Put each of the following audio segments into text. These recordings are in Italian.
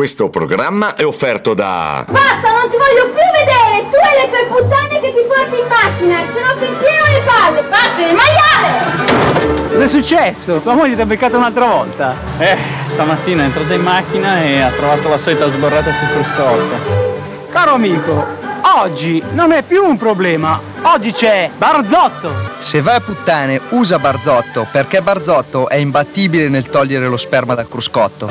Questo programma è offerto da... Basta, non ti voglio più vedere! Tu e le tue puttane che ti porti in macchina! Se no ti pieno le palle! Vattene, maiale! Cosa è successo? Tua moglie ti ha beccato un'altra volta? Eh, stamattina è entrata in macchina e ha trovato la solita sborrata sul cruscotto. Caro amico, oggi non è più un problema, oggi c'è Barzotto! Se vai a puttane, usa Barzotto, perché Barzotto è imbattibile nel togliere lo sperma dal cruscotto.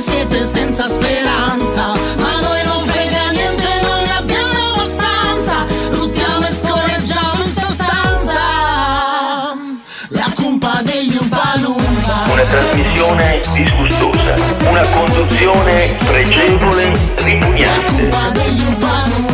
siete senza speranza. Ma noi non frega niente, non ne abbiamo abbastanza. Luttiamo e scorreggiamo in sostanza. La cumpa degli Umpalumpa Una trasmissione disgustosa, una conduzione pregevole, ripugnante. Cumpa degli Umpalumpa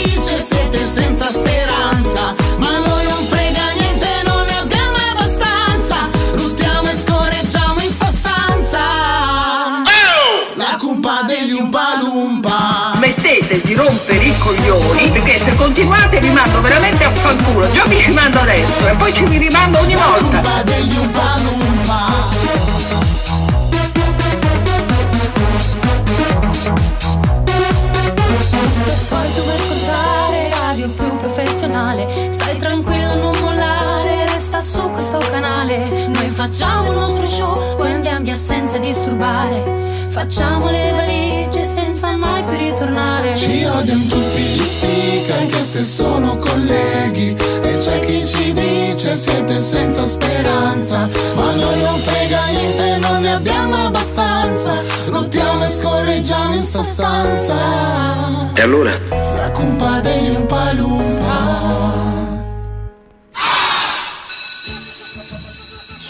siete senza speranza. Ma noi non frega niente, non ne abbiamo abbastanza. Ruttiamo e scorreggiamo in sta stanza. La cumpa degli Umpalumpa Smettete di rompere i coglioni perché se continuate vi mando veramente a fanculo. Già vi ci mando adesso e poi ci vi rimando ogni La volta. cumpa degli Umpalumpa professionale, stai tranquillo, non mollare, resta su questo canale. Noi facciamo il nostro show, poi andiamo via senza disturbare. Facciamo le valigie senza mai più ritornare. Ci odiano tutti gli speaker anche se sono colleghi. E c'è chi ci dice siete senza speranza. Ma noi non frega niente, non ne abbiamo abbastanza. Lottiamo e scorreggiamo in sta stanza. E allora? La cumpa degli Umpalumpa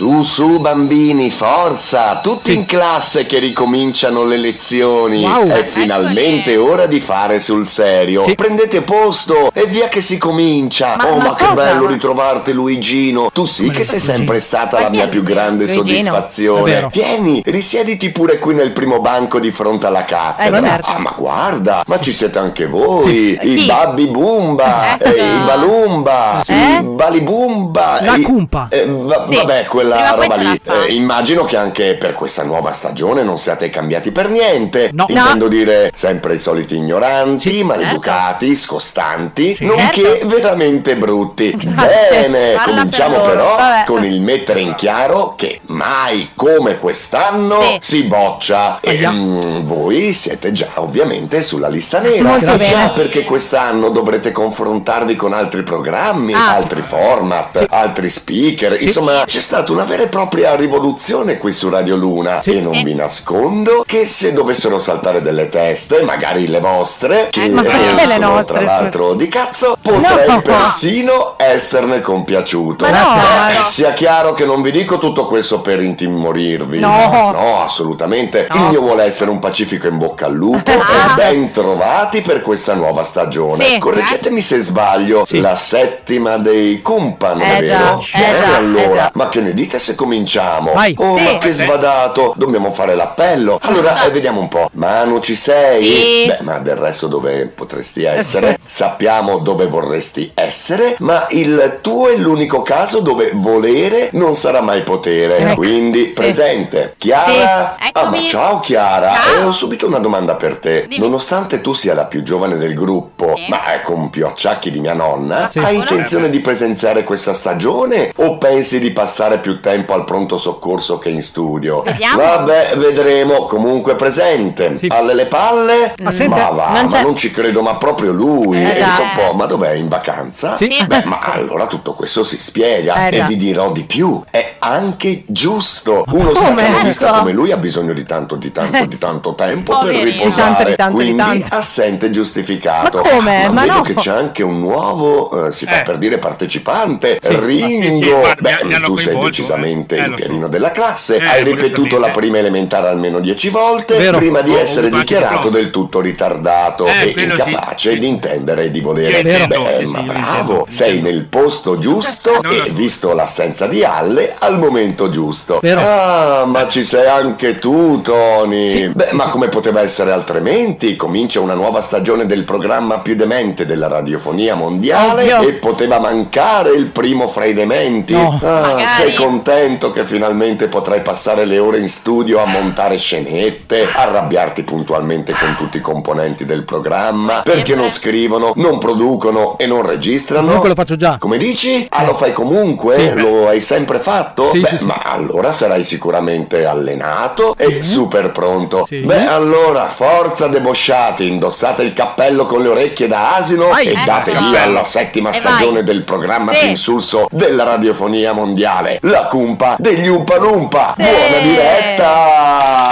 Su, su bambini, forza! Tutti in classe che ricominciano le lezioni. Wow. È finalmente ora di fare sul serio. Sì. Prendete posto e via che si comincia. Ma- oh, ma ma, che cosa? bello ritrovarti Luigino. Tu sì che sei sempre stata la mia più grande Luigino. Soddisfazione. Vieni, risiediti pure qui nel primo banco di fronte alla cattedra. Eh, certo. Ah, ma guarda, ma ci siete anche voi. I Chi? babbi bumba, Eh, eh, i balumba, Eh? i balibumba. La i- cumpa. eh, va- Sì. Vabbè, quella Poi roba lì. Eh, immagino che anche per questa nuova stagione non siate cambiati per niente. No. Intendo dire sempre i soliti ignoranti, Sì. maleducati, scostanti, Sì. nonché Certo. veramente brutti. Grazie. Bene, Parla cominciamo per però Vabbè. con il mettere in chiaro che mai come quest'anno Sì. si boccia. E Ahia. mm, voi siete già ovviamente sulla lista nera. Molto già, bene. perché quest'anno dovrete confrontarvi con altri programmi, Ah. altri format, altri speaker. Insomma, c'è stata una una vera e propria rivoluzione qui su Radio Luna e non vi nascondo che se dovessero saltare delle teste, magari le vostre, che ma perché eh, le sono nostre? tra l'altro di cazzo, potrei No. persino esserne compiaciuto. Ma no, Eh, no. sia chiaro che non vi dico tutto questo per intimorirvi. No. no, assolutamente. Il mio vuole essere un pacifico in bocca al lupo e ben trovati per questa nuova stagione. Sì. Correggetemi se sbaglio, la settima dei Kumpan, Eh è già, vero? eh già, allora, eh ma che ne dite se cominciamo? Vai. Oh, Sì. ma che svadato, dobbiamo fare l'appello. Allora, eh, vediamo un po'. Manu, ci sei? Sì. Beh, ma del resto dove potresti essere? Sappiamo dove vorresti essere, ma il tuo è l'unico caso dove volere non sarà mai potere. Ecco. Quindi, presente. Chiara? Sì, Ah, ma ciao Chiara. Ciao. E ho subito una domanda per te. Dimmi. Nonostante tu sia la più giovane del gruppo, Sì. ma è con più acciacchi di mia nonna, Sì. hai intenzione di presenziare questa stagione o pensi di passare più tempo al pronto soccorso che in studio? Vediamo. Vabbè, vedremo. Comunque presente. Alle le palle? Ma senti, ma va, non ma non ci credo, ma proprio lui. Eh, e già. dico un po', ma dov'è in vacanza? Sì. Beh, ma allora tutto questo si spiega. Eh, e già. vi dirò di più. È anche giusto. Uno stacanovista Ecco. come lui ha bisogno di tanto, di tanto, di tanto tempo per riposare. Di tanto, di tanto, di quindi tanto. assente giustificato. Ma come? Ma Ma vedo no. che c'è anche un nuovo, eh, si fa Eh. per dire partecipante, Sì. Ringo. Sì, sì, Beh, tu sei coinvolto, decisamente eh. Il lo so. pianino della classe. Eh, Hai ripetuto la prima elementare almeno dieci volte Vero. prima di essere dichiarato del tutto ritardato Eh, e quello sì. incapace di intendere e di volere. Intendo, Beh, sì, ma sì, bravo, intendo, sei nel posto giusto No, e visto l'assenza di Alle al momento giusto. Vero. Ah, ma ci sei anche tu, Tony. Beh, ma come poteva essere altrimenti? Comincia una nuova stagione del programma più demente della radiofonia mondiale Ovvio. e poteva mancare il primo fra i dementi. No. Ah, Magari. sei contento che finalmente potrai passare le ore in studio a montare scenette, arrabbiarti puntualmente con tutti i componenti del programma, perché non scrivono, non producono e non registrano? Comunque lo faccio già. Come dici? Ah, lo fai comunque? Sì. Lo hai sempre fatto? Sì, Beh, sì, sì. ma allora sarai sicuramente allenato e super pronto. Sì. Beh, allora, forza debosciati, indossate il cappello con le orecchie da asino Vai. e Ecco. date via alla settima E stagione vai. del programma Sì. più insulso della radiofonia mondiale, la cumpa degli Umpa Lumpa. Sì. Buona diretta!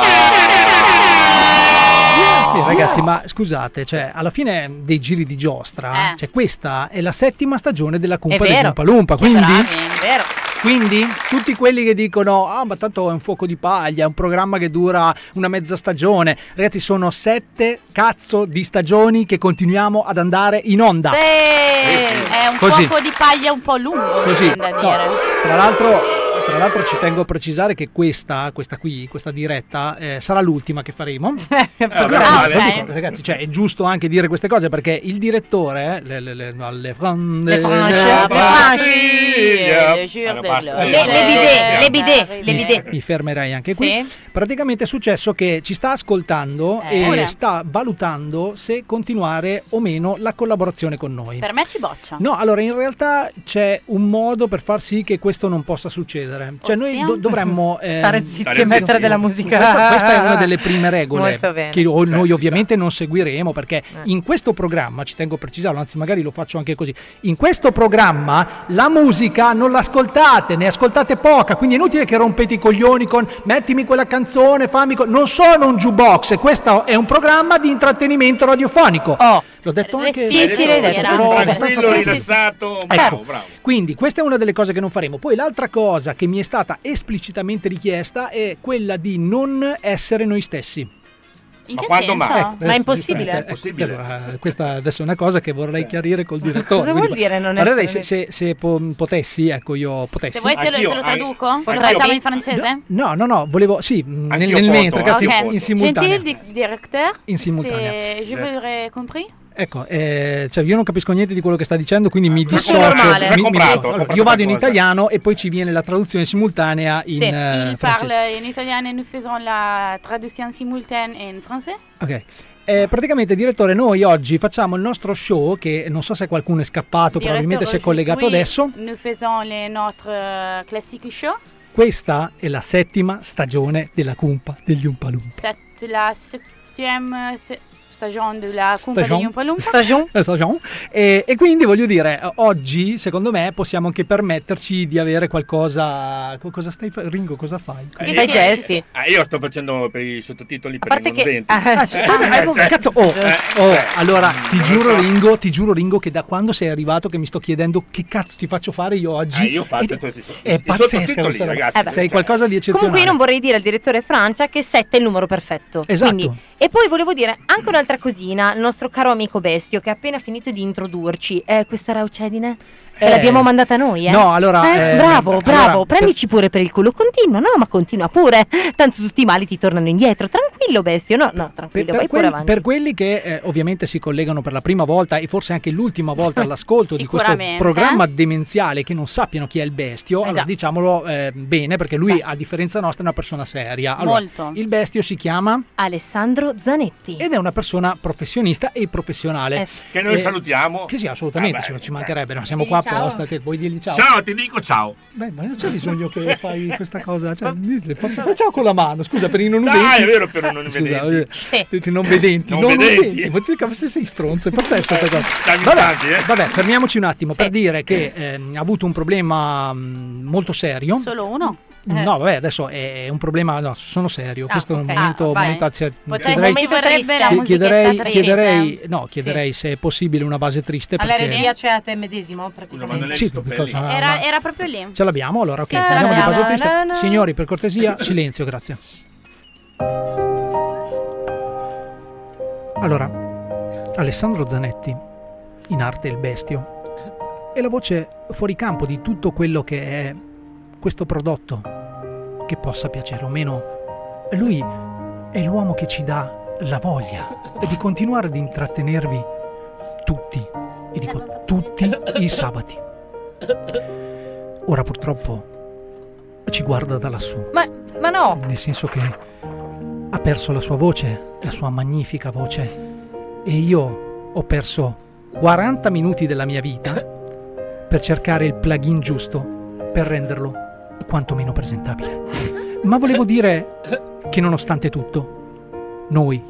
Sì, ragazzi, ma scusate, cioè, alla fine dei giri di giostra, Eh. cioè, questa è la settima stagione della Cumpa degli. Umpa Lumpa, quindi... bravi, è vero. Quindi tutti quelli che dicono ah ma tanto è un fuoco di paglia, è un programma che dura una mezza stagione, ragazzi sono sette cazzo di stagioni che continuiamo ad andare in onda. Sì, è un Così. fuoco di paglia un po' lungo, Così. da No, dire. tra l'altro tra l'altro ci tengo a precisare che questa, questa qui, questa diretta, eh, sarà l'ultima che faremo. Ah, male. ok. Ragazzi, cioè, è giusto anche dire queste cose perché il direttore, le, le, le, no, le, fran- Le le- bidet, le bidet, le mi, bidet. mi fermerei anche qui. Sì. Praticamente è successo che ci sta ascoltando Eh. e sta valutando se continuare o meno la collaborazione con noi. Per me ci boccia. No, allora in realtà c'è un modo per far sì che questo non possa succedere. Cioè noi do- dovremmo... ehm, Stare zitti Stare e mettere zitti. della musica. Questa, questa è una delle prime regole che o- noi ci ovviamente non seguiremo perché in questo programma, ci tengo a precisarlo, anzi magari lo faccio anche così, in questo programma la musica non l'ascoltate, ne ascoltate poca, quindi è inutile che rompete i coglioni con mettimi quella canzone, fammi... co-". Non sono un jukebox, questo è un programma di intrattenimento radiofonico. Oh. L'ho detto anche... Sì, sì, detto. Però abbastanza Tranquillo, Sì, sì. rilassato, bravo, Ecco, bravo. quindi questa è una delle cose che non faremo. Poi l'altra cosa che mi è stata esplicitamente richiesta è quella di non essere noi stessi. In Ma che quando senso? mai? Ma è impossibile? Eh, Possibile. allora, questa adesso è una cosa che vorrei chiarire col direttore. Cosa vuol dire non essere se, se- se po- potessi, ecco io potessi. Se vuoi te lo, te lo eh, traduco? anch'io. Lo traduciamo in francese? No, no, no, volevo, sì, mh, nel, Anch'io nel mentre, ragazzi, anch'io Ok. foto. in simultanea. Gentil di- directeur. In simultanea. Je voudrais compris? Ecco, eh, cioè io non capisco niente di quello che sta dicendo, quindi mi dissocio. normale. mi- mi- Comprato, allora, comprato io vado in italiano e poi ci viene la traduzione simultanea in sì, eh, il francese. parle in italiano e nous faisons la traduzione simultanea in français. Ok. Eh, praticamente, direttore, noi oggi facciamo il nostro show che non so se qualcuno è scappato, probabilmente si è collegato Oui, adesso. Nous faisons les notre euh, classique show. Questa è la settima stagione della cumpa degli Umpalumpa. C'est la septième st- stagione della Cumpa Stagione. degli Umpa Lumpa. Eh, stagione. E, e quindi voglio dire, eh, oggi secondo me possiamo anche permetterci di avere qualcosa. co- Cosa stai fa- Ringo, cosa fai? Eh, Fai io- gesti. Ah, io sto facendo per i sottotitoli per parte i che- ah, sì, eh, cazzo, oh, oh, allora ti giuro Ringo, ti giuro Ringo che da quando sei arrivato che mi sto chiedendo che cazzo ti faccio fare io oggi. Ah, io faccio Ed- i è i pazzesca sottotitoli, questa ragazzi. Eh. Sei qualcosa di eccezionale. Comunque io non vorrei dire al direttore Francia che 7 è il numero perfetto. Esatto. Quindi- e poi volevo dire anche un'altra cosina, il nostro caro amico Bestio che ha appena finito di introdurci, eh, questa raucedine Eh, l'abbiamo mandata noi, eh? no, allora, Eh, eh, bravo, bravo, allora, prendici pure per il culo, continua, no, ma continua pure. Tanto tutti i mali ti tornano indietro. Tranquillo, Bestio, no, no, Per, tranquillo, per vai pure quelli, avanti. per quelli che eh, ovviamente si collegano per la prima volta e forse anche l'ultima volta all'ascolto di questo programma demenziale che non sappiano chi è il bestio, allora già. diciamolo eh, bene perché lui a differenza nostra è una persona seria. Allora, Molto. Il bestio si chiama Alessandro Zanetti. ed è una persona professionista e professionale. Eh. Che noi Eh, salutiamo. Che sì, assolutamente, Ah, beh, ci, ci cioè, mancherebbe, ma siamo qua ciao. apposta, te vuoi dirgli ciao? Ciao, ti dico ciao. Beh, ma non c'è bisogno che fai questa cosa, cioè, dille, fa, fa ciao con la mano, scusa, per i non Ciao, udenti. è vero, per i non Scusa, vedenti. eh, Sì. non vedenti, Non non vedenti. udenti. Ma ti dico, se sei stronzo, è pazzesco questa cosa. Vabbè, tanti, eh. vabbè, fermiamoci un attimo Sì. per dire che ehm, ha avuto un problema mh, molto serio. Solo uno? No, vabbè, adesso è un problema, no, sono serio. Ah, Questo è un momento, Ah, momento anzi, Potrei chiederei, chiederei, triste. chiederei, no, chiederei se è possibile una base triste Alla perché regia c'è a te medesimo, Scusa, ma praticamente. non è Sì, cosa- Era, era proprio lì. Ce l'abbiamo allora, ok. Sì, Andiamo di base triste. Signori, per cortesia, silenzio, grazie. Allora, Alessandro Zanetti, in arte il bestio, è la voce fuori campo di tutto quello che è questo prodotto, che possa piacere o meno. Lui è l'uomo che ci dà la voglia di continuare ad intrattenervi tutti, e dico tutti i sabati. Ora purtroppo ci guarda da lassù, Ma, ma no, nel senso che ha perso la sua voce, la sua magnifica voce, e io ho perso 40 minuti della mia vita per cercare il plugin giusto per renderlo quantomeno presentabile. Ma volevo dire che nonostante tutto, noi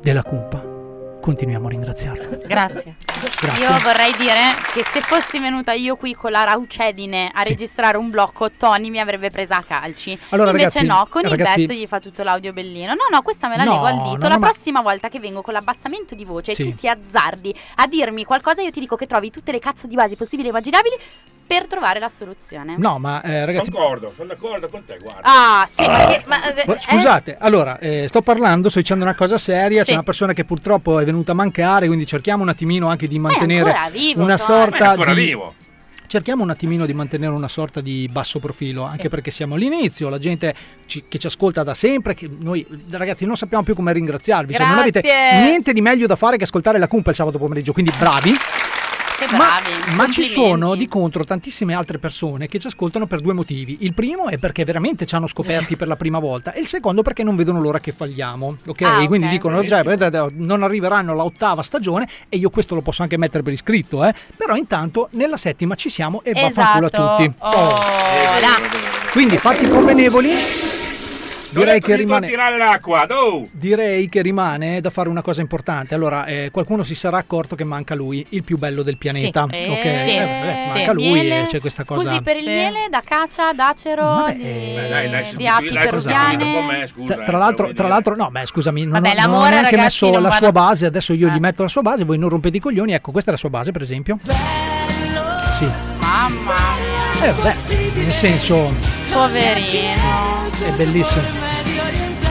della Cumpa continuiamo a ringraziarlo. grazie. Grazie. Io vorrei dire che se fossi venuta io qui con la raucedine a Sì. registrare un blocco, Tony mi avrebbe presa a calci. Allora, Invece ragazzi, no, con ragazzi- il besto gli fa tutto l'audio bellino. No, no, questa me la No, leggo al no, dito. no, la ma- prossima volta che vengo con l'abbassamento di voce Sì. e tu ti azzardi a dirmi qualcosa, io ti dico che trovi tutte le cazzo di basi possibili e immaginabili per trovare la soluzione. No, ma eh, ragazzi, Concordo, sono d'accordo con te, guarda. Ah, sì, ma che... Ma, eh, Ma Scusate, allora, eh, sto parlando, sto dicendo una cosa seria, Sì. c'è una persona che purtroppo è venuta a mancare, quindi cerchiamo un attimino anche di mantenere ancora vivo, una è sorta ancora di... vivo. Cerchiamo un attimino di mantenere una sorta di basso profilo, anche perché siamo all'inizio, la gente ci- che ci ascolta da sempre, che noi ragazzi non sappiamo più come ringraziarvi, cioè, non avete niente di meglio da fare che ascoltare la Cumpa il sabato pomeriggio, quindi bravi. Che Ma, bravi. ma ci sono di contro tantissime altre persone che ci ascoltano per due motivi. Il primo è perché veramente ci hanno scoperti per la prima volta e il secondo perché non vedono l'ora che falliamo. Ok? Ah, ok. Quindi dicono, cioè, vedete, non arriveranno all'ottava stagione e io questo lo posso anche mettere per iscritto, eh. Però intanto nella settima ci siamo e vaffanculo a Esatto. tutti. Oh, Oh. Quindi fatti convenevoli. Direi che rimane... tirare l'acqua, oh! Direi che rimane da fare una cosa importante. Allora, eh, qualcuno si sarà accorto che manca lui, il più bello del pianeta. Sì. Ok, Eh, sì. Eh, vabbè, Sì. manca lui Miele. e c'è questa cosa. Scusi per il Sì. miele da caccia, d'acero, Vabbè, di, Beh, dai, di api peruviane. Tra, eh, tra l'altro, tra l'altro, no, beh, scusami, non, Vabbè, ho- non ho l'amore, neanche ragazzi, messo non la va sua base. Adesso io gli Eh. metto la sua base, voi non rompete i coglioni. Ecco, questa è la sua base, per esempio. Sì, Mamma mia, eh, beh, nel senso, poverino. è bellissimo.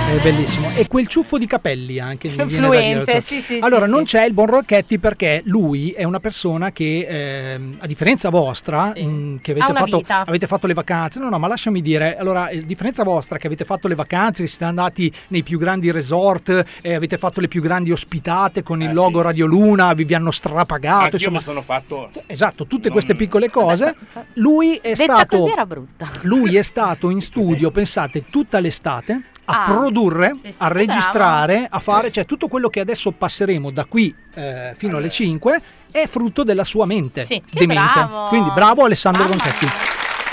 È bellissimo. E quel ciuffo di capelli anche. mi viene dire, cioè. sì, sì, Allora, sì, non sì. c'è il buon Rocchetti perché lui è una persona che, ehm, a differenza vostra, Sì. mh, che Ha avete fatto, avete fatto le vacanze, no, no, ma lasciami dire, allora, a differenza vostra, che avete fatto le vacanze, che siete andati nei più grandi resort, eh, avete fatto le più grandi ospitate con il Eh, logo sì. Radio Luna, vi, vi hanno strapagato, Anch'io insomma. mi sono fatto... Esatto, tutte Non- queste piccole cose. Lui è Detta stato così era brutta. lui è stato in studio, pensate, tutta l'estate a Ah, produrre, sì, sì, a bravo. registrare, a fare, cioè tutto quello che adesso passeremo da qui eh, fino alle 5 è frutto della sua mente Sì, bravo. Quindi bravo Alessandro Mamma Ronchetti. mia.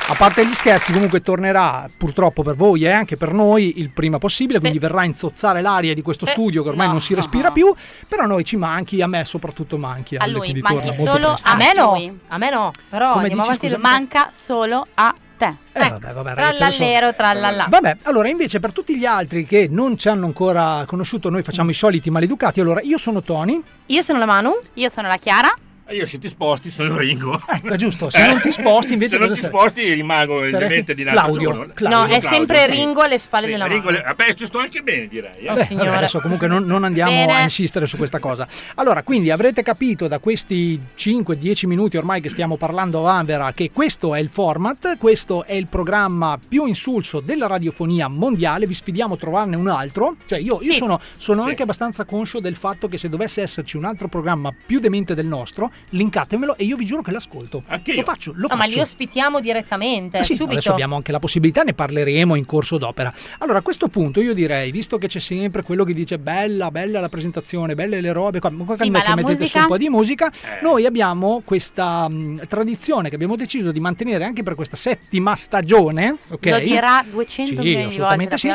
A parte gli scherzi, comunque tornerà purtroppo per voi e anche per noi il prima possibile, quindi verrà a inzozzare l'aria di questo Eh, studio che ormai no, non si respira più, però noi ci manchi, a me soprattutto manchi. A lui manchi solo a me no, a me no, però Come andiamo avanti. Manca solo a te. Eh, vabbè, vabbè, ragazzi, Trallallero, trallallà. Vabbè, allora invece per tutti gli altri che non ci hanno ancora conosciuto, noi facciamo i soliti maleducati. Allora, io sono Tony. Io sono la Manu. Io sono la Chiara. Io se ti sposti sono Ringo. Ecco, giusto. Se non ti sposti invece Se non ti sposti rimango Saresti ovviamente di nato Claudio. Claudio. No, è Claudio, sempre sì. Ringo alle spalle Sì, della Ringo le- Vabbè, ci sto anche bene direi. eh. Oh, Beh, signore. vabbè, adesso comunque non, non andiamo Bene. a insistere su questa cosa. Allora, quindi avrete capito da questi 5-10 minuti ormai che stiamo parlando a Vanvera che questo è il format, questo è il programma più insulso della radiofonia mondiale. Vi sfidiamo a trovarne un altro. Cioè, io, io Sì. sono, sono Sì. anche abbastanza conscio del fatto che se dovesse esserci un altro programma più demente del nostro, linkatemelo e io vi giuro che l'ascolto. Anche Lo io. faccio, lo No, faccio. ma li ospitiamo direttamente, Ah, sì, subito. Adesso abbiamo anche la possibilità, ne parleremo in corso d'opera. Allora, a questo punto io direi, visto che c'è sempre quello che dice bella, bella la presentazione, belle le robe, qua, Sì, che mettete su musica? un po' di musica, Eh. noi abbiamo questa mh, tradizione che abbiamo deciso di mantenere anche per questa settima stagione, ok? Lo dirà 200 Sì, milioni di volte sì.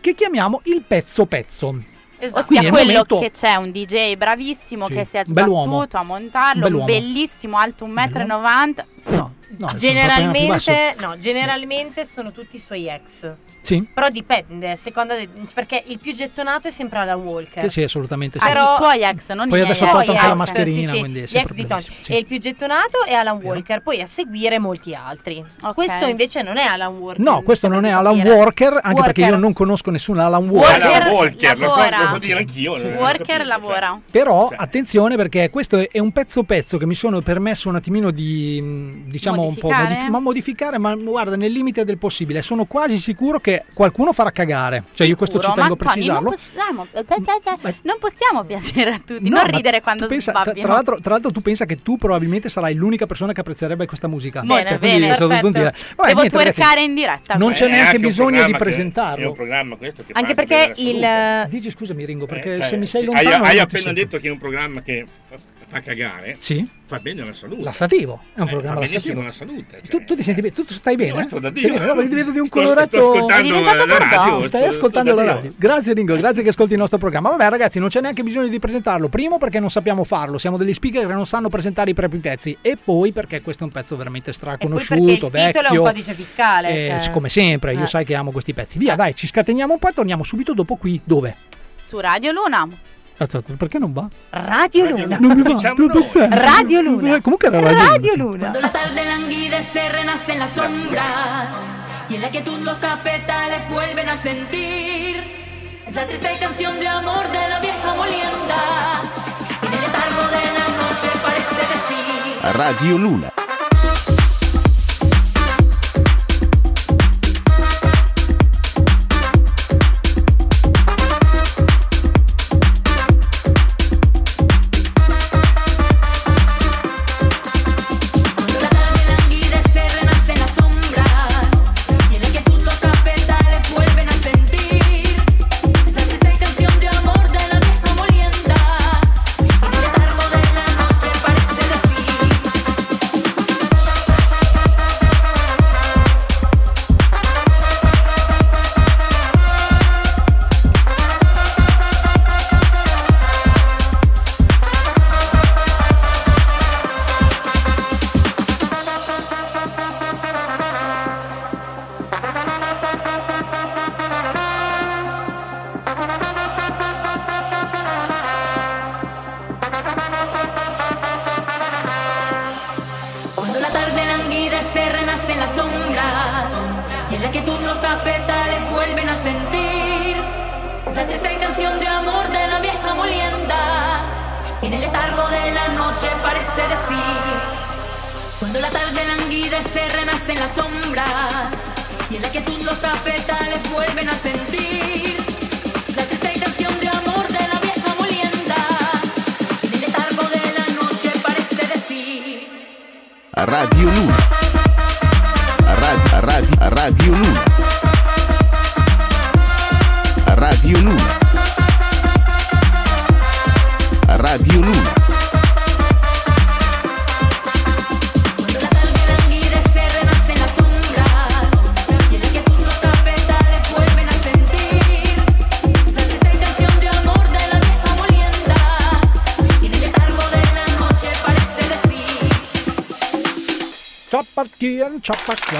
Che chiamiamo il pezzo pezzo. Esatto. Quindi Ossia è il quello momento- che c'è un DJ bravissimo Sì, che si è sbattuto a montarlo, Bell'uomo. bellissimo alto 1,90 m. No, no. Generalmente, no, generalmente sono tutti i suoi ex. Sì, Però dipende, secondo perché il più gettonato è sempre Alan Walker. che sì, assolutamente sì. Però- i suoi ex, non Poi i miei adesso ha ex. tolto anche la mascherina, sì, sì, quindi è gli sempre ex di Tony. sì. E il più gettonato è Alan Vero. Walker, poi a seguire molti altri. Ok. Questo invece non è Alan Walker. No, questo non è Alan capire. Walker, anche perché io Walker. non conosco nessun Alan Walker Walker. Alan Walker, lo so, lavora. lo so dire anch'io. ho Walker capito, lavora. Però Cioè. attenzione perché questo è un pezzo pezzo che mi sono permesso un attimino di mh, diciamo un po' Modificare? modifi- ma modificare, ma guarda nel limite del possibile. Sono quasi sicuro che qualcuno farà cagare. Cioè io questo ci tengo a ma Tony, non precisarlo. possiamo, eh, eh, eh, non possiamo piacere a tutti, No, non ridere quando pensa- tra, tra l'altro, tra l'altro tu pensa che tu probabilmente sarai l'unica persona che apprezzerebbe questa musica. Bene, Cioè, bene, perfetto. tutti- Vabbè, Devo niente, ragazzi, twerkare in diretta. Non c'è È neanche bisogno di che- presentarlo. È un programma questo che Anche perché il. Dici scusami Ringo, perché Eh, cioè, se mi sei lontano Hai, appena detto che è un programma che fa cagare. Sì? Fa bene alla salute. Lassativo, è un Eh, programma fa benissimo lassativo. alla salute. Tu, tu ti senti bene? Tu, stai bene? Io sto da Stai Dio. bene? No, perché divento di un Sto- colorato. sto ascoltando È diventato la radio, Stai sto- ascoltando sto da la Dio. radio. Grazie Ringo, grazie che ascolti il nostro programma. Vabbè, ragazzi, non c'è neanche bisogno di presentarlo. Primo perché non sappiamo farlo, siamo degli speaker che non sanno presentare i propri pezzi. E poi perché questo è un pezzo veramente E poi straconosciuto, perché il titolo vecchio. è un codice fiscale. Eh, cioè. Come sempre, io Eh. sai che amo questi pezzi. Via, dai, ci scateniamo un po' e torniamo subito dopo qui. Dove? Su Radio Luna. Aspetta, perché non va? Radio Luna. Non mi va, Diciamo pensare. Radio Luna. Comunque era Radio, Radio Luna. Luna. Cuando la tarde languidece renace en las sombras y en la quietud los cafetales vuelven a sentir. Es la triste canción de amor de la vieja molienda. En el letargo de la noche parece decir. Radio Luna. Languidece renace en las sombras y en la quietud los cafetales vuelven a sentir la triste canción de amor de la vieja molienda en el letargo de la noche parece decir Radio Luna. Radio, radio, Radio Luna. Radio Luna. Radio Luna. Cuando la tarde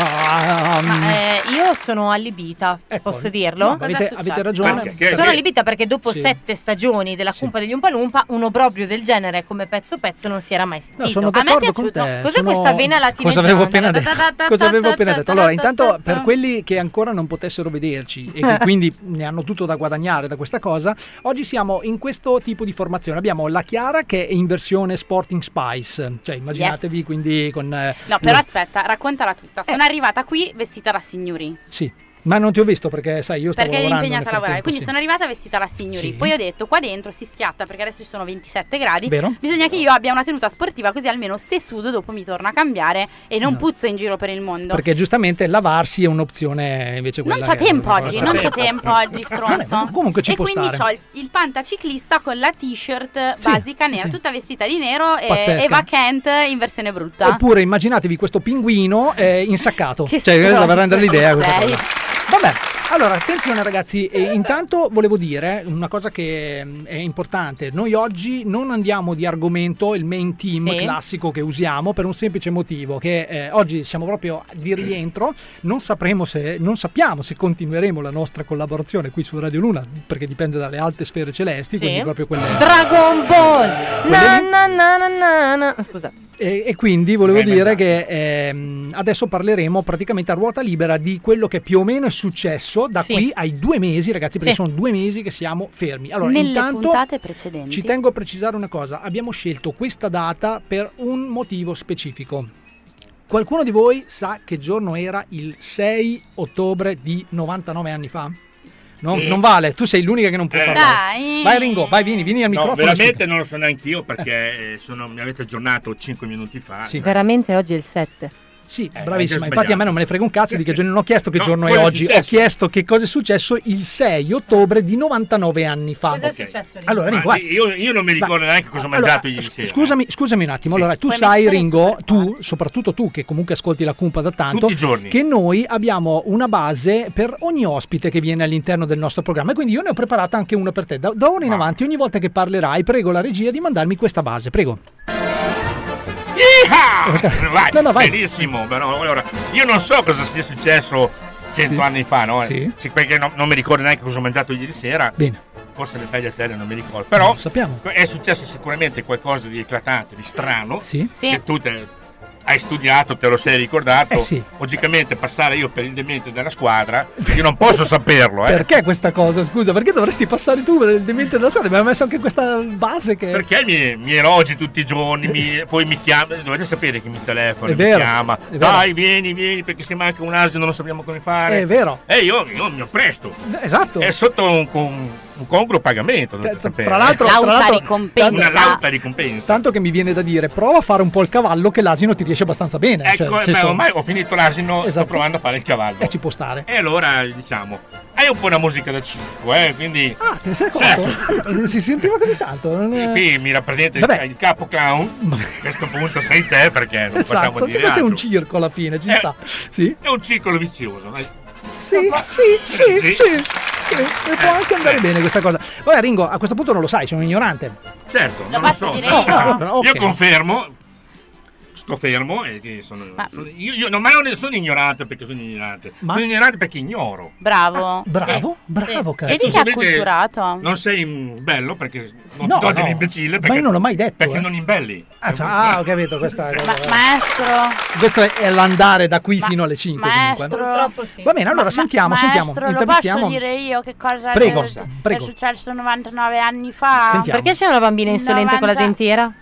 Ma eh, io sono allibita, posso dirlo? no, avete- avete ragione. Sono Perché- allibita perché dopo Sì. sette stagioni della cumpa degli Umpa Lumpa, uno proprio del genere come pezzo pezzo non si era mai sentito. No, sono A me è d'accordo con piaciuto. te. Cos'è sono- questa vena latina? Cosa avevo appena detto? Cosa avevo appena detto? Allora, intanto per quelli che ancora non potessero vederci e che quindi ne hanno tutto da guadagnare da questa cosa, oggi siamo in questo tipo di formazione. Abbiamo la Chiara che è in versione Sporting Spice, cioè immaginatevi Yes. quindi con... eh, No, però aspetta, raccontala tutta. Sono arrivata qui vestita da signori. Sì, ma non ti ho visto perché sai, io stavo Perché eri lavorando impegnata a lavorare. Quindi sì. sono arrivata vestita da signori. Sì. Poi ho detto, qua dentro si schiatta perché adesso ci sono 27 gradi. Vero. Bisogna che io abbia una tenuta sportiva così almeno se sudo dopo mi torno a cambiare e non No. puzzo in giro per il mondo. Perché giustamente lavarsi è un'opzione invece quella Non c'ho tempo oggi, non c'ho tempo. oggi, stronzo. Vabbè, comunque ci e può quindi stare. ho il, il pantaciclista con la t-shirt Sì, basica sì, nera, sì. tutta vestita di nero e. Eva Kent in versione brutta. Oppure immaginatevi questo pinguino eh, insaccato. Che cioè, stronzo da rendere l'idea questa cosa. Vabbè, allora attenzione ragazzi, e intanto volevo dire una cosa che mm, è importante. Noi oggi non andiamo di argomento il main team Sì. classico che usiamo per un semplice motivo che eh, oggi siamo proprio di rientro, non sapremo se non sappiamo se continueremo la nostra collaborazione qui su Radio Luna perché dipende dalle alte sfere celesti, Sì. quindi proprio quelle Dragon Ball! Quelle Na, na, na, na, na, na. Scusa. E, e quindi volevo Eh, ma dire esatto. che ehm, adesso parleremo praticamente a ruota libera di quello che più o meno è successo da Sì. qui ai due mesi, ragazzi, perché Sì. sono due mesi che siamo fermi. Allora, Nelle intanto puntate precedenti. ci tengo a precisare una cosa: abbiamo scelto questa data per un motivo specifico. Qualcuno di voi sa che giorno era il 6 ottobre di 99 anni fa? No, Eh. Non vale, tu sei l'unica che non può Eh. parlare. Dai. Vai Ringo, vai, vieni, vieni al No, microfono. veramente non lo so neanche io perché eh, sono- mi avete aggiornato 5 minuti fa. Sì. Veramente oggi è il 7. Sì, Eh, bravissima. Infatti a me non me ne frega un cazzo di che giorno non ho chiesto che No, giorno è cosa è oggi, ho chiesto che cosa è successo il 6 ottobre di 99 anni fa. Cos'è Ok. successo? Ringo? Allora, Ringo, vai. io, io non mi ricordo neanche cosa ho Allora, mangiato ieri sera. Scusami, scusami un attimo. Sì. Allora, tu Puoi sai, Ringo, tu, soprattutto tu che comunque ascolti la cumpa da tanto, Tutti i giorni. che noi abbiamo una base per ogni ospite che viene all'interno del nostro programma. E quindi io ne ho preparata anche una per te. Da, da ora in Ma- avanti, ogni volta che parlerai, prego la regia di mandarmi questa base. Prego. Vai, No, no, vai. benissimo. Però, allora, io non so cosa sia successo cento Sì. anni fa, no? Sì. Sì, perché no- non mi ricordo neanche cosa ho mangiato ieri sera. Bene, Forse le tagliatelle non mi ricordo. Però lo sappiamo. è successo sicuramente qualcosa di eclatante, di strano. Sì. Sì. Che tu te- hai studiato, te lo sei ricordato. Eh sì. Logicamente passare io per il demente della squadra, io non posso saperlo, eh. Perché questa cosa? Scusa, perché dovresti passare tu per il demente della? Mi ha messo anche questa base che... Perché mi, mi elogi tutti i giorni, mi- poi mi chiama, dovete sapere che mi telefona, È mi vero, chiama, vero. dai vieni, vieni perché se manca un asino non sappiamo come fare. È vero. E io, io mi ho presto, Esatto. è sotto un, un, un congruo pagamento, dovete Tra- l'altro- tra l'altro- ricompensa. una lauta ricompensa. Tanto che mi viene da dire, prova a fare un po' il cavallo che l'asino ti riesce abbastanza bene. Ecco, cioè, beh, senso- ormai ho finito l'asino, Esatto. sto provando a fare il cavallo. Eh, ci può stare. E allora diciamo, hai un po' una musica da circo, eh, quindi Ah, te ne sei accorto? Certo. Ah, Si sentiva così tanto. non è- qui mi rappresenta il, Vabbè. il capo clown. A questo punto sei te perché non possiamo Esatto, dire questo è un circo alla fine, ci Eh. sta. Sì? È un circolo vizioso. Sì, sì, sì, Sì. sì. sì. E può anche andare bene questa cosa. Vabbè, Ringo, a questo punto non lo sai, sono un ignorante. Certo, Lo non lo posso so. dire no. io? No, ok. Io confermo. Sto fermo e sono, Ma- sono- io, io non, ma non sono ignorante perché sono ignorante. Ma- Sono ignorante perché ignoro. Bravo. Bravo, Sì. bravo, Sì. cazzo. Vedi che ha invece culturato. Non sei bello perché non No, ti do no. dell'imbecille Ma perché, io non l'ho mai detto. perché eh. non imbelli. Ah, cioè, ah, ho capito questa Ma- cosa. maestro. Questo è- l'andare da qui Ma- fino alle 5 maestro. comunque. Purtroppo sì. Va bene, allora Ma- sentiamo, ma- sentiamo, Maestro, lo intervistiamo. posso dire io che cosa Prego, è, prego. è successo 99 anni fa? Sentiamo. Perché sei una bambina insolente con la 90 dentiera?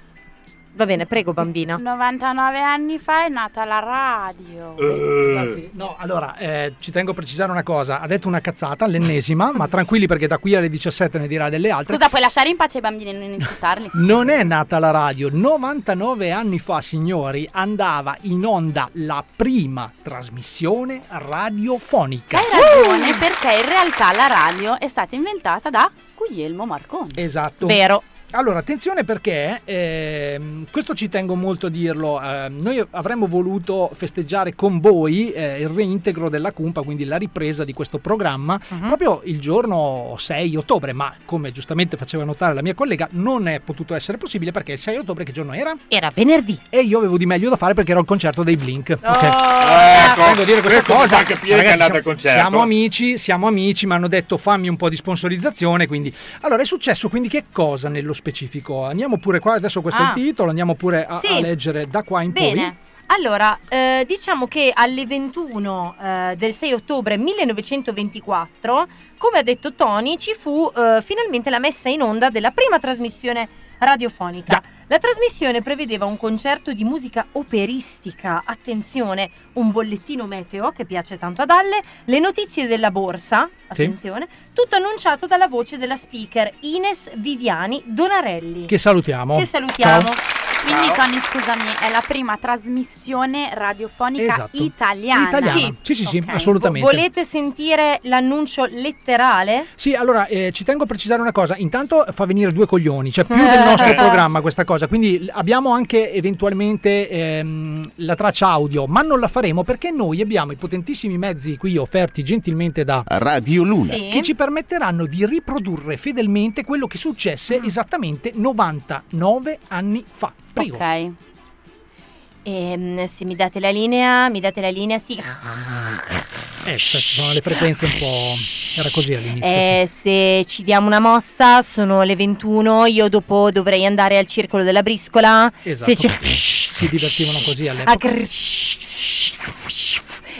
Va bene, prego bambina. 99 anni fa è nata la radio. Eh, Ragazzi, no, allora eh, ci tengo a precisare una cosa. Ha detto una cazzata, l'ennesima, ma tranquilli perché da qui alle 17 ne dirà delle altre. Scusa, puoi lasciare in pace i bambini e non insultarli? Non è nata la radio. 99 anni fa, signori, andava in onda la prima trasmissione radiofonica. Hai ragione, perché in realtà la radio è stata inventata da Guglielmo Marconi. Esatto. Vero. Allora, attenzione perché ehm, questo ci tengo molto a dirlo. eh, noi avremmo voluto festeggiare con voi eh, il reintegro della Cumpa, quindi la ripresa di questo programma, Mhm. proprio il giorno 6 ottobre. Ma come giustamente faceva notare la mia collega, non è potuto essere possibile perché il 6 ottobre che giorno era? Era venerdì. E io avevo di meglio da fare perché era il concerto dei Blink. ok? Ecco, Devo dire questa cosa. capire che è Ragazzi, andato siamo, al concerto. siamo amici, siamo amici, mi hanno detto fammi un po' di sponsorizzazione. Quindi, allora è successo quindi che cosa nello specifico? Andiamo pure qua, adesso questo è Ah. il titolo, andiamo pure a, Sì. a leggere da qua in Bene. poi. Allora, eh, diciamo che alle 21 eh, del 6 ottobre 1924, come ha detto Tony, ci fu eh, finalmente la messa in onda della prima trasmissione radiofonica. La trasmissione prevedeva un concerto di musica operistica, attenzione, un bollettino meteo che piace tanto ad Alle, le notizie della borsa, Sì. attenzione, tutto annunciato dalla voce della speaker Ines Viviani Donarelli. Che salutiamo. Che salutiamo. Ciao. Quindi Tony, scusami, è la prima trasmissione radiofonica Esatto. italiana. Italiana. Sì, sì, sì, Ok. assolutamente. Volete sentire l'annuncio letterale? Sì, allora eh, ci tengo a precisare una cosa. Intanto fa venire due coglioni, c'è più del nostro programma questa cosa. Quindi l- abbiamo anche eventualmente ehm, la traccia audio, ma non la faremo perché noi abbiamo i potentissimi mezzi qui offerti gentilmente da Radio Luna. Sì. che ci permetteranno di riprodurre fedelmente quello che successe esattamente 99 anni fa. Prego. Ok. Ehm, se mi date la linea, mi date la linea, sì. Eh, ci sono le frequenze un po'. Era così all'inizio. sì. Eh, se ci diamo una mossa, sono le 21, io dopo dovrei andare al circolo della briscola. Esatto. Se ci- Si divertivano così all'epoca.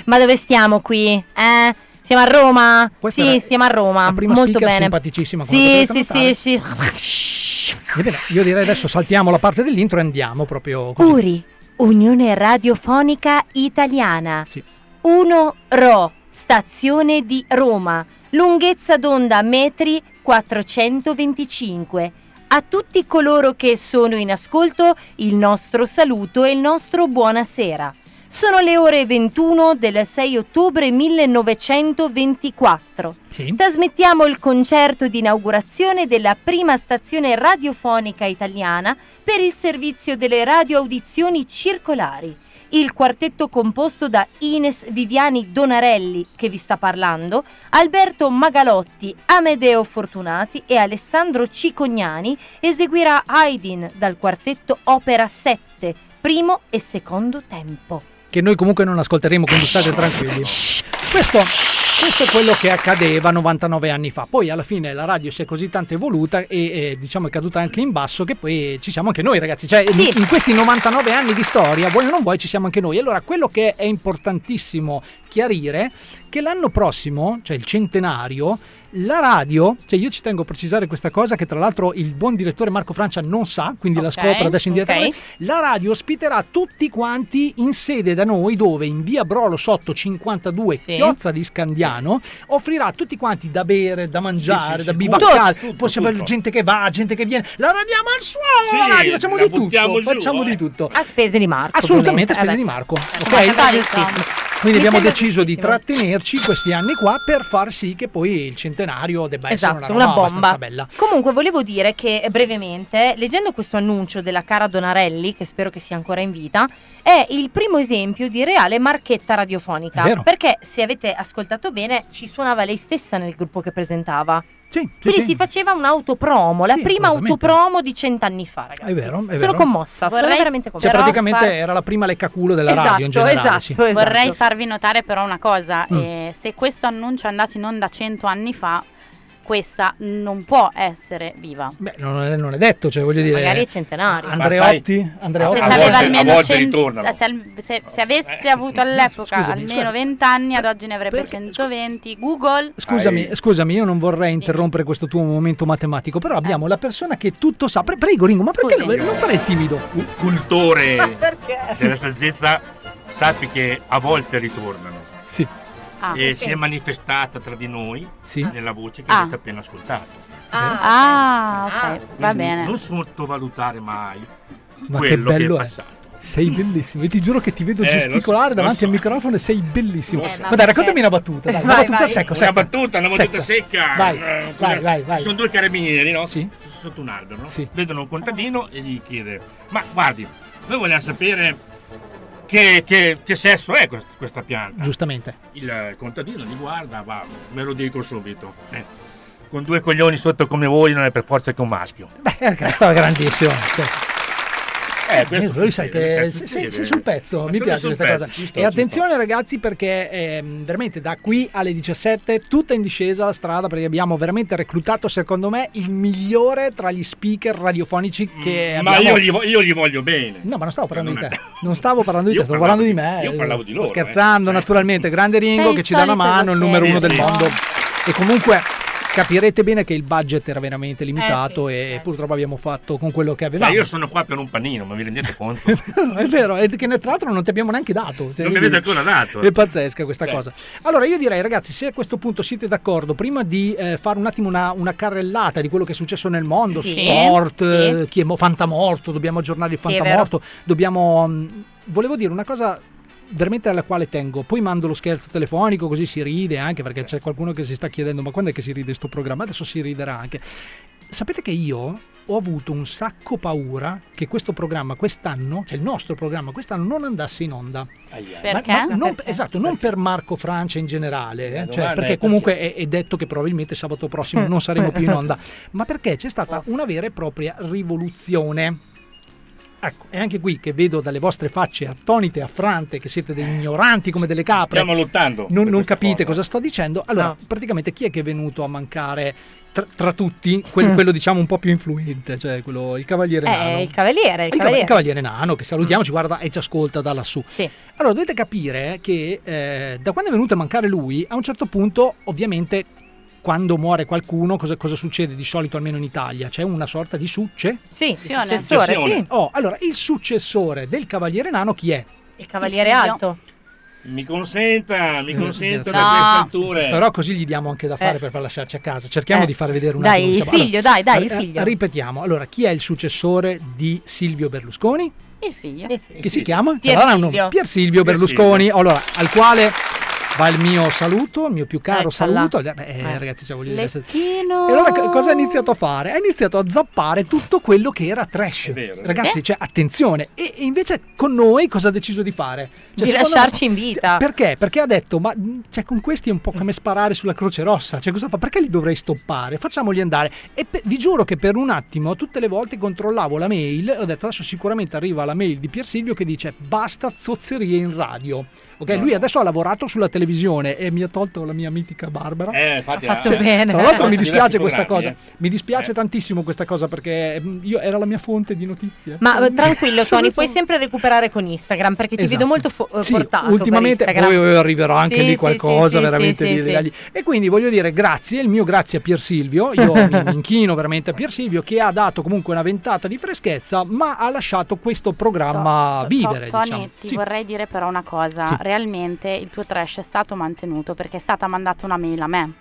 Ma dove stiamo qui? Eh? Siamo a Roma? Questa sì, siamo a Roma. la prima Molto bene. simpaticissima, Sì, sì, notare. sì, sì. Ebbene, io direi adesso saltiamo la parte dell'intro e andiamo proprio così. URI, Unione Radiofonica Italiana. Sì. 1 RO, stazione di Roma, lunghezza d'onda metri 425. A tutti coloro che sono in ascolto il nostro saluto e il nostro buonasera. Sono le ore 21 del 6 ottobre 1924. Sì. Trasmettiamo il concerto di inaugurazione della prima stazione radiofonica italiana per il servizio delle radioaudizioni circolari. Il quartetto composto da Ines Viviani Donarelli, che vi sta parlando, Alberto Magalotti, Amedeo Fortunati e Alessandro Cicognani eseguirà Haydn dal quartetto Opera 7, primo e secondo tempo. Che noi comunque non ascolteremo, quindi state tranquilli. Questo, questo è quello che accadeva 99 anni fa. Poi alla fine la radio si è così tanto evoluta e, e, diciamo è caduta anche in basso che poi ci siamo anche noi ragazzi. Cioè Sì. in, in questi 99 anni di storia, vuoi o non vuoi, ci siamo anche noi. Allora quello che è importantissimo chiarire che l'anno prossimo, cioè il centenario, la radio, cioè io ci tengo a precisare questa cosa che tra l'altro il buon direttore Marco Francia non sa, quindi la Ok, scopre adesso in diretta. ok. La radio ospiterà tutti quanti in sede da noi dove in via Brolo sotto 52 Sì. Chiozza di Scandiano offrirà a tutti quanti da bere, da mangiare, sì, da sì, bivaccare, tutto, tutto, possiamo avere tutto. gente che va, gente che viene, la radiamo al suolo, Sì, la radio, facciamo la di tutto, giù, facciamo eh. di tutto. A spese di Marco. Assolutamente a spese di Eh, Marco. beh, ok? giustissimo. Quindi Mi abbiamo deciso di trattenerci questi anni qua per far sì che poi il centenario debba essere Esatto, una, una roba bomba. bella. Comunque volevo dire che eh, brevemente, leggendo questo annuncio della cara Donarelli, che spero che sia ancora in vita, è il primo esempio di reale marchetta radiofonica. Perché se avete ascoltato bene, ci suonava lei stessa nel gruppo che presentava. Sì, sì, Quindi sì. si faceva un'autopromo, la Sì, prima autopromo di cent'anni fa, ragazzi. È vero, è sono vero. commossa, sono Vorrei- veramente Cioè commossa. Però praticamente far- era la prima leccaculo della Esatto, radio in generale. esatto, sì. esatto. Vorrei farvi notare però una cosa, Mm. eh, se questo annuncio è andato in onda 100 anni fa, questa non può essere viva. Beh, non è, non è detto, cioè voglio dire... Magari è centenario. Andreotti, Andreotti. Se a volte- almeno a volte 100 ritornano. se, se- se avesse avuto all'epoca scusami, almeno scusami. 20 anni, ad oggi ne avrebbe Perché- 120. Google. Scusami, scusami, io non vorrei interrompere questo tuo momento matematico, però abbiamo la persona che tutto sa. Pre- prego, Ringo, ma perché Scusi. non non fare il timido? Cu- cultore Perché? della saggezza, sappi che a volte ritornano. Ah, e che si è senso? manifestata tra di noi sì. nella voce che Ah. avete appena ascoltato. Ah, ok, Ah, va Quindi bene. Non sottovalutare mai Ma che quello che, bello è è. passato. Sei bellissimo, io ti giuro che ti vedo Eh, gesticolare so, davanti so. al microfono e sei bellissimo. So. Ma dai, raccontami una battuta, dai, una Vai, battuta vai. secca, Una battuta, una battuta secca. Vai, Eh, vai, vai, vai. Ci sono due carabinieri, no? Sì. Sotto un albero, no? Sì. Vedono un contadino e gli chiede: Ma guardi, noi vogliamo sapere che, che- che sesso è quest- questa pianta. Giustamente. Il contadino li guarda, va, me lo dico subito. Eh, con due coglioni sotto come voi non è per forza che un maschio. Beh, eh, questo è grandissimo. Eh, Eh, lui sai che sei, sei sul pezzo, Ma mi piace questa pezzo, cosa. sto, e attenzione ragazzi perché ehm, veramente da qui alle 17 tutta in discesa la strada perché abbiamo veramente reclutato secondo me il migliore tra gli speaker radiofonici che Mm, Ma abbiamo. io gli, vo- io gli voglio bene. No, ma non stavo parlando di te. Non stavo parlando di te, stavo parlando di di- me. io parlavo di loro, Sto scherzando, eh. naturalmente. Grande Ringo Sei che ci dà una mano, il numero uno del mondo. E comunque capirete bene che il budget era veramente Eh, limitato e purtroppo abbiamo fatto con quello che avevamo. Ma io sono qua per un panino, ma vi rendete conto? è vero, è che tra l'altro non ti abbiamo neanche dato. Cioè, non mi avete ancora dato. È pazzesca questa Cioè. cosa. Allora, io direi, ragazzi, se a questo punto siete d'accordo, prima di eh, fare un attimo una, una carrellata di quello che è successo nel mondo, Sì. sport, Sì. eh, chi è mo- fantamorto, dobbiamo aggiornare il Sì, fantamorto, dobbiamo. mh, volevo dire una cosa veramente alla quale tengo. Poi mando lo scherzo telefonico così si ride anche perché c'è qualcuno che si sta chiedendo ma quando è che si ride sto programma? Adesso si riderà anche. Sapete che io ho avuto un sacco paura che questo programma quest'anno, cioè il nostro programma quest'anno non andasse in onda. Perché? Ma- ma non- Perché? Esatto, non per Marco Francia in generale, eh, cioè, perché comunque è, è detto che probabilmente sabato prossimo non saremo più in onda, ma perché c'è stata una vera e propria rivoluzione. Ecco, è anche qui che vedo dalle vostre facce attonite, affrante, che siete degli ignoranti come delle capre. Stiamo lottando. Non, non capite cosa. cosa sto dicendo. Allora, No. praticamente chi è che è venuto a mancare tra, tra tutti? Quel- quello diciamo un po' più influente, cioè quello, il cavaliere Eh, nano. il cavaliere, il Il cava- cavaliere. il cavaliere nano che salutiamo, ci guarda e ci ascolta da lassù. Allora dovete capire che eh, da quando è venuto a mancare lui, a un certo punto, ovviamente, quando muore qualcuno, cosa, cosa succede di solito almeno in Italia? C'è una sorta di succe? Sì, successore, sì. Oh, allora il successore del cavaliere nano chi è? Il cavaliere Il figlio. alto. Mi consenta, mi consenta da No. queste alture. Però così gli diamo anche da fare Eh. per far lasciarci a casa. Cerchiamo Eh. di far vedere un Dai, attimo. il insomma. figlio, dai, dai, il eh, figlio. Ripetiamo. Allora, chi è il successore di Silvio Berlusconi? Il figlio. Che si chiama? Pier Silvio. nome? Pier Silvio Pier Berlusconi. Silvio. Allora, al quale va il mio saluto, il mio più caro Eccola. saluto. Eh, beh, ragazzi, cioè, voglio dire, Lecchino. E allora co- cosa ha iniziato a fare? Ha iniziato a zappare tutto quello che era trash. vero. Ragazzi, Eh? cioè, attenzione. E e invece con noi cosa ha deciso di fare? Cioè, Di lasciarci me- in vita. Perché? Perché ha detto, ma mh, cioè, con questi è un po' come sparare sulla Croce Rossa. Cioè, cosa fa? Perché li dovrei stoppare? Facciamoli andare. E pe- vi giuro che per un attimo, tutte le volte controllavo la mail, ho detto adesso sicuramente arriva la mail di Pier Silvio che dice basta zozzerie in radio. Ok, lui adesso ha lavorato sulla televisione e mi ha tolto la mia mitica Barbara. Eh, infatti, Ha fatto cioè, bene. Tra l'altro mi dispiace questa cosa, programmi, mi dispiace Eh. tantissimo questa cosa perché mm, io era la mia fonte di notizie. Ma eh, tranquillo Tony, puoi sempre recuperare con Instagram perché ti Esatto. vedo molto fo- eh, Sì, portato ultimamente poi arriverà anche Sì, lì qualcosa sì, sì, veramente sì, di sì, legali. E quindi voglio dire grazie, il mio grazie a Pier Silvio, io mi inchino veramente a Pier Silvio che ha dato comunque una ventata di freschezza, ma ha lasciato questo programma To- vivere, Tony, diciamo. ti Sì. vorrei dire però una cosa. Realmente il tuo trash è stato mantenuto perché è stata mandata una mail a me.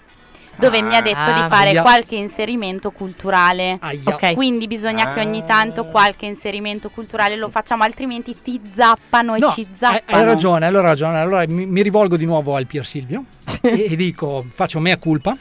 Dove mi ha detto Ah, di fare aia. qualche inserimento culturale. Aia. Ok. Quindi bisogna che ogni Ah. tanto qualche inserimento culturale lo facciamo, altrimenti ti zappano e No, ci hai, zappano. hai ragione, allora hai ragione. Allora mi, mi rivolgo di nuovo al Pier Silvio e, e dico, faccio mea culpa.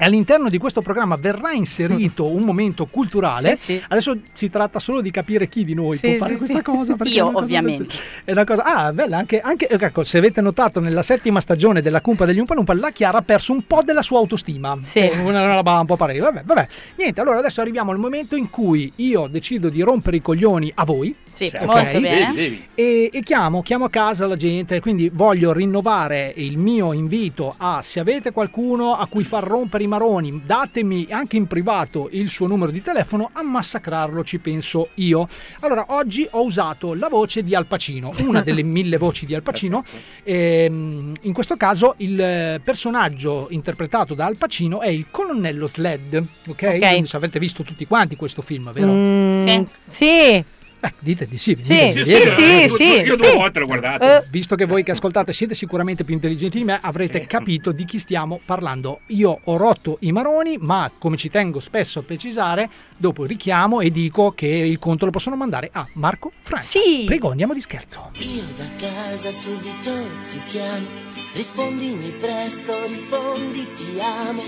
All'interno di questo programma verrà inserito un momento culturale. Sì, sì. Adesso si tratta solo di capire chi di noi Sì, può fare sì. questa cosa. perché Io, cosa- ovviamente. È una cosa. Ah, bella, anche, anche- ecco, se avete notato, nella settima stagione della Cumpa degli Umpalumpa, la Chiara ha perso un po' della sua autostima. Sì. È Una roba un po' parecchio. Vabbè, vabbè. Niente, allora adesso arriviamo al momento in cui io decido di rompere i coglioni a voi. Sì, Certo. Molto bene. Devi, devi. E, e chiamo, chiamo a casa la gente, quindi voglio rinnovare il mio invito a se avete qualcuno a cui far rompere i maroni, datemi anche in privato il suo numero di telefono, a massacrarlo ci penso io. Allora, oggi ho usato la voce di Al Pacino, una delle mille voci di Al Pacino. Ehm, in questo caso il personaggio interpretato da Al Pacino è il colonnello Sled, ok? Quindi se avete visto tutti quanti questo film, vero? Mm, Sì. sì. Eh, dite di sì. Sì, di sì, sì, sì, io sì. due volte l'ho guardato. Eh. Visto che voi che ascoltate siete sicuramente più intelligenti di me, avrete capito di chi stiamo parlando. Io ho rotto i maroni, ma come ci tengo spesso a precisare, dopo richiamo e dico che il conto lo possono mandare a Marco Franco. Sì. Prego, andiamo di scherzo. Io da casa subito ti chiamo, rispondimi presto, rispondi ti amo.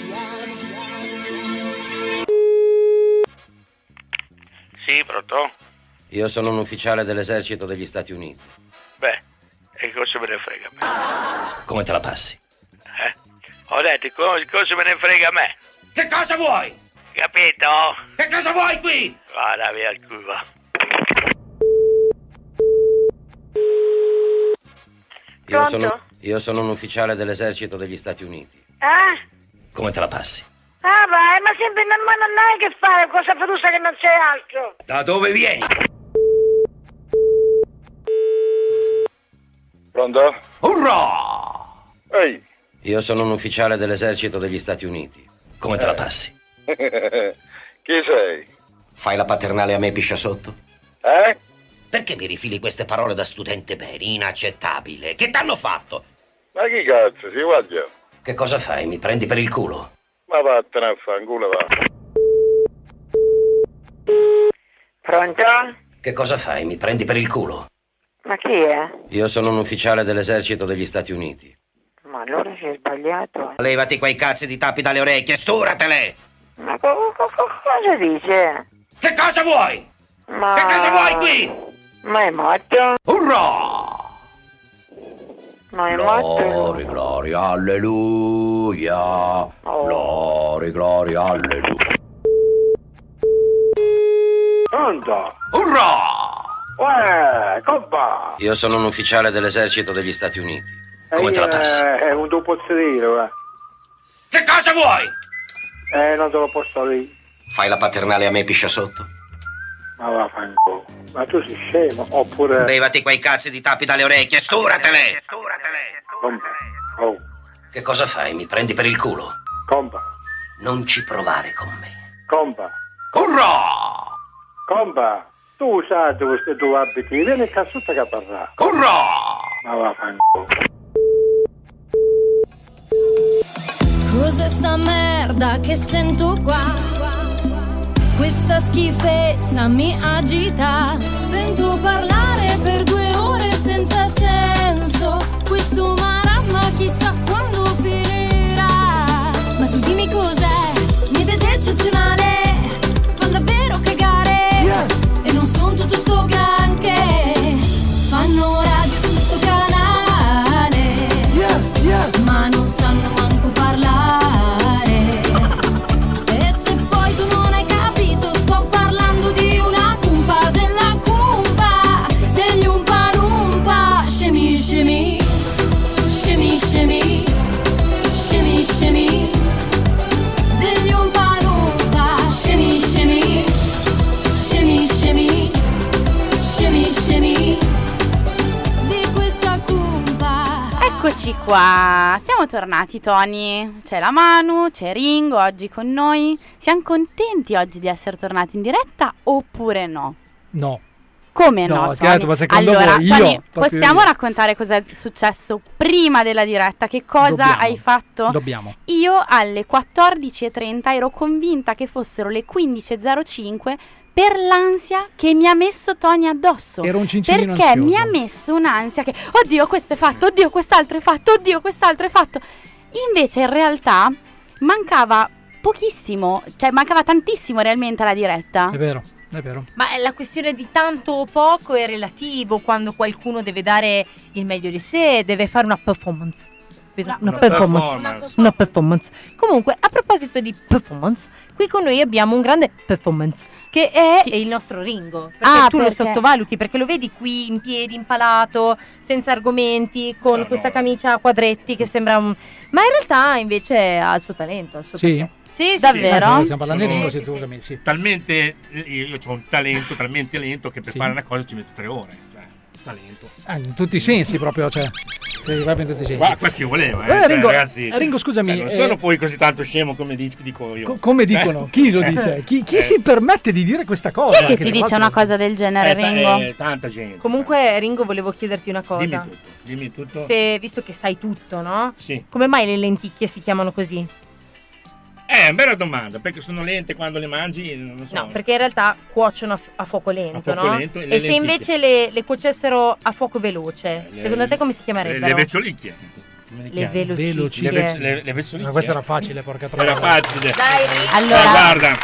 Sì, pronto? Io sono un ufficiale dell'esercito degli Stati Uniti. Beh, e cosa me ne frega a me? Come te la passi? Eh? Ho detto, co- cosa me ne frega a me? Che cosa vuoi? Capito? Che cosa vuoi qui? Vada via il culo. Io sono, io sono un ufficiale dell'esercito degli Stati Uniti. Eh? Come te la passi? Ah, vai, ma sempre non, ma non hai che fare con questa fiducia che non c'è altro. Da dove vieni? Pronto? Urrà! Ehi! Io sono un ufficiale dell'esercito degli Stati Uniti. Come te la passi? Chi sei? Fai la paternale a me piscia sotto? Eh? Perché mi rifili queste parole da studente bene? Inaccettabile. Che t'hanno fatto? Ma chi cazzo, si guarda? Che cosa fai? Mi prendi per il culo? Ma vattene a fanculo va. Pronto? Che cosa fai? Mi prendi per il culo? Ma chi è? Io sono un ufficiale dell'esercito degli Stati Uniti. Ma allora si è sbagliato. Levati quei cazzi di tappi dalle orecchie, sturatele! Ma co- co- co- cosa dice? Che cosa vuoi? Ma... Che cosa vuoi qui? Ma è morto? Urrà! Ma è morto? Gloria, gloria, alleluia. Gloria, gloria, alleluia. Pronto? Urrà! Uè, compa! Io sono un ufficiale dell'esercito degli Stati Uniti. Come te la passi? Eh, te lo posso dire, va. Che cosa vuoi? Eh, non te lo posso dire. Fai la paternale a me piscia sotto? Ma va fanculo. Ma tu sei scemo, oppure... Levati quei cazzi di tappi dalle orecchie, sturatele! Compa. Oh, Che cosa fai? Mi prendi per il culo? compa. Non ci provare con me. Compa. Urrà! Compa. Tu sai dove stai tu abiti, vieni qua sotto che parla. Urrà! Ma va. Cos'è sta merda che sento qua? Questa schifezza mi agita. Sento parlare per due ore senza senso. Questo marasma Eccoci qua, siamo tornati Tony, c'è la Manu, c'è Ringo oggi con noi. Siamo contenti oggi di essere tornati in diretta oppure no? No. Come no? No, scherzo, ma secondo allora, voi io, Tony, possiamo io. raccontare cosa è successo prima della diretta? Che cosa Dobbiamo. hai fatto? Dobbiamo. Io alle 14.30 ero convinta che fossero le 15.05 per l'ansia che mi ha messo Tony addosso. Era un cincinino Perché ansioso. mi ha messo un'ansia che, oddio, questo è fatto, oddio, quest'altro è fatto, oddio, quest'altro è fatto. Invece in realtà mancava pochissimo, cioè mancava tantissimo realmente alla diretta. È vero, è vero. Ma la questione di tanto o poco è relativo quando qualcuno deve dare il meglio di sé, deve fare una performance. Una, Una performance. performance. Una performance. Comunque, a proposito di performance, qui con noi abbiamo un grande performance che è il nostro Ringo. Perché Ah, tu lo perché? sottovaluti perché lo vedi qui in piedi, impalato, senza argomenti, con questa camicia a quadretti che sembra un. Ma in realtà invece ha il suo talento, il suo Sì? perché. Sì, sì, Davvero? Eh, stiamo parlando di Ringo, Sì, sì, sì. Talmente, io, io ho un talento talmente lento che per Sì. fare una cosa ci metto tre ore. Cioè, talento. Ah, in tutti i sensi proprio, cioè. Sì, va bene tutti i sensi. Qua, qua ci voleva, eh, Eh, cioè, Ringo, ragazzi. Ringo, scusami, Cioè, non eh, sono poi così tanto scemo come dic- dico io. Co- come dicono? Eh. Chi lo dice? Chi, chi Eh. si permette di dire questa cosa? Chi è che Che ti dice una cosa del genere, Eh, Ringo? eh, tanta gente. Comunque, Ringo, volevo chiederti una cosa. Dimmi tutto, dimmi tutto. Se, visto che sai tutto, no? Sì. Come mai le lenticchie si chiamano così? Eh, una bella domanda, perché sono lente quando le mangi, non so. No, perché in realtà cuociono a, f- a fuoco lento, A fuoco no? lento e e le se lenticchie. invece le, le cuocessero a fuoco veloce, Le- secondo te come si Le, chiamerebbero? le Le chiami? velocicchie. Le, vec- le, le vecchiolicchie. Ma questa era facile, porca troia. Era facile. Allora- Ma guarda,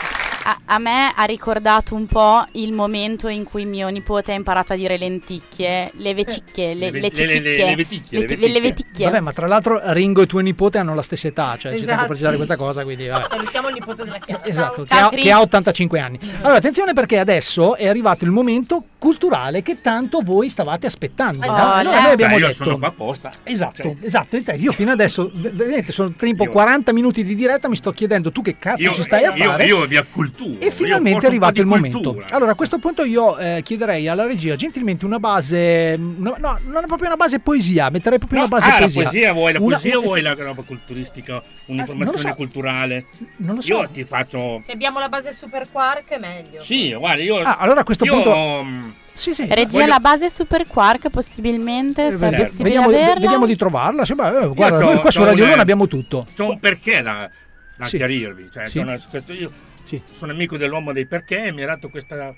A, a me ha ricordato un po' il momento in cui mio nipote ha imparato a dire lenticchie, le vecicchie, le, Eh, Le le, le- le- veticchie, le, le ti- le veticchie. Vabbè, ma tra l'altro Ringo e tuo nipote hanno la stessa età, cioè ci tengo a Esatto. precisare questa cosa, quindi vabbè. Salutiamo il nipote della chiesa. Esatto, che Ciao, ha, che ha 85 anni. Allora, attenzione perché adesso è arrivato il momento culturale che tanto voi stavate aspettando. Esatto. Oh, Allora noi abbiamo Cioè, io detto... sono qua apposta. Esatto, Cioè, esatto. Io fino adesso, vedete, sono tipo Io- 40 minuti di diretta, mi sto chiedendo tu che cazzo io, ci stai a io, fare. io vi acculturo. E finalmente è arrivato il momento. cultura. Allora, a questo punto io eh, chiederei alla regia gentilmente una base. No, no, non è proprio una base poesia, metterei proprio No, una base ah, poesia. la poesia vuoi la Una- poesia o una- vuoi la roba culturistica, un'informazione non so. culturale? Non lo so. Io ti faccio Se abbiamo la base super quark è meglio. Sì, guarda, io Ah, allora a questo io, punto- mm, Sì, sì. Regia Voglio- la base Super Quark possibilmente, se è Vediamo- vediamo, averla. vediamo di trovarla. Sì, beh, eh, guarda, c'ho- noi qua su Radio un- Luna abbiamo tutto. C'ho un perché da, da Sì. chiarirvi. Cioè, Sì. una- io Sì. sono amico dell'uomo dei perché e mi ha dato questa,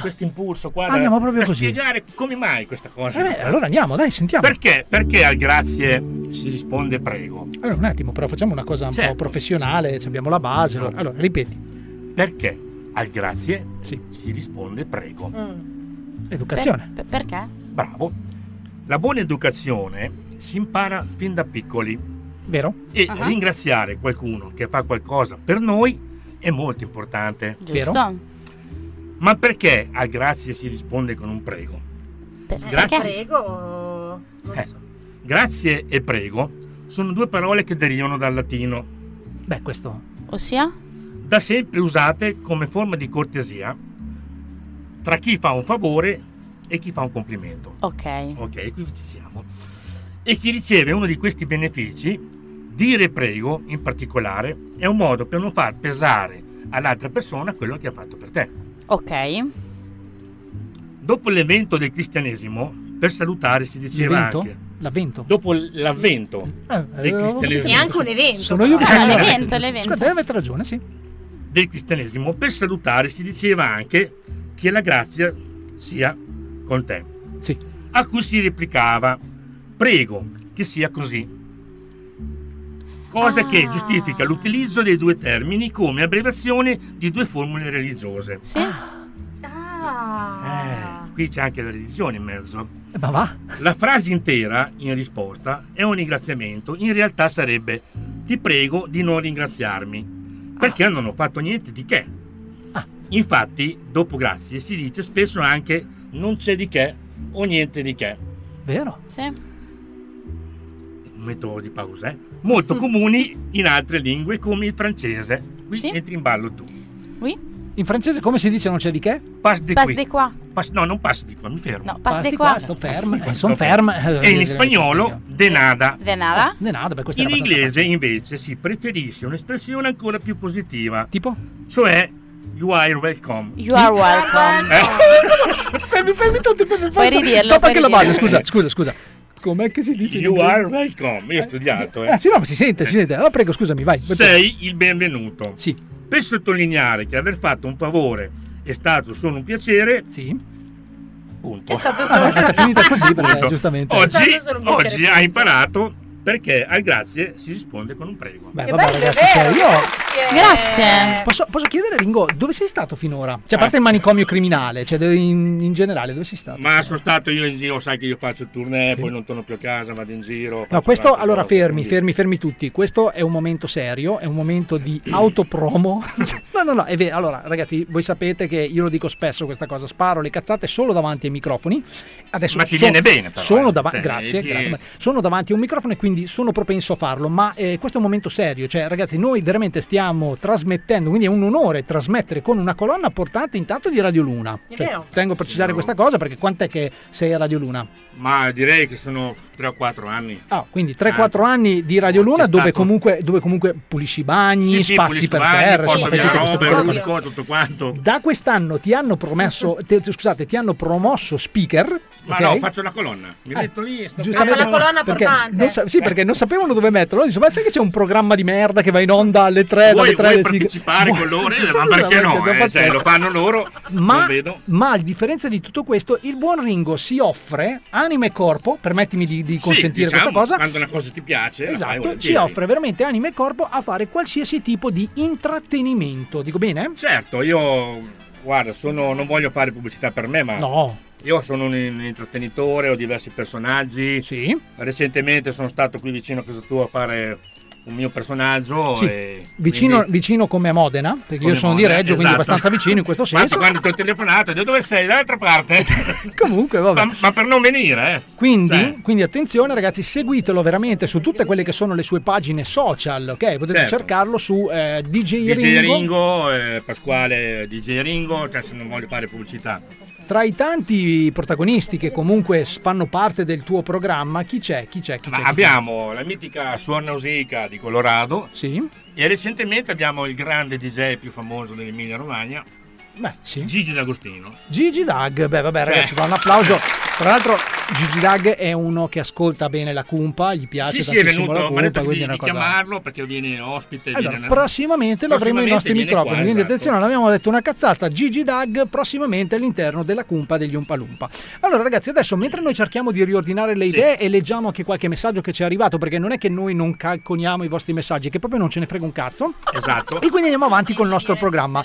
questo impulso qua Ah, da, andiamo proprio da così. spiegare come mai questa cosa. Eh beh, allora andiamo, dai, sentiamo. Perché? Perché al grazie si risponde prego. Allora, un attimo, però facciamo una cosa un Certo. po' professionale, ci abbiamo la base. Allora, allora, ripeti. Perché al grazie Sì. si risponde prego. Mm. Educazione. Per- per- perché? Bravo. La buona educazione si impara fin da piccoli Vero? e Ah. ringraziare qualcuno che fa qualcosa per noi è molto importante. Giusto? Ma perché al grazie si risponde con un prego? Per- Grazie. Prego. Non Eh, so. grazie e prego sono due parole che derivano dal latino, Beh, questo. Ossia? da sempre usate come forma di cortesia tra chi fa un favore e chi fa un complimento. Ok. Ok, qui ci siamo. E chi riceve uno di questi benefici, dire prego in particolare, è un modo per non far pesare all'altra persona quello che ha fatto per te. Ok. Dopo l'evento del cristianesimo, per salutare si diceva L'evento? anche. L'avvento? Dopo l'avvento Eh, del cristianesimo. È anche un evento. Sono io che Ah, l'evento, l'evento. Guarda, avete ragione, sì. del cristianesimo, per salutare si diceva anche che la grazia sia con te. Sì. A cui si replicava, prego che sia così. Cosa che Ah. giustifica l'utilizzo dei due termini come abbreviazione di due formule religiose. Sì. Ah. Eh, qui c'è anche la religione in mezzo. Eh, Ma va. La frase intera in risposta è un ringraziamento, in realtà sarebbe ti prego di non ringraziarmi, perché non ho fatto niente di che. Ah. Infatti, dopo grazie si dice spesso anche non c'è di che o niente di che. Vero? Sì. Un metodo di pausa, eh? Molto comuni in altre lingue come il francese. Qui Sì. entri in ballo tu. Oui. In francese come si dice non c'è di che? Passe di Passe qua. Pass- no, non passi di qua, mi fermo. No, passe di Basti qua. sto ferm, Sto eh, son fermo. ferm. E in spagnolo, de nada. De nada? De nada, beh, In inglese facile. invece si preferisce un'espressione ancora più positiva, Tipo? cioè you are welcome. You are welcome. Eh? fermi, fermi tutti, fermi, Puoi fermi. ridirlo, Stop puoi anche la base, scusa, scusa, scusa. Com'è che si dice? You are welcome. Io ho studiato, Eh, eh. sì, no, ma si sente, si sente. Allora prego, scusami, vai. Sei il benvenuto. Sì. Per sottolineare che aver fatto un favore è stato solo un piacere, Sì. punto. È stato Ah, solo no, è finita così perché giustamente. Oggi, oggi hai imparato perché al grazie si risponde con un prego. Beh, Che vabbè, bello, ragazzi, cioè, vero, io Grazie. posso, posso chiedere, Ringo, dove sei stato finora? Cioè, a parte il manicomio criminale, cioè in, in generale, dove sei stato? Ma sono stato io in giro, sai che io faccio tournée, poi non torno più a casa, vado in giro. No, questo allora cose, fermi, quindi- fermi, fermi tutti. Questo è un momento serio, è un momento di autopromo. no, no, no, è vero. Allora, ragazzi, voi sapete che io lo dico spesso questa cosa, sparo le cazzate solo davanti ai microfoni. Adesso Ma ti so- viene bene, però, Sono eh. davanti, Cioè, grazie, ti- grazie, sono davanti a un microfono e quindi quindi sono propenso a farlo, ma eh, questo è un momento serio, cioè ragazzi noi veramente stiamo trasmettendo, quindi è un onore trasmettere con una colonna portante intanto di Radio Luna. Cioè, tengo a precisare questa cosa perché quant'è che sei a Radio Luna? Ma direi che sono 3 o 4 anni. Ah, quindi 3-4 anni di Radio Luna dove comunque, dove comunque pulisci i bagni, Sì, sì, spazi per bagni, terra, porto insomma, via robe, rusco, tutto quanto. Da quest'anno ti hanno promesso, te- scusate, ti hanno promosso speaker. Ma ok? no, faccio la colonna. Mi Eh, metto lì e sto Giustamente, Ah, fa la colonna perché portante. non sa- sì, perché non sapevano dove metterlo. Dice, ma sai che c'è un programma di merda che va in onda alle 3 Vuoi, dalle 3 vuoi alle sighe?" partecipare con loro? Eh, Ma perché no? eh? Cioè, lo fanno loro, Ma, vedo. ma a differenza di tutto questo, il buon Ringo si offre anima e corpo, permettimi di, di consentire sì, diciamo, questa cosa. Quando una cosa ti piace, Esatto, si offre veramente anima e corpo a fare qualsiasi tipo di intrattenimento. Dico bene? Certo, io guarda, sono, non voglio fare pubblicità per me, ma No. io sono un, un intrattenitore, ho diversi personaggi. Sì. Recentemente sono stato qui vicino a casa tua a fare un mio personaggio. Sì, e Vicino, quindi- vicino come a Modena, perché io come sono di Modena, Reggio, quindi esatto. abbastanza vicino in questo senso. quando ti ho telefonato, ho dove sei? Dall'altra parte. Comunque, vabbè. Ma, ma per non venire, eh. Quindi, Cioè. quindi attenzione ragazzi, seguitelo veramente su tutte quelle che sono le sue pagine social, ok? Potete Certo. cercarlo su eh, DJ, DJ Ringo. Ringo, eh, Pasquale DJ Ringo, cioè se non voglio fare pubblicità. Tra i tanti protagonisti che comunque fanno parte del tuo programma, chi c'è? Chi c'è? Chi c'è? Chi abbiamo la mitica Suor Nausicaa di Colorado. Sì. E recentemente abbiamo il grande DJ più famoso dell'Emilia Romagna. Beh, sì. Gigi D'Agostino. Gigi Dag, beh vabbè Cioè. ragazzi, fa un applauso. Tra l'altro Gigi Dag è uno che ascolta bene la cumpa, gli piace Sì, sì, è venuto, la cumpa, quindi è una cosa... chiamarlo perché viene ospite. Allora, viene- prossimamente lo avremo ai Prossimamente nostri microfoni. qua, quindi esatto. attenzione, non abbiamo detto una cazzata. Gigi Dag prossimamente all'interno della cumpa degli Umpalumpa. Allora, ragazzi, adesso mentre noi cerchiamo di riordinare le idee e leggiamo anche qualche messaggio che ci è arrivato, perché non è che noi non calcoliamo i vostri messaggi, che proprio non ce ne frega un cazzo. Esatto. E quindi andiamo avanti con il nostro programma.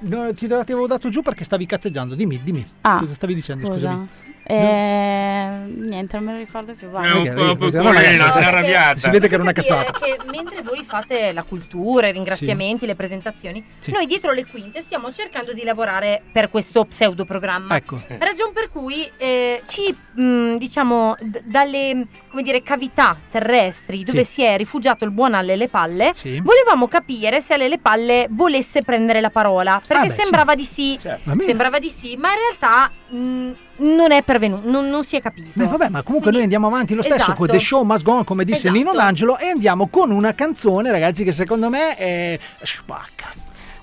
No, ti avevo dato giù perché stavi cazzeggiando. Dimmi, dimmi. Ah, Cosa stavi dicendo? scusa. Scusami. Eh, niente, non me lo ricordo più. va. È un po' piccolina, si è si arrabbiata. vede che era una cazzata. che mentre voi fate la cultura, i ringraziamenti, le presentazioni, Sì. noi dietro le quinte stiamo cercando di lavorare per questo pseudo programma. Ecco. Ragion per cui eh, ci mh, diciamo d- dalle come dire, cavità terrestri dove Sì. si è rifugiato il buon Alle Le Palle, Sì. volevamo capire se Alle Le Palle volesse prendere la parola. Perché Ah, beh, sembrava di sì, bene. sembrava di sì, ma in realtà mh, non è pervenuto, non, non si è capito. Beh, vabbè, ma comunque noi andiamo avanti lo stesso Esatto. con The Show Must Go On, come disse Esatto. Nino D'Angelo, e andiamo con una canzone, ragazzi, che secondo me è spacca.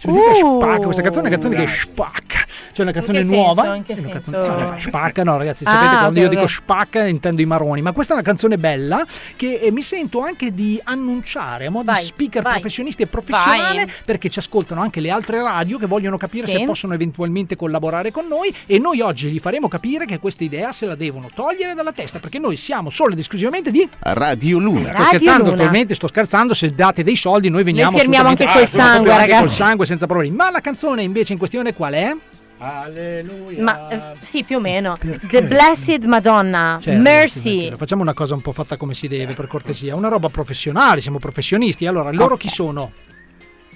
Uh. spacca, questa canzone è una canzone che spacca. C'è una canzone che nuova. senso? Una senso? canzone- no, spacca, no, ragazzi, Ah, sapete quando ok, io dico ok. spacca intendo i maroni, ma questa è una canzone bella che eh, mi sento anche di annunciare a modo di speaker vai. professionisti e professionale Vai. perché ci ascoltano anche le altre radio che vogliono capire Sì. se possono eventualmente collaborare con noi e noi oggi gli faremo capire che questa idea se la devono togliere dalla testa perché noi siamo solo ed esclusivamente di Radio Luna. Sto scherzando, attualmente sto scherzando, se date dei soldi noi veniamo Noi firmiamo assolutamente- anche col Ah, sangue, ragazzi. col sangue senza problemi. Ma la canzone invece in questione qual è? Alleluia. Ma eh, sì, più o meno. The Blessed Madonna, Cioè, Mercy. Facciamo una cosa un po' fatta come si deve, per cortesia. Una roba professionale, siamo professionisti. Allora, loro chi sono?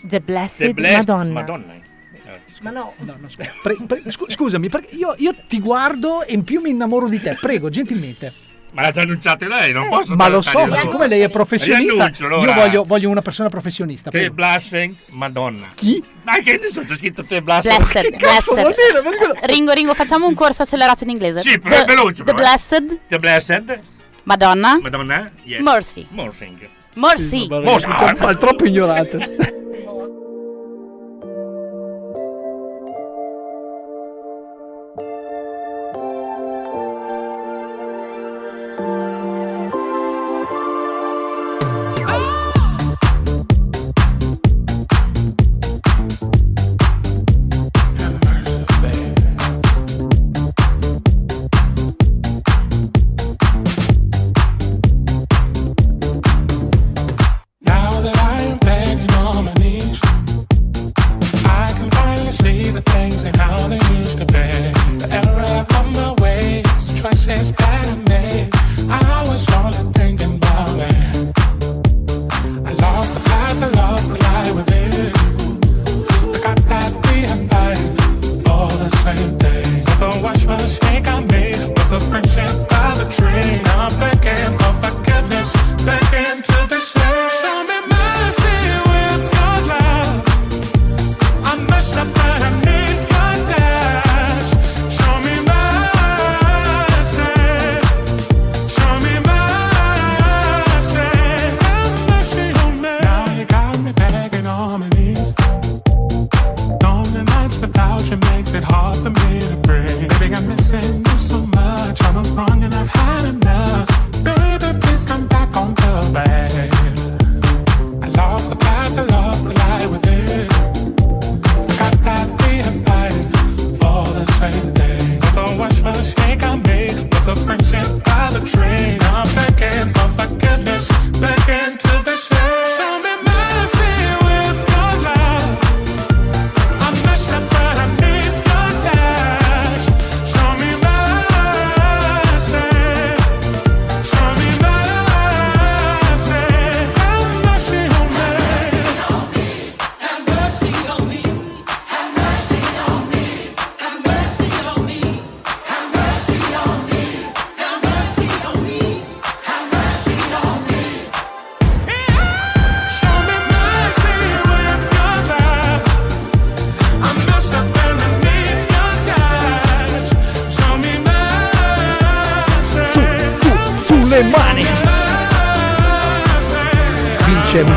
The Blessed, The blessed Madonna. Madonna. Ma no. Pre- pre- scu- scusami, perché io, io ti guardo e in più mi innamoro di te. Prego, gentilmente. Ma l'ha già annunciato lei, non posso Eh, Ma lo so, ma siccome lei è professionista, Riannuncio, io allora. voglio, voglio una persona professionista. The prego. Blessing Madonna. Chi? Ma che ne so, c'è scritto The Blessing. Blessed, Che cazzo blessed. vuol dire? Ringo, Ringo, facciamo un corso accelerato in inglese. Sì, però è The- veloce, The però, eh. Blessed The Blessed Madonna Madonna. Yes. Mercy. Morsing. Ragazzi, Mosca. ma è troppo ignorante.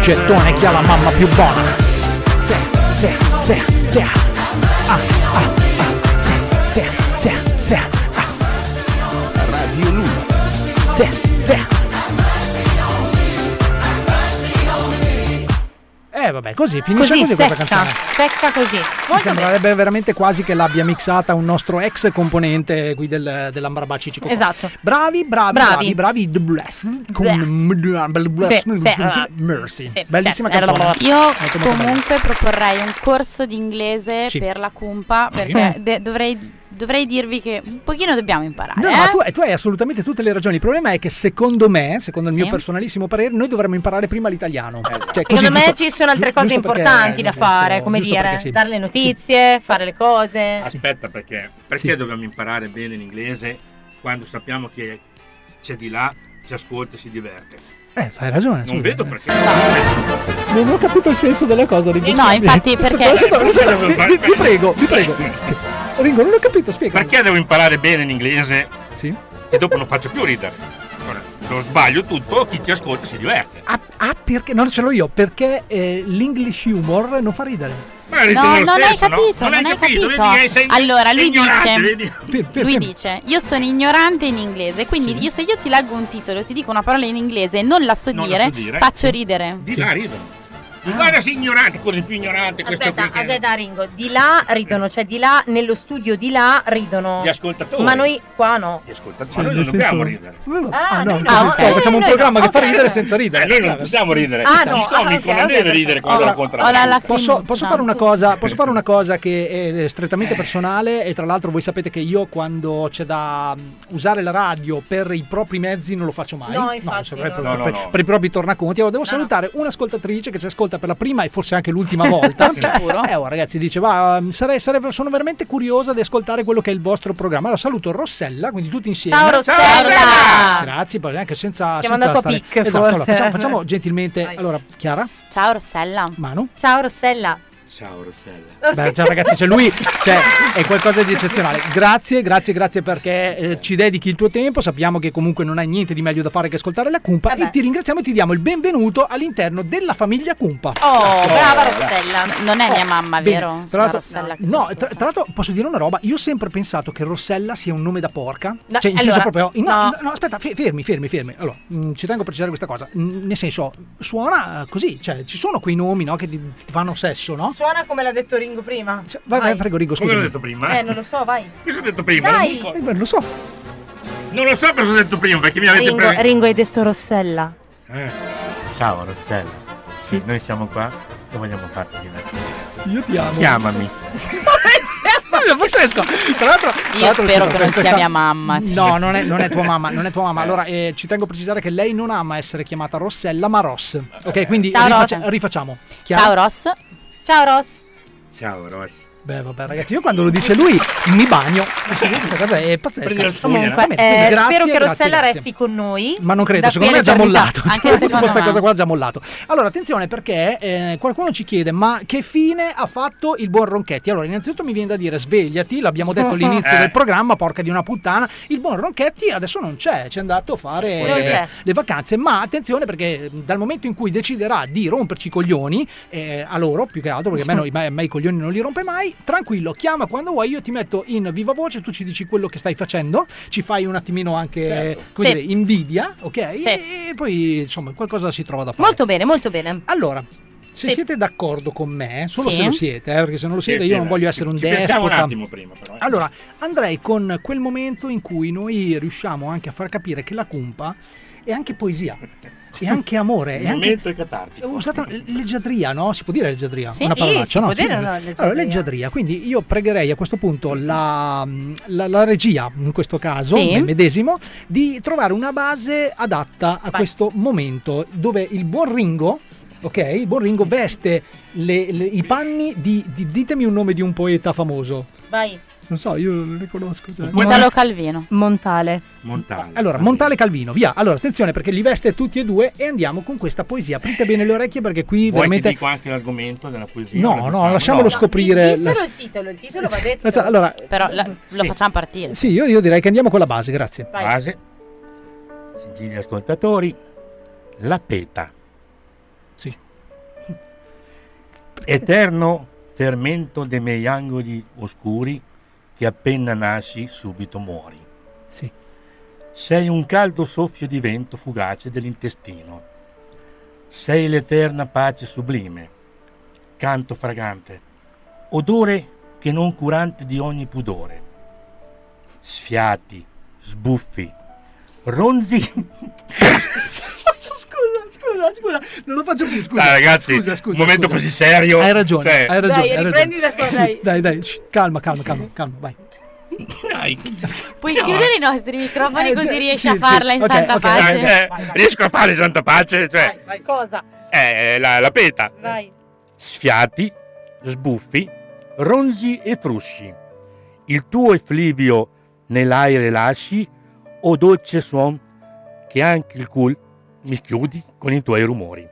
gettone chi ha la mamma più buona. Se, se, se, se. Così finisce Così, così, questa secca, canzone. secca così. Mi Molto bene. sembrerebbe veramente quasi che l'abbia mixata un nostro ex componente qui del, dell'Ambrabacci Cico. Esatto. Bravi, bravi, bravi, Bravi. The Blessed con. Mercy. Bellissima certo. canzone. Io comunque proporrei un corso di inglese Sì. per la cumpa Sì. perché de- dovrei, dovrei dirvi che un pochino dobbiamo imparare. No, eh? ma tu, tu hai assolutamente tutte le ragioni. Il problema è che secondo me, secondo il mio Sì. personalissimo parere, noi dovremmo imparare prima l'italiano. Cioè, Secondo così, me giusto- ci sono altre giusto cose perché- importanti da giusto- fare, come giusto dire, sì. dare le notizie, fare le cose. Aspetta, perché, perché dobbiamo imparare bene l'inglese quando sappiamo che c'è di là, ci ascolta e si diverte? Eh, hai ragione. Non sì. vedo perché. Non ho capito il senso della cosa. No, infatti, perché- vi prego, vi prego. Sì. Ringo, non ho capito, spiega. Perché devo imparare bene l'inglese? Sì. E dopo non faccio più ridere. Lo sbaglio tutto, chi ci ascolta si diverte. Ah, ah, perché? Non ce l'ho io, perché eh, l'English humor non fa ridere. Ma No, non hai stesso, no? capito, Non non hai hai capito, capito. vedi Allora, lui dice, vedi? Lui dice, io sono ignorante in inglese, quindi io se io ti leggo un titolo e ti dico una parola in inglese e non la so Non la dire, so dire. faccio ridere. Di là ridono. Guarda sei ignorante, quello più ignorante, questo Aspetta, qui che... aspetta Ringo, di là ridono, cioè di là nello studio di là ridono. Gli ascoltatori. Ma noi qua no. Gli ascoltatori. Cioè, Ma noi non dobbiamo senso- ridere. Ah, no, noi così, no, cioè, ok. facciamo un programma no, che fa ok. ridere senza ridere. Eh, noi non possiamo ridere. Ah, Il no, comico ah, ok, non deve ridere quando ho la Posso, lacrimuccia. posso fare una cosa, posso fare una cosa che è strettamente personale e tra l'altro voi sapete che io quando c'è da mm, usare la radio per i propri mezzi non lo faccio mai. No, infatti, per, no. No, no, per- no. per i propri tornaconti. Allora, devo salutare un'ascoltatrice che ci ascolta per la prima e forse anche l'ultima volta. Sicuro? Eh, oh, ragazzi, dice, va, mm, sarei- sarei- sono veramente curiosa di ascoltare quello che è il vostro programma. Allora saluto Rossella, quindi tutti insieme. Ciao Rossella! Grazie, poi anche senza... Siamo senza andati a pic, Esatto, allora, facciamo, facciamo gentilmente... Allora, Chiara, Ciao Rossella. Manu. Ciao Rossella. Ciao Rossella. Beh, cioè, ragazzi, c'è lui, cioè, è qualcosa di eccezionale. Grazie, grazie, grazie perché eh, ci dedichi il tuo tempo. Sappiamo che comunque non hai niente di meglio da fare che ascoltare la Cumpa. Vabbè. E ti ringraziamo e ti diamo il benvenuto all'interno della famiglia Cumpa. Oh, brava Rossella. Non è mia mamma, Bene, vero? Tra La l'altro, Rossella che ci no, tra, tra l'altro posso dire una roba. Io ho sempre pensato che Rossella sia un nome da porca. No, cioè, allora, proprio. no, no. no, aspetta, fe- fermi, fermi, fermi. Allora, mh, ci tengo a precisare questa cosa. Mh, nel senso, suona eh, così. Cioè, ci sono quei nomi no, che ti, ti fanno sesso, no? Suona come l'ha detto Ringo prima. Vai, vai, prego, Rigo, Come scusa. l'ho detto prima? Eh, non lo so, vai. Cosa ho detto prima? Dai. Non, Eh, beh, lo so. non lo so cosa ho detto prima perché mi avete Ringo, preso. Ringo hai detto Rossella. Eh. Ciao Rossella. Sì, noi siamo qua e vogliamo farti divertire. Io ti amo. Chiamami. È pazzesco. Tra l'altro, tra Io l'altro spero che non sia questa- mia mamma. No, non è, non è tua mamma, non è tua mamma. Allora, eh, ci tengo a precisare che lei non ama essere chiamata Rossella, ma Ross. Ok, quindi Ciao, rifaccia- Ross. rifacciamo. Chiaro? Ciao Ross. Ciao Ross. Ciao Ross. Beh, vabbè, ragazzi, io quando lo dice lui mi bagno. Questa cosa è pazzesca. Comunque, eh, grazie, spero che Rossella grazie. resti con noi. Ma non credo, secondo me è già mollato. Anche Questa secondo me. cosa qua è già mollato. Allora, attenzione perché eh, qualcuno ci chiede: ma che fine ha fatto il buon Ronchetti? Allora, innanzitutto mi viene da dire: svegliati, l'abbiamo detto all'inizio Eh. del programma, porca di una puttana. Il buon Ronchetti adesso non c'è, ci è andato a fare le vacanze. Ma attenzione perché dal momento in cui deciderà di romperci i coglioni, eh, a loro più che altro, perché a me, no- a me i coglioni non li rompe mai, tranquillo, chiama quando vuoi, io ti metto in viva voce, tu ci dici quello che stai facendo, ci fai un attimino anche Certo. come Sì. dire, invidia, ok? Sì. E poi insomma qualcosa si trova da fare. Molto bene, molto bene. Allora, se Sì. siete d'accordo con me, solo Sì. se lo siete, eh, perché se non lo siete sì, io non voglio essere un pensiamo un despota. attimo prima però. eh. Allora, andrei con quel momento in cui noi riusciamo anche a far capire che la cumpa è anche poesia, è anche amore, Il è anche momento è catartico. ho usato leggiadria, no? Si può dire leggiadria? Sì, Una sì, parolaccia, si no? può dire, Sì. no, leggiadria. Allora, leggiadria. Quindi io pregherei a questo punto la, la- la regia, in questo caso, Sì. me medesimo, di trovare una base adatta a Vai. questo momento dove il buon Ringo, ok? Il buon Ringo veste le- le- i panni di, di- Ditemi un nome di un poeta famoso. Vai. Non so, io non ne conosco. cioè. Italo Calvino. Montale. Montale. Allora, Montale Calvino, via. Allora, attenzione perché li veste tutti e due e andiamo con questa poesia. Aprite bene le orecchie perché qui Vuoi veramente... dico anche l'argomento della poesia? No, no, lasciamolo No. scoprire. Di solo il titolo, il titolo va detto. Allora, Però la- lo Sì. facciamo partire. sì, io, io direi che andiamo con la base, grazie. Vai. Base. gentili ascoltatori, la peta. Sì. Eterno fermento dei miei angoli oscuri che appena nasci subito muori. Sì. Sei un caldo soffio di vento fugace dell'intestino. Sei l'eterna pace sublime, canto fragante, odore che non curante di ogni pudore. Sfiati, sbuffi, ronzi. Scusa, scusa, scusa, non lo faccio più, scusa. Dai, ragazzi, scusa, scusa, un momento scusa. così serio. Hai ragione, Cioè- hai ragione. Dai, hai ragione. da qua, Sì, dai. dai, dai, shh, calma, calma, calma, calma, vai. Puoi chiudere i nostri microfoni Eh, così sì, riesci sì, a farla sì. in Ok, santa ok, pace? Eh, riesco a fare santa pace? Cioè, Cosa? eh, la, la peta. Vai. Sfiati, sbuffi, ronzi e frusci. Il tuo efflivio nell'aere lasci, o dolce suon che anche il cul mi chiudi con i tuoi rumori.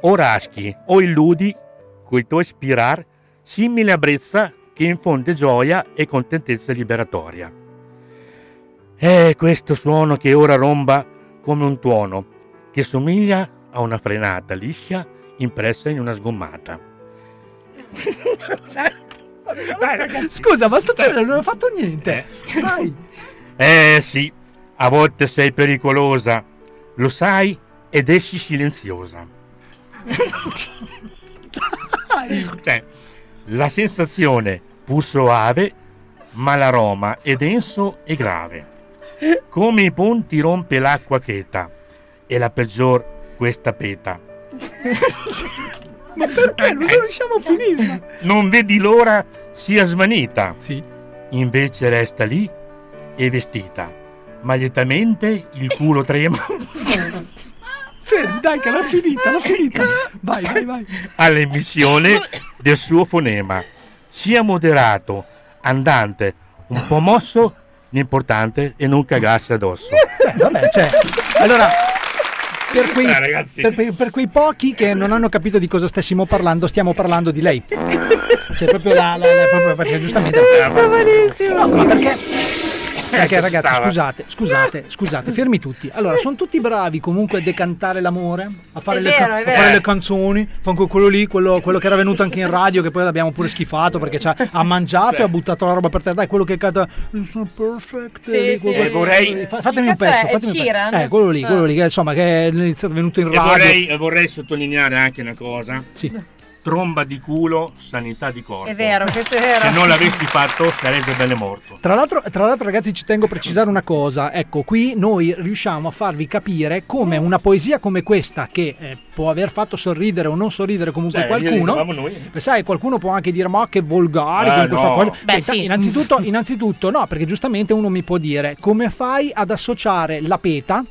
O raschi o illudi col tuo spirar, simile a brezza che infonde gioia e contentezza liberatoria. È questo suono che ora romba come un tuono, che somiglia a una frenata liscia impressa in una sgommata. Dai, ragazzi, scusa, ma sto non ho fatto niente. Vai. Eh sì, a volte sei pericolosa, lo sai ed esci silenziosa. Cioè, la sensazione pur soave, ma l'aroma è denso e grave. Come i ponti rompe l'acqua cheta, e la peggior questa peta. Ma perché non riusciamo a finire? Non vedi l'ora sia svanita. Sì. Invece resta lì e vestita. Ma lietamente il culo trema Fermi, dai, che l'ho finita, l'ho finita. Vai, vai, vai. all'emissione del suo fonema. Sia moderato, andante, un po' mosso, l'importante è non cagarsi addosso. Beh, vabbè, cioè, allora, per quei, Eh, per, per- quei pochi che non hanno capito di cosa stessimo parlando, stiamo parlando di lei. Cioè, proprio la, la- la- proprio perché giustamente. No, ma perché? Perché ragazzi, Stava. scusate, scusate, scusate, fermi tutti. Allora, sono tutti bravi comunque a decantare l'amore, a fare, È le, vero, ca- è a vero. fare le canzoni. Fanno quello lì, quello, quello che era venuto anche in radio, che poi l'abbiamo pure schifato perché c'ha- ha mangiato e ha buttato la roba per terra. Dai, quello che canta. Sono perfect. Sì, lì, sì. E vorrei- Fa- Fatemi un pezzo. fatemi un pezzo. Eh, quello lì, Ah. quello lì, che insomma, che è iniziato venuto in E radio. vorrei, e vorrei sottolineare anche una cosa. Sì. Tromba di culo, sanità di corpo. È vero, questo è vero. Se non l'avessi fatto saresti bene morto. Tra l'altro, tra l'altro, ragazzi, ci tengo a precisare una cosa. Ecco, qui noi riusciamo a farvi capire come una poesia come questa, che eh, può aver fatto sorridere o non sorridere comunque Cioè, qualcuno. Sai, qualcuno può anche dire: Ma che volgare Eh, no. cosa. Beh, Eh, sì. innanzitutto, innanzitutto, no, perché giustamente uno mi può dire: Come fai ad associare la peta?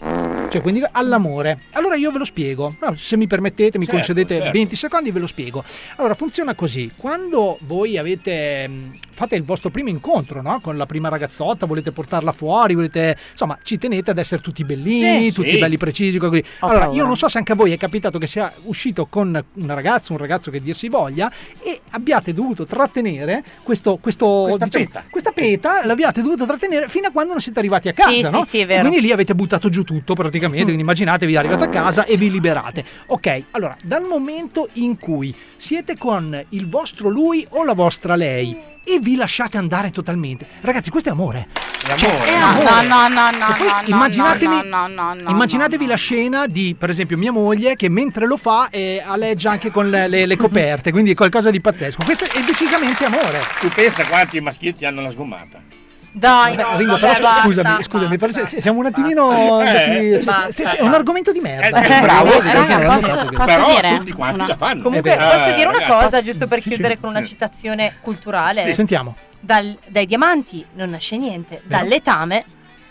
Cioè, quindi all'amore. Allora io ve lo spiego. No, se mi permettete, mi Certo, concedete certo. 20 secondi, ve lo spiego. Allora, funziona così. Quando voi avete mh, fate il vostro primo incontro, no? Con la prima ragazzotta, volete portarla fuori, volete insomma, ci tenete ad essere tutti bellini, Sì. tutti Sì. belli precisi così. Allora, io non so se anche a voi è capitato che sia uscito con una ragazza, un ragazzo che dir si voglia e abbiate dovuto trattenere questo, questo Questa diciamo, peta. questa peta l'abbiate dovuto trattenere fino a quando non siete arrivati a casa, Sì, no? sì, sì, è E vero. quindi lì avete buttato giù tutto praticamente, quindi immaginatevi arrivate a casa e vi liberate. Ok, allora, dal momento in cui siete con il vostro lui o la vostra lei e vi lasciate andare totalmente. Ragazzi, questo è amore. L'amore. è amore. no, no, no, no, poi no, immaginatevi, no, no, no, immaginatevi la scena di, per esempio, mia moglie che mentre lo fa eh, aleggia anche con le, le- le coperte, quindi è qualcosa di pazzesco. Questo è decisamente amore. Tu pensa quanti maschietti hanno la sgommata? Dai, Vabbè, no, Ringo, vabbè, però basta, scusami, scusami, basta. se- siamo un attimino. basta. Eh, sì, basta, sì, è un argomento di merda. Eh, bravo, sì, sì, sì, raga, sì, posso- sì, sì. posso Però dire? tutti quanti Una- la fanno. Comunque, vero. posso dire una Eh, cosa, giusto per sì, chiudere sì. con una citazione culturale? Sentiamo. Dal- dai diamanti non nasce niente, Vero. dal letame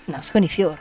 nascono i fiori.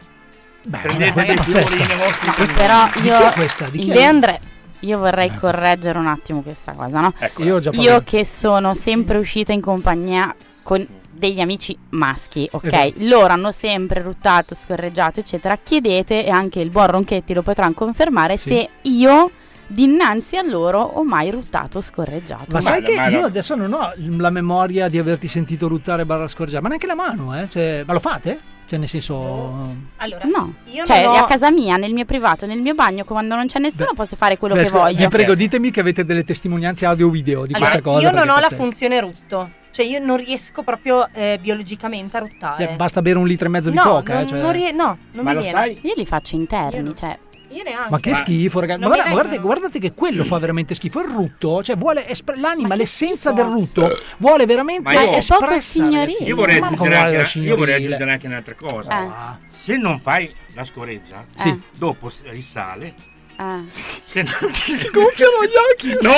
Beh, Prendete guarda, i è fiori No, però io, questa? Di chi è? Leandre, io vorrei correggere un attimo questa cosa, no? Ecco. Io ho già Io che sono sempre uscita in compagnia con degli amici maschi, ok? Esatto. Loro hanno sempre ruttato, scorreggiato, eccetera. Chiedete, e anche il buon Ronchetti lo potrà confermare, Sì. se io dinanzi a loro ho mai ruttato o scorreggiato. Ma sai che io adesso non ho la memoria di averti sentito ruttare barra scorreggiare, ma neanche la mano, eh? Cioè, ma lo fate? Cioè, nel senso. Allora, no. io cioè, non ho- a casa mia, nel mio privato, nel mio bagno, quando non c'è nessuno, posso fare quello Beh, che scusa, voglio. Vi prego, ditemi che avete delle testimonianze audio o video di Allora, questa cosa. io non ho la funzione rutto. Cioè, io non riesco proprio eh, biologicamente a ruttare. Eh, Basta bere un litro e mezzo di no, coca. non, eh, cioè- non rie- no, non mi viene. Io li faccio interni, cioè. Io neanche. Ma che schifo, ragazzi. Ma Non guarda- guardate, guardate che quello fa veramente schifo. Il rutto, cioè vuole espre- l'anima, l'essenza del rutto, vuole veramente Ma io- espressa. Io vorrei, Ma aggiungere come anche, la una- io vorrei aggiungere anche un'altra cosa. Eh. Se non fai la scoreggia, Sì. dopo risale. Ah. Se non si gonfiano gli occhi. No,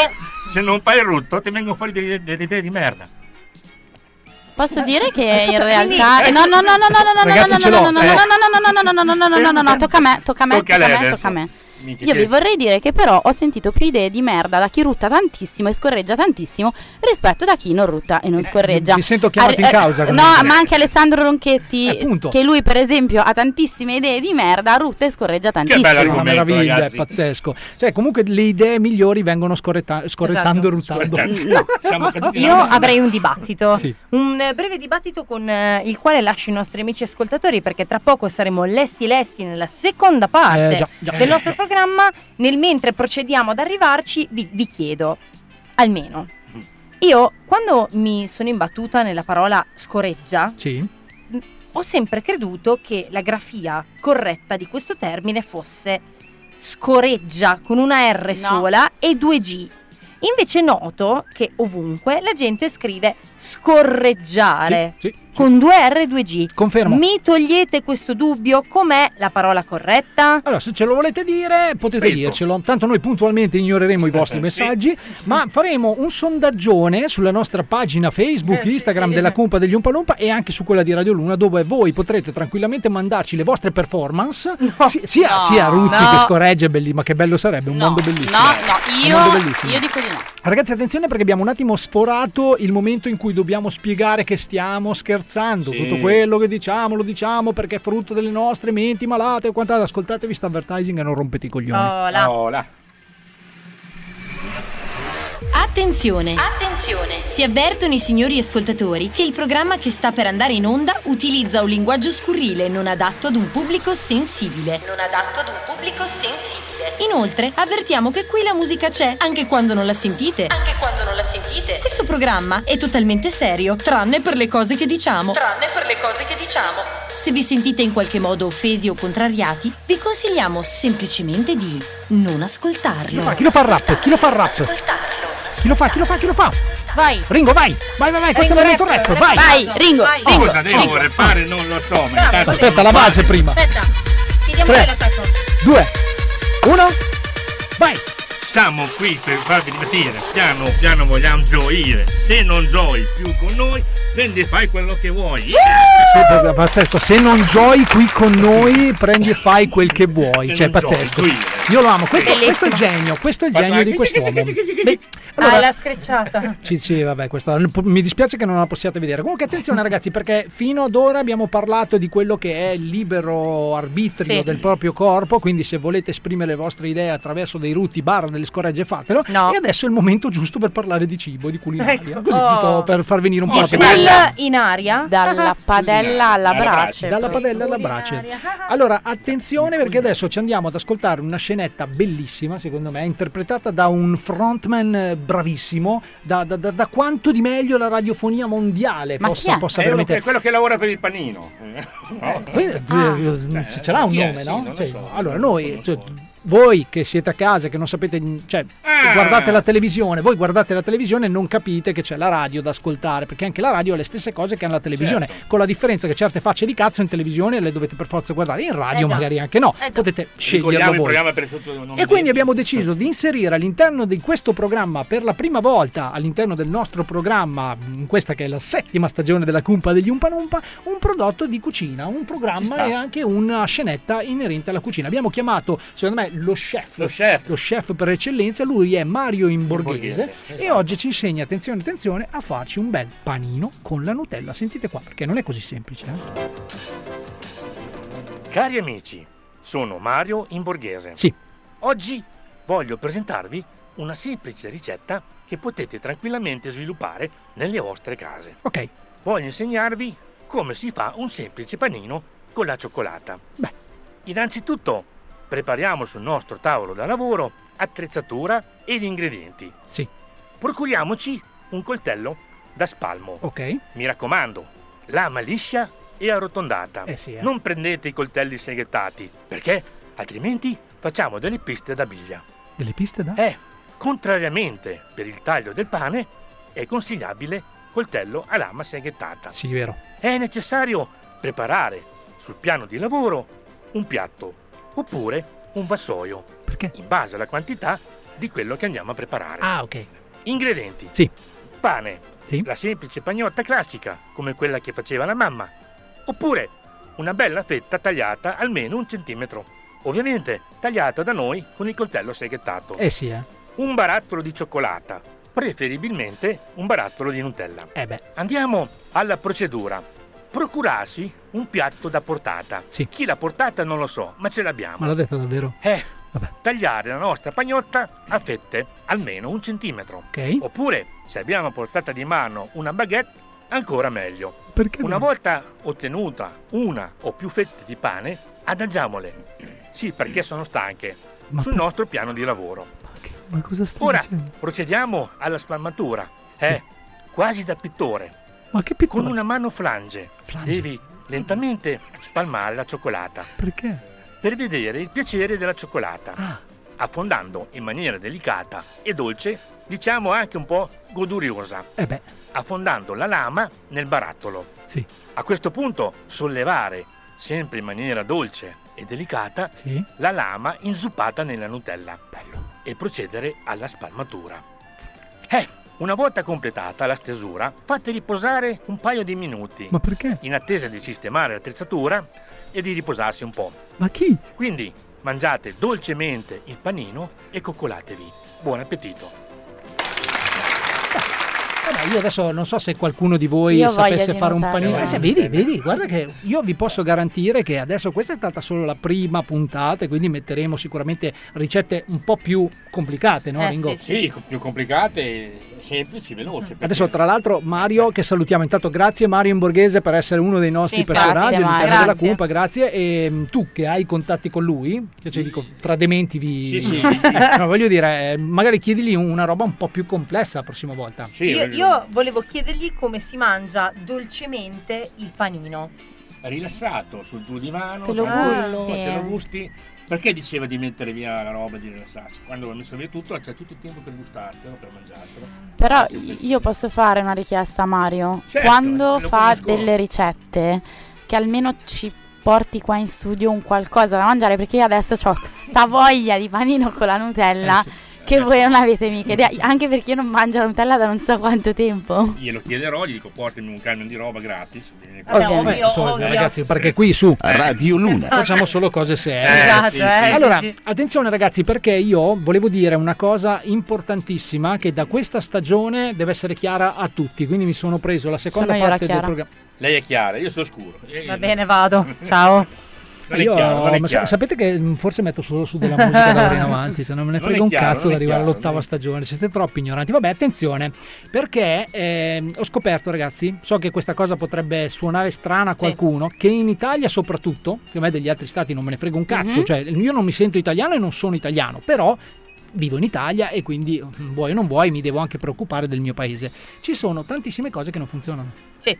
se non fai il rutto, ti vengono fuori delle idee di merda. Posso dire che in realtà. No, no, no, no, no, no, no, no, Ragazzi, no, ce no, l'ho, no, no, eh. no, no, no, no, no, no, no, no, no, no, no, tocca a me, tocca a me, Tocca a tocca a lei me, adesso. tocca a me. Minchia, Io che- vi vorrei dire che però ho sentito più idee di merda da chi rutta tantissimo e scorreggia tantissimo rispetto da chi non rutta e non scorreggia. mi sento chiamato in Arri- causa, eh, come No, dire. ma anche Alessandro Ronchetti, appunto. che lui per esempio ha tantissime idee di merda, rutta e scorreggia tantissimo. Una meraviglia, è pazzesco. Cioè, comunque le idee migliori vengono scorretta- scorrettando e ruttando. No. Io avrei un dibattito, Sì. un eh, breve dibattito con eh, il quale lascio i nostri amici ascoltatori perché tra poco saremo lesti lesti nella seconda parte Eh, già, già. del nostro programma. Nel mentre procediamo ad arrivarci vi, vi chiedo, almeno, io quando mi sono imbattuta nella parola scoreggia, Sì. ho sempre creduto che la grafia corretta di questo termine fosse scoreggia con una R sola e due G. Invece noto che ovunque la gente scrive scorreggiare Sì, sì, con due R e due G. Confermo. Mi togliete questo dubbio? Com'è la parola corretta? Allora, se ce lo volete dire, potete Prego. dircelo. Tanto noi puntualmente ignoreremo i vostri messaggi, ma faremo un sondaggione sulla nostra pagina Facebook, Eh, sì, Instagram sì. della Cumpa degli Umpalumpa e anche su quella di Radio Luna, dove voi potrete tranquillamente mandarci le vostre performance, si- sia, No, sia Rutti no. che scorregge, belli, ma che bello sarebbe, un mondo bellissimo. No, no, Un mondo io, bellissimo. io dico di no. Ragazzi, attenzione perché abbiamo un attimo sforato il momento in cui dobbiamo spiegare che stiamo scherzando. Sì. Tutto quello che diciamo lo diciamo perché è frutto delle nostre menti malate o quant'altro. Ascoltatevi sta advertising e non rompete i coglioni. Oh, là. Oh, là. Attenzione! Attenzione! Si avvertono i signori ascoltatori che il programma che sta per andare in onda utilizza un linguaggio scurrile non adatto ad un pubblico sensibile. Non adatto ad un pubblico sensibile. Inoltre, avvertiamo che qui la musica c'è, anche quando non la sentite. Anche quando non la sentite. Questo programma è totalmente serio, tranne per le cose che diciamo. Tranne per le cose che diciamo. Se vi sentite in qualche modo offesi o contrariati, vi consigliamo semplicemente di non ascoltarlo. Ma chi lo fa il rap? Chi lo fa il rap? Chi lo fa? Chi lo fa? Chi lo fa? Vai! Ringo, vai! Vai, vai, vai! Questo è il momento rap! Vai! Vai, Ringo, Vai. Ringo. Cosa devo repare? Non lo so. ma intanto- Aspetta, la base prima. Aspetta, chiediamo Tre. l'attacco. Due, uno, vai! Siamo qui per farvi divertire. Piano piano vogliamo gioire. Se non giochi più con noi, prendi e fai quello che vuoi. Sì, è pazzesco. Se non giochi qui con noi, prendi e fai quel che vuoi. Se cioè, pazzesco. gioire. Io lo amo. Questo, questo è il genio. Questo è il genio di quest'uomo. Beh, Ah, allora, l'ha screcciata. Sì, sì, vabbè, questo, mi dispiace che non la possiate vedere. Comunque attenzione ragazzi, perché fino ad ora abbiamo parlato di quello che è il libero arbitrio Sì. del proprio corpo, quindi se volete esprimere le vostre idee attraverso dei rutti barra delle scorregge fatelo. No. E adesso è il momento giusto per parlare di cibo, di culinaria. Ecco. Così Oh. per far venire un po' la. Il in aria. Dalla padella alla brace. Dalla padella alla brace. Allora, attenzione perché adesso ci andiamo ad ascoltare una scenetta bellissima, secondo me, interpretata da un frontman eh, bravissimo, da, da- da- da quanto di meglio la radiofonia mondiale Ma possa, possa che- è quello che lavora per il panino. No? Eh, Ah. eh, c- ce l'ha un nome, Sì, no? lo Cioè, so. allora, noi, cioè, so. Voi che siete a casa, che non sapete, cioè, Ah. guardate la televisione, voi guardate la televisione e non capite che c'è la radio da ascoltare, perché anche la radio ha le stesse cose che ha la televisione, Certo. con la differenza che certe facce di cazzo in televisione le dovete per forza guardare, in radio Eh magari anche no, Eh potete il voi. E quindi abbiamo deciso di inserire all'interno di questo programma, per la prima volta all'interno del nostro programma, in questa che è la settima stagione della Cumpa degli Umpanumpa, un prodotto di cucina, un programma e anche una scenetta inerente alla cucina. Abbiamo chiamato, secondo me, lo chef, Lo chef. lo chef per eccellenza, lui è Mario Imborghese Imborghese, e esatto. oggi ci insegna, attenzione, attenzione, a farci un bel panino con la Nutella. Sentite qua, perché non è così semplice. eh. Cari amici, sono Mario Imborghese. Sì. Oggi voglio presentarvi una semplice ricetta che potete tranquillamente sviluppare nelle vostre case. Ok. Voglio insegnarvi come si fa un semplice panino con la cioccolata. Beh, innanzitutto prepariamo sul nostro tavolo da lavoro attrezzatura ed ingredienti. Sì. Procuriamoci un coltello da spalmo. Ok. Mi raccomando, lama liscia e arrotondata. Eh sì, eh. Non prendete i coltelli seghettati, perché altrimenti facciamo delle piste da biglia. Delle piste da? Eh, contrariamente per il taglio del pane, è consigliabile coltello a lama seghettata. Sì, vero. È necessario preparare sul piano di lavoro un piatto oppure un vassoio. Perché? In base alla quantità di quello che andiamo a preparare. Ah, ok. Ingredienti. Sì. Pane. Sì. La semplice pagnotta classica, come quella che faceva la mamma. Oppure una bella fetta tagliata almeno un centimetro. Ovviamente tagliata da noi con il coltello seghettato. Eh sì, eh. Un barattolo di cioccolata. Preferibilmente un barattolo di Nutella. Eh beh. Andiamo alla procedura. Procurarsi un piatto da portata. Sì. Chi l'ha portata non lo so, ma ce l'abbiamo. Ma l'ha detto davvero? Eh, tagliare la nostra pagnotta a fette almeno un centimetro. Ok. Oppure, se abbiamo a portata di mano una baguette, ancora meglio. Perché Una no? volta ottenuta una o più fette di pane, adagiamole. Sì, perché sono stanche. sul nostro piano di lavoro. Ma cosa stai Ora dicendo? procediamo alla spalmatura. Eh, quasi da pittore. Ma che pittore? Con una mano flange. Devi lentamente spalmare la cioccolata. Perché? Per vedere il piacere della cioccolata. Ah. Affondando in maniera delicata e dolce, diciamo anche un po' goduriosa. Eh beh. Affondando la lama nel barattolo. Sì. A questo punto sollevare, sempre in maniera dolce e delicata, Sì. la lama inzuppata nella Nutella. E procedere alla spalmatura. Eh, una volta completata la stesura, fate riposare un paio di minuti. Ma perché? In attesa di sistemare l'attrezzatura e di riposarsi un po'. Ma chi? Quindi mangiate dolcemente il panino e coccolatevi. Buon appetito. Vabbè, io adesso non so se qualcuno di voi Io sapesse fare un panino. Eh, Eh, cioè, vedi, vedi, guarda che io vi posso garantire che adesso questa è stata solo la prima puntata, e quindi metteremo sicuramente ricette un po' più complicate, no, Ringo? Sì, più complicate, semplici, veloci. Adesso, tra l'altro, Mario, che salutiamo intanto, grazie Mario in borghese per essere uno dei nostri Sì, personaggi grazie, all'interno della Grazie. Cumpa, grazie. E mh, tu che hai contatti con lui, che cioè, dico, tra dementi vi. Sì, sì. No, voglio dire, eh, magari chiedigli una roba un po' più complessa la prossima volta. io, io volevo chiedergli come si mangia dolcemente il panino. rilassato sul tuo divano, Te lo gusti. te lo gusti. Perché diceva di mettere via la roba e di rilassarsi? Quando ho messo via tutto, c'è tutto il tempo per gustartelo, per mangiartelo. Però io posso fare una richiesta a Mario. Certo, Quando fa conosco. delle ricette, che almeno ci porti qua in studio un qualcosa da mangiare, perché io adesso ho sta voglia di panino con la Nutella. Che voi non avete mica idea, anche perché io non mangio la Nutella da non so quanto tempo. Glielo chiederò, gli dico portami un camion di roba gratis. Vabbè, Vabbè, insomma, ragazzi, perché qui su Radio Luna. facciamo solo cose serie. Esatto, sì, sì. eh, allora, sì, sì. attenzione ragazzi, perché io volevo dire una cosa importantissima che da questa stagione deve essere chiara a tutti. Quindi mi sono preso la seconda Sono la parte del programma. Lei è chiara, io sono scuro. Eh, Va bene, vado. Ciao. Io, chiaro, ma sa- sapete che mh, forse metto solo su della musica da ora in avanti, se non me ne frega un chiaro, cazzo è arrivare chiaro, all'ottava non stagione, siete troppo ignoranti. Vabbè, attenzione, perché ehm, ho scoperto ragazzi, so che questa cosa potrebbe suonare strana a qualcuno, che in Italia soprattutto, che a me degli altri stati non me ne frega un cazzo, Mhm. cioè io non mi sento italiano e non sono italiano, però vivo in Italia e quindi mh, vuoi o non vuoi mi devo anche preoccupare del mio paese. Ci sono tantissime cose che non funzionano. Sì.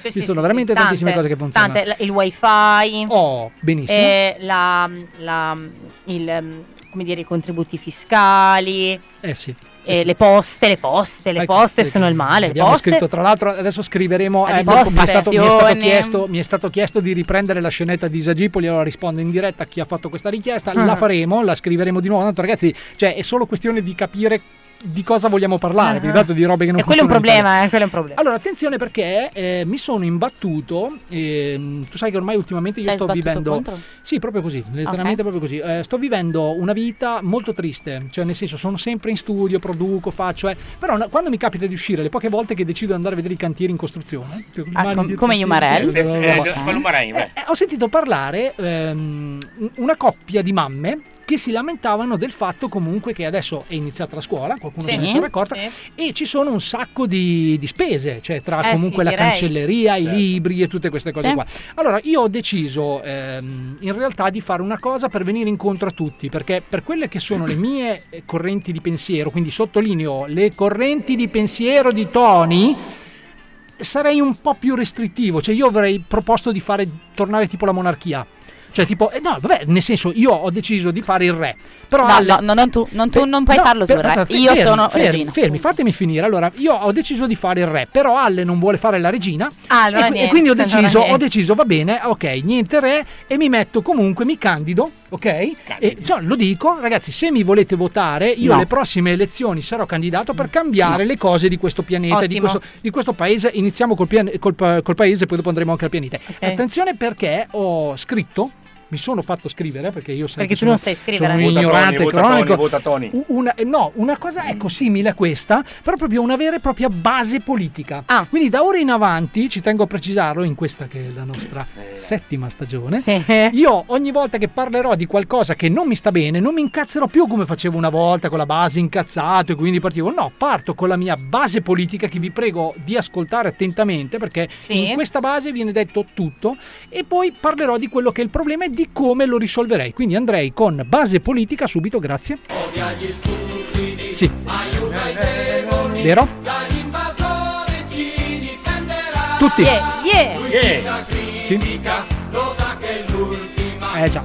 Sì, Ci sì, sono sì, veramente tantissime tante, cose che funzionano. Tante, il wifi. Oh, benissimo. eh, la, la- il, come dire, i contributi fiscali. Eh sì. eh, le poste, le poste, le Ecco, poste sono il male. Le Abbiamo poste. scritto, tra l'altro, adesso scriveremo. La eh, mi, è stato, mi, è stato chiesto, mi è stato chiesto di riprendere la scenetta di Isagipoli. Allora rispondo in diretta a chi ha fatto questa richiesta. Ah. La faremo, la scriveremo di nuovo. Tanto, ragazzi, cioè, è solo questione di capire di cosa vogliamo parlare. Ah. tanto di robe che non E quello è un problema, eh, quello è un problema. Allora, attenzione perché eh, mi sono imbattuto. ehm, tu sai che ormai ultimamente io Ci hai sto vivendo. contro? Sì, proprio così, letteralmente proprio così. Eh, sto vivendo una vita molto triste, cioè nel senso sono sempre in studio, produco, faccio, eh, però no- quando mi capita di uscire, le poche volte che decido di andare a vedere i cantieri in costruzione, cioè, con le Ah, com- come sti- Iumarell? eh, Eh, eh, eh, ho sentito parlare ehm, una coppia di mamme che si lamentavano del fatto comunque che adesso è iniziata la scuola, qualcuno Sì, se ne sarà accorta, sì. e ci sono un sacco di, di spese, cioè tra Eh, comunque sì, la direi. cancelleria, i Certo. libri e tutte queste cose qua. Allora io ho deciso ehm, in realtà di fare una cosa per venire incontro a tutti, perché per quelle che sono le mie eh, correnti di pensiero, quindi sottolineo le correnti di pensiero di Tony, sarei un po' più restrittivo, cioè io avrei proposto di fare tornare tipo la monarchia. Cioè, tipo, eh, no, vabbè, nel senso, io ho deciso di fare il re. Però No, alle- no, no, non tu, non, tu non puoi no, farlo per- sul re. aspetta, Io fermi, sono fermi, regina. Fermi, fatemi finire. Allora, io ho deciso di fare il re, però Alle non vuole fare la regina. Ah, allora e, qui- e niente, quindi ho deciso, ho niente. deciso, va bene, ok, niente re, e mi metto comunque, mi candido, ok? E cioè, lo dico, ragazzi, se mi volete votare, io No. alle prossime elezioni sarò candidato per cambiare le cose di questo pianeta, di questo, di questo paese. Iniziamo col, pian- col col paese, poi dopo andremo anche al pianeta. Attenzione perché ho scritto. Mi sono fatto scrivere perché io sai Perché che tu sono- non sai scrivere. Sono un Vota ignorante Tony, vota cronico. Tony, vota Tony. Una, eh, no, una cosa ecco simile a questa, però proprio una vera e propria base politica. Ah. Quindi da ora in avanti, ci tengo a precisarlo, in questa che è la nostra settima stagione, Sì. io ogni volta che parlerò di qualcosa che non mi sta bene, non mi incazzerò più come facevo una volta con la base incazzato e quindi partivo. No, parto con la mia base politica che vi prego di ascoltare attentamente perché Sì. in questa base viene detto tutto e poi parlerò di quello che è il problema e di come lo risolverei. Quindi andrei con base politica subito, grazie. Sì. Vero? Tutti. Yeah, yeah. Sì. Eh già.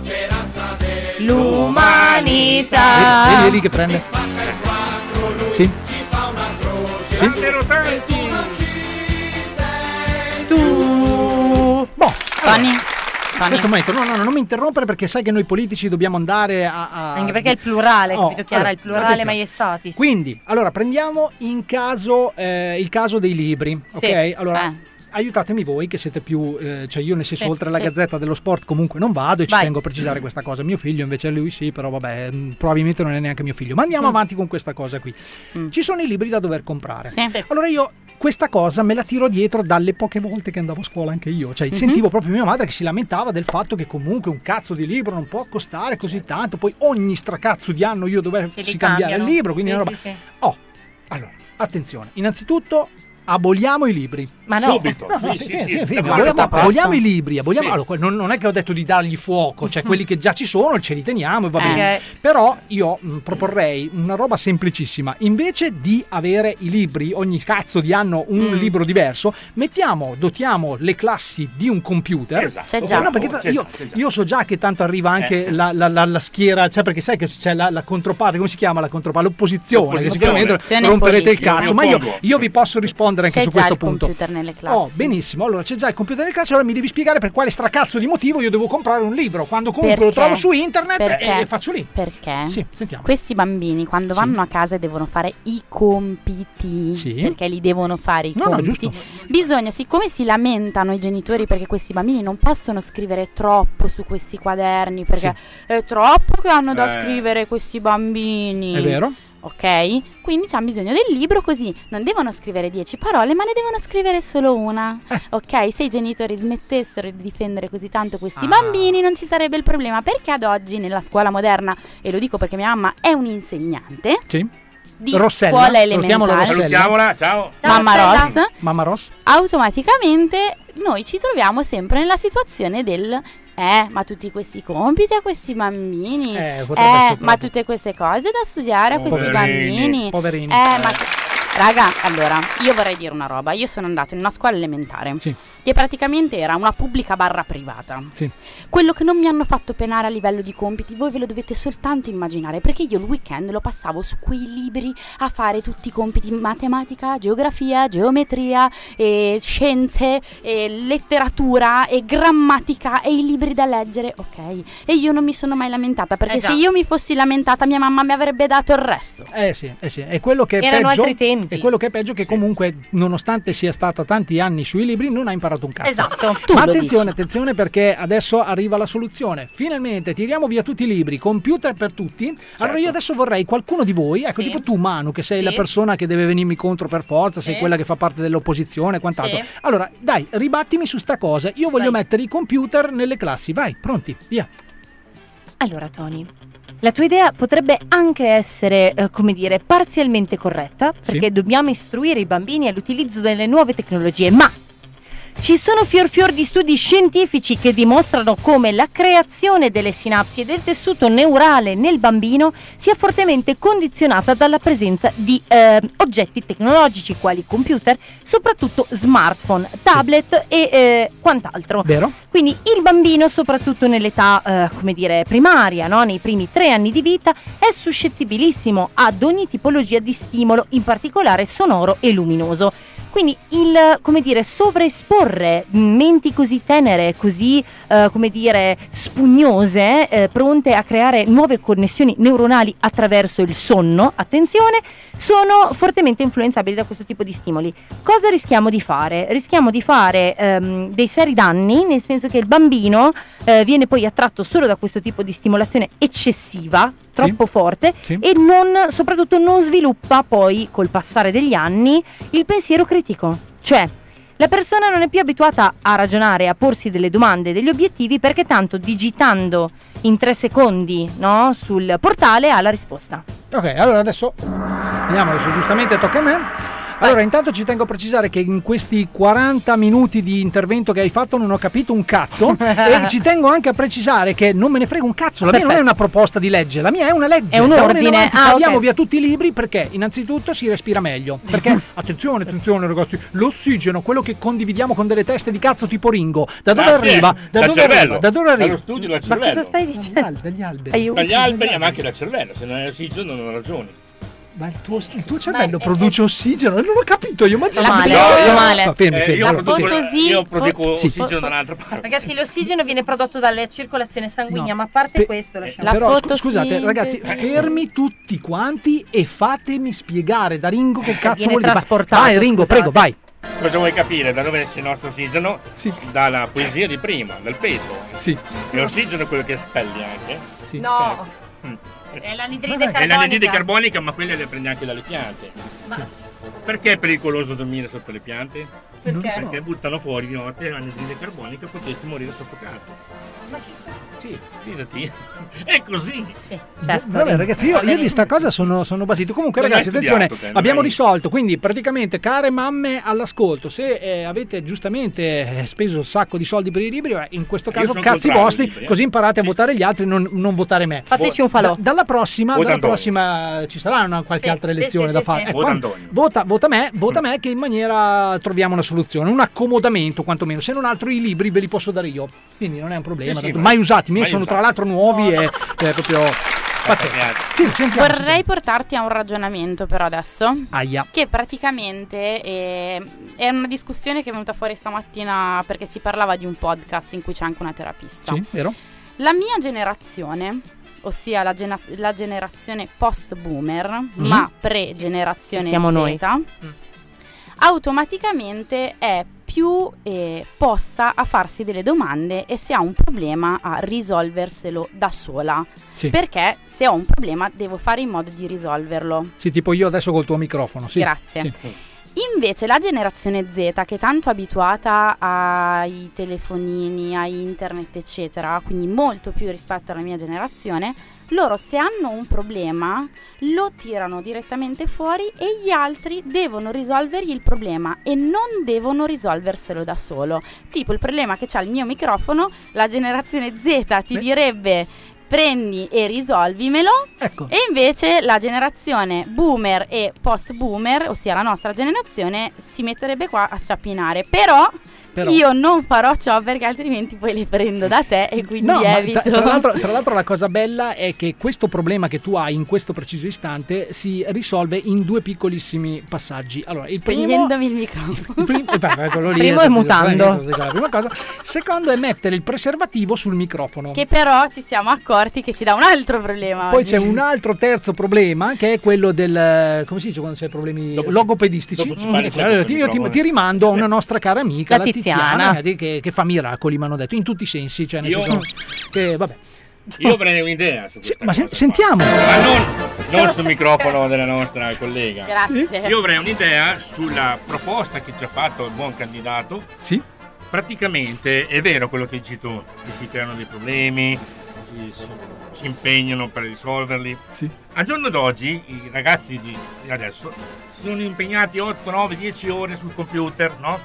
L'umanità. Vedi, vedi che prende. Sì. Sì. Tu. Boh. Tony, Aspetta un momento, no, no, no, non mi interrompere perché sai che noi politici dobbiamo andare a... a- Anche perché è il plurale, Oh, capito Chiara? allora, il plurale attenzione. maiestatis. Quindi, allora prendiamo in caso eh, il caso dei libri, Sì. ok? Allora, Eh. Aiutatemi voi che siete più, eh, cioè io nel senso Sì, oltre alla sì. Gazzetta dello Sport comunque non vado e ci Vai. tengo a precisare questa cosa. Mio figlio invece lui sì, però vabbè, mh, probabilmente non è neanche mio figlio. Ma andiamo Mm. avanti con questa cosa qui. Ci sono i libri da dover comprare. Sì. Allora io questa cosa me la tiro dietro dalle poche volte che andavo a scuola anche io. Cioè Mhm. sentivo proprio mia madre che si lamentava del fatto che comunque un cazzo di libro non può costare così tanto. Poi ogni stracazzo di anno io dovessi Sì, cambiare il libro. Quindi Sì, una roba. sì, sì. Oh, allora, attenzione. Innanzitutto aboliamo i libri. Ma no. Subito, No, sì, no, sì, sì, sì, sì, aboliamo, aboliamo i libri, aboliamo- Sì. allora, non, non è che ho detto di dargli fuoco, cioè quelli che già ci sono ce li teniamo e va Eh. bene. Ok. Però io mh, proporrei una roba semplicissima. Invece di avere i libri, ogni cazzo di anno un Mm. libro diverso, mettiamo, dotiamo le classi di un computer. Esatto. C'è già. No, perché C'è io, c'è già. io so già che tanto arriva anche Eh. la, la- la- la schiera, cioè perché sai che c'è la, la controparte, come si chiama la controparte? L'opposizione, che L'opposizione. sicuramente Opposizione romperete il cazzo, ma io, io vi posso rispondere anche C'è su già questo il punto. computer nelle classi. Oh, benissimo. Allora c'è già il computer nelle classi, allora mi devi spiegare per quale stracazzo di motivo io devo comprare un libro. Quando comunque lo Perché? trovo su internet Perché? e, e faccio lì. Perché? Sì, sentiamo. Questi bambini quando Sì. vanno a casa e devono fare i compiti, Sì. perché li devono fare i No, no, compiti, giusto. bisogna, siccome si lamentano i genitori perché questi bambini non possono scrivere troppo su questi quaderni, perché è troppo che hanno da Eh. scrivere questi bambini. È vero? Ok? Quindi hanno bisogno del libro così non devono scrivere 10 parole, ma ne devono scrivere solo una. Eh. Ok? Se i genitori smettessero di difendere così tanto questi Ah. bambini non ci sarebbe il problema, perché ad oggi nella scuola moderna, e lo dico perché mia mamma è un'insegnante Sì. di Rossella, scuola elementare, Rossella. Salutiamola, ciao. mamma. Ross, Mamma Ross? automaticamente noi ci troviamo sempre nella situazione del eh, ma tutti questi compiti a questi bambini. Eh, essere ma tutte queste cose da studiare a questi Poverini, bambini. poverini. Eh, ma Raga, allora, io vorrei dire una roba. Io sono andato in una scuola elementare Sì. che praticamente era una pubblica barra privata. Sì. Quello che non mi hanno fatto penare a livello di compiti, voi ve lo dovete soltanto immaginare, perché io il weekend lo passavo su quei libri a fare tutti i compiti matematica, geografia, geometria, e scienze, e letteratura e grammatica e i libri da leggere, ok? E io non mi sono mai lamentata, perché Eh se io mi fossi lamentata mia mamma mi avrebbe dato il resto. Eh sì, eh sì, è quello che è Erano peggio. altri tempi. È quello che è peggio che comunque, nonostante sia stata tanti anni sui libri, non ha imparato un cazzo. Esatto. Tu Ma attenzione, dici. attenzione perché adesso arriva la soluzione. Finalmente tiriamo via tutti i libri, computer per tutti. Allora io adesso vorrei qualcuno di voi, ecco Sì. tipo tu Manu, che sei Sì. la persona che deve venirmi contro per forza, sei Sì. quella che fa parte dell'opposizione e quant'altro. Sì. Allora, dai, ribattimi su sta cosa. Io voglio Vai. mettere i computer nelle classi. Vai, pronti, via. Allora, Tony, La tua idea potrebbe anche essere, eh, come dire, parzialmente corretta, perché dobbiamo istruire i bambini all'utilizzo delle nuove tecnologie, ma ci sono fior fior di studi scientifici che dimostrano come la creazione delle sinapsi e del tessuto neurale nel bambino sia fortemente condizionata dalla presenza di eh, oggetti tecnologici quali computer, soprattutto smartphone, tablet e eh, quant'altro. Vero? Quindi il bambino, soprattutto nell'età, eh, come dire, primaria, no? nei primi tre anni di vita, è suscettibilissimo ad ogni tipologia di stimolo, in particolare sonoro e luminoso. Quindi il, come dire, sovraesporre menti così tenere, così, eh, come dire, spugnose, eh, pronte a creare nuove connessioni neuronali attraverso il sonno, attenzione, sono fortemente influenzabili da questo tipo di stimoli. Cosa rischiamo di fare? Rischiamo di fare ehm, dei seri danni, nel senso che il bambino eh, viene poi attratto solo da questo tipo di stimolazione eccessiva, troppo forte e non, soprattutto non sviluppa poi col passare degli anni il pensiero critico. Cioè, la persona non è più abituata a ragionare, a porsi delle domande, degli obiettivi perché tanto digitando in tre secondi no, sul portale ha la risposta. Ok, allora adesso vediamo, adesso giustamente tocca a me. Allora, intanto ci tengo a precisare che in questi 40 minuti di intervento che hai fatto non ho capito un cazzo e ci tengo anche a precisare che non me ne frega un cazzo, la mia non è Perfetto. una proposta di legge, la mia è una legge. È un Da ordine. avanti Ah, Tagliamo ok. via tutti i libri perché innanzitutto si respira meglio. Perché attenzione, attenzione ragazzi, l'ossigeno, quello che condividiamo con delle teste di cazzo tipo Ringo, da dove Ah, sì, arriva? Da dal dove cervello. arriva? Da dove arriva? Dallo studio dal Ma cervello. cosa stai dicendo? Dagli alberi. Aiuto. Dagli alberi, ma anche dal cervello. Se non hai ossigeno non ragioni. Ma il tuo, il tuo cervello produce ossigeno, non ho capito io, ma Sto male, No, io- male. Fa- Fermi, Eh, fermi. io allora, produco, fotosi- io produco Sì. ossigeno da un'altra parte. Ragazzi, l'ossigeno viene prodotto dalla circolazione sanguigna, ma a parte Pe- questo lasciamo Però scu- scusate ragazzi, fermi tutti quanti e fatemi spiegare da Ringo che cazzo viene vuol dire. trasportato, Vai Ringo, scusate. prego, vai. Cosa vuoi capire? Da dove esce il nostro ossigeno? Dalla poesia di prima, dal peso. Sì. E l'ossigeno è quello che espelli anche. Sì. No. Mm. È l'anidride È carbonica. l'anidride carbonica, ma quelle le prendi anche dalle piante. Perché è pericoloso dormire sotto le piante? Perché? Perché buttano fuori di notte l'anidride carbonica e potresti morire soffocato. Sì, fidati. È così. Sì, Vabbè ragazzi, io, io di sta cosa sono, sono basito. Comunque Non ragazzi, studiato, attenzione, te, non abbiamo hai- risolto, quindi praticamente care mamme all'ascolto, se eh, avete giustamente eh, speso un sacco di soldi per i libri, in questo caso cazzi vostri, libri, eh. così imparate a votare gli altri e non, non votare me. Fateci un falò. Da- dalla prossima, dalla prossima ci sarà una qualche Sì, altra sì, elezione sì, da sì, fare. sì. Eh, Vota quando- vota, vota me, vota me che in maniera troviamo una soluzione, un accomodamento quantomeno, se non altro i libri ve li posso dare io, quindi non è un problema, Sì, sì, tanto ma- mai usati, miei mai sono tra l'altro nuovi e è proprio pazzesco. Sì, Vorrei portarti a un ragionamento però adesso. Aia. Che praticamente è, è una discussione che è venuta fuori stamattina perché si parlava di un podcast in cui c'è anche una terapista. Sì, vero? La mia generazione, ossia la, gena- la generazione post-boomer, Mm. ma pre-generazione Siamo Z, noi. automaticamente è più eh, posta a farsi delle domande e se ha un problema a risolverselo da sola. Sì. Perché se ho un problema devo fare in modo di risolverlo. Sì, tipo io adesso col tuo microfono, sì. Grazie. Sì. Invece la generazione Z, che è tanto abituata ai telefonini, a internet, eccetera, quindi molto più rispetto alla mia generazione, loro se hanno un problema lo tirano direttamente fuori e gli altri devono risolvergli il problema e non devono risolverselo da solo. Tipo il problema che c'ha il mio microfono, la generazione Z ti direbbe prendi e risolvimelo. Ecco. E invece la generazione boomer e post boomer, ossia la nostra generazione, si metterebbe qua a sciappinare. Però, Però- io non farò ciò perché altrimenti poi le prendo da te e quindi No, evito. tra, tra l'altro, tra l'altro la cosa bella è che questo problema che tu hai in questo preciso istante si risolve in due piccolissimi passaggi. Allora, il primo, Spegnendomi il microfono. il prim- eh, beh, lì Primo è è mutando. la prima cosa. Secondo è mettere il preservativo sul microfono. Che però ci siamo accorti che ci dà un altro problema. Poi oggi. c'è un altro terzo problema che è quello del come si dice quando c'è problemi logopedistici. dopo ci parli Mm, io ti, ti rimando a una nostra cara amica, La la, Tiziana. Tiziana, che, che fa miracoli, mi hanno detto, in tutti i sensi. Cioè, Io- senso che, vabbè. Io avrei un'idea su Sì, ma se- cosa. sentiamo. Ma non, non sul microfono della nostra collega. Grazie. Io avrei un'idea sulla proposta che ci ha fatto il buon candidato. Sì. Praticamente è vero quello che dici tu, che si creano dei problemi, si, si- si impegnano per risolverli. Sì. Al giorno d'oggi i ragazzi di, di adesso sono impegnati 8, 9, 10 ore sul computer, no?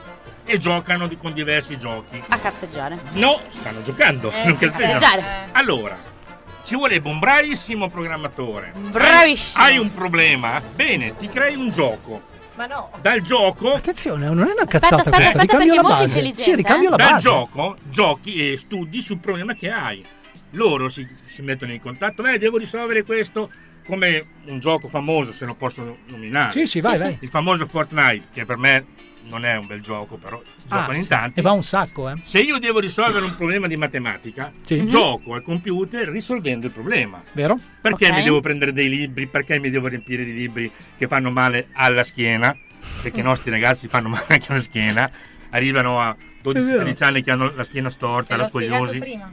E giocano di- con diversi giochi. A cazzeggiare. No, stanno giocando. Eh, non sì, cazzeggiare. Allora, ci vorrebbe un bravissimo programmatore. Bravissimo. Hai, hai un problema? Bene, ti crei un gioco. Ma no. Dal gioco. Attenzione, non è una Aspetta, cazzata aspetta, questa, aspetta, ricambio perché la è molto base. intelligente, Sì, ricambio la Dal base. gioco giochi e studi sul problema che hai. Loro si, si mettono in contatto, beh, devo risolvere questo come un gioco famoso, se lo posso nominare. Sì, sì, vai, vai. Il famoso Fortnite, che per me non è un bel gioco, però Ah, giocano in tanti. E va un sacco, eh. Se io devo risolvere un problema di matematica, Sì. Mhm. gioco al computer risolvendo il problema. Vero? Perché Ok. mi devo prendere dei libri? Perché mi devo riempire di libri che fanno male alla schiena? Perché i nostri ragazzi fanno male anche alla schiena. Arrivano a È vero. 12-13 anni che hanno la schiena storta, la scoliosi. prima.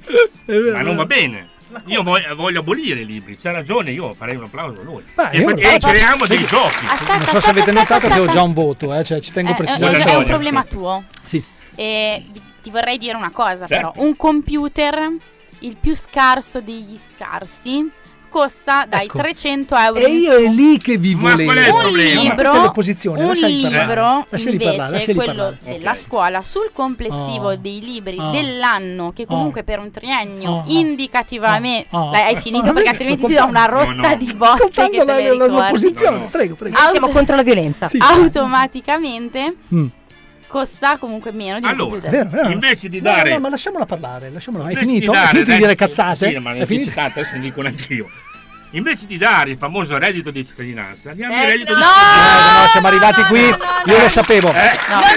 Ma non va bene. Io voglio, voglio abolire i libri. C'ha ragione, io farei un applauso a lui. Beh, e, io- e creiamo dei giochi. non so se avete notato che ho già un voto, eh, cioè ci tengo a Eh, è, precisare. è- è un problema tuo. Sì. E ti vorrei dire una cosa, Certo. però. Un computer, il più scarso degli scarsi, costa dai Ecco. 300 euro. E io è lì che vi Ma volevo. qual è il un problema? Ma libro, è un libro invece parlare, quello parlare. della Ok. scuola sul complessivo Oh. dei libri Oh. dell'anno che comunque per un triennio Oh. indicativamente Oh. Hai finito Oh. perché altrimenti ti do una rotta No, no. di botte che te la- le la- l'opposizione, No, no. prego, prego. Auto- Siamo contro la violenza. Sì. automaticamente Mm. costa comunque meno di un Allora, Vero, vero. invece di No, dare. No, ma lasciamola parlare, lasciamola. Hai finito? di Hai dare finito di dire cazzate? Sì, ma ne Hai ho finito? adesso ne dico anch'io. Invece di dare il famoso reddito di cittadinanza, diamo il Eh, reddito no! di Eh, cittadinanza. no, siamo arrivati qui, io lo sapevo. non,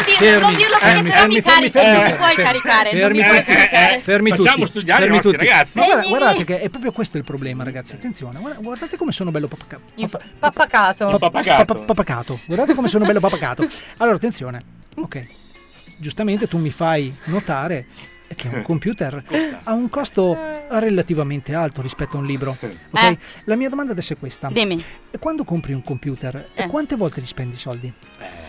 di- non dirlo perché fermi, sennò mi fermi, carichi fermi, non puoi fermi, caricare non fermi mi puoi tutti, caricare fermi Facciamo tutti, studiare fermi i nostri tutti. ragazzi. Ma guarda- guardate che è proprio questo il problema, ragazzi. Attenzione, guarda- guardate come sono bello papaca- papa- Pappacato. Papagato. papa- papacato. Guardate come sono bello papacato. Allora, attenzione. Ok. Giustamente tu mi fai notare che un computer ha un costo relativamente alto rispetto a un libro. Ok? Eh. La mia domanda adesso è questa. dimmi Quando compri un computer, Eh. quante volte li spendi i soldi?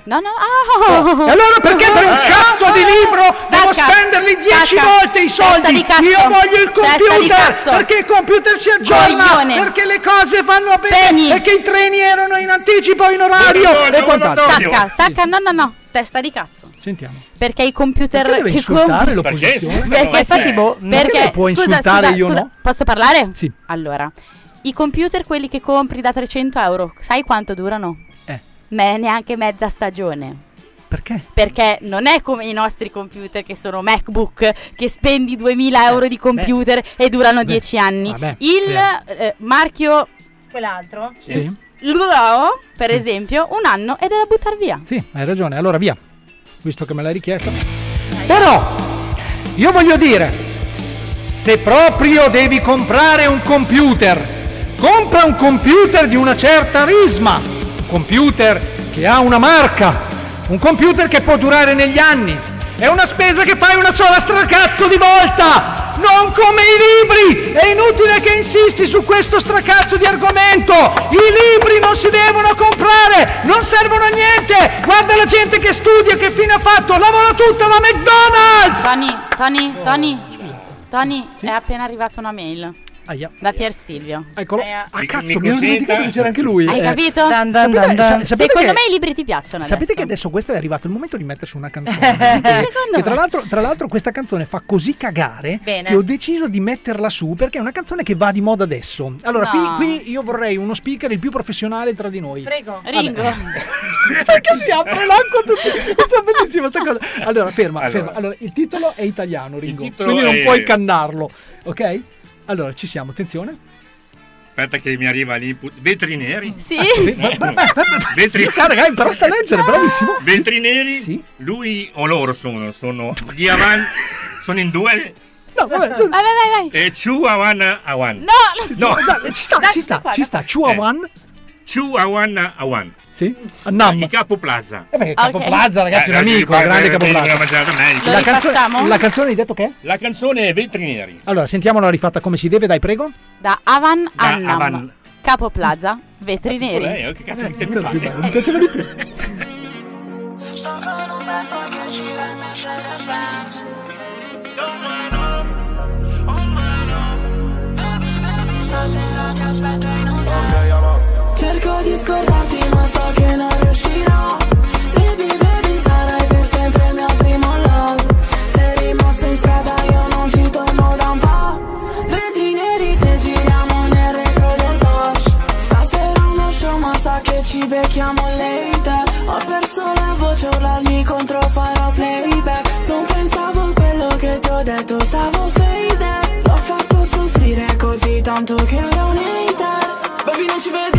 No no ah E allora perché per un cazzo di libro devo Stacca, spenderli 10 stacca. volte i Testa soldi? di cazzo. Io voglio il Testa di computer cazzo. perché il computer si aggiorna, Coglione. perché le cose vanno bene Spegni. e che i treni erano in anticipo in orario Buongiorno, e quant'altro. buongiorno. stacca stacca no no no testa di cazzo Sentiamo. perché i computer Perché deve che insultare compri l'opposizione? Perché? perché sì, infatti, boh, perché perché può scusa, insultare, scusa, io scusa, no? posso parlare? Sì. allora i computer quelli che compri da 300 euro sai quanto durano? Eh. Me- neanche mezza stagione Perché? perché non è come i nostri computer che sono MacBook che spendi 2000 euro di computer e durano beh, 10 anni. vabbè, Il eh, marchio Quell'altro? Sì. Luro, per esempio, un anno ed è da buttare via. Sì, hai ragione. Allora via, visto che me l'hai richiesto. Però, io voglio dire, se proprio devi comprare un computer, compra un computer di una certa risma, computer che ha una marca, un computer che può durare negli anni. È una spesa che fai una sola stracazzo di volta, non come i libri. È inutile che insisti su questo stracazzo di argomento. I libri non si devono comprare, non servono a niente. Guarda la gente che studia, che fine ha fatto, lavora tutta da McDonald's. Tony, Tony, Tony, Tony, è appena arrivata una mail Aia. da Pier Silvio. Eccolo. Eh, Ah, cazzo, mi consenta? dimenticato che c'era anche lui. Hai Eh, capito? Dan, dan, Sapete, dan, dan. sa- sapete Secondo che- me i libri ti piacciono Sapete adesso. che adesso questo è arrivato il momento di mettere su una canzone. che, che tra, l'altro, tra l'altro questa canzone fa così cagare Bene. che ho deciso di metterla su perché è una canzone che va di moda adesso. Allora, No. qui, qui io vorrei uno speaker il più professionale tra di noi. Prego. Ringo. perché si apre l'acqua tutti. È bellissima sta cosa. Allora, ferma, Allora. ferma. Allora, il titolo è italiano, Ringo. Quindi non è- puoi cannarlo, ok? Allora, ci siamo, attenzione. Aspetta che mi arriva l'input. Vetri neri. Sì. Vetri- sì, cara, però sta a leggere, bravissimo. Vetri neri. Sì. Lui o loro sono. Sono gli avan. sono in due. No, vabbè, Vai, vai, vai. E Chu Awan Awan. No, No. Dai, ci sta, Dai, ci sta, ci sta. Chua Eh. One, Chu Awan Awan. sì, Nam. Il capo Plaza. Eh beh, Capo Ok. Plaza, ragazzi, Eh, un amico, eh, un grande eh, Capo eh, Plaza. la. Lo La canzone, rifacciamo? la canzone hai detto che è? La canzone è Vetri neri. Allora, sentiamola rifatta come si deve, dai, prego. Da Avan Da Annam. Avan. Capo Plaza, vetri neri. Lei, oh, che cazzo di Eh, tempo fa? Mi piaceva di più cerco di scordarti ma so che non riuscirò. Baby baby sarai per sempre il mio primo love. Sei rimasto in strada io non ci torno da un po' Vetri neri se giriamo nel retro del Bosch Stasera uno show ma sa che ci becchiamo later. Ho perso la voce urlarmi contro farò playback. Non pensavo a quello che ti ho detto stavo faded L'ho fatto soffrire così tanto che ero un hater. Baby non ci vedi.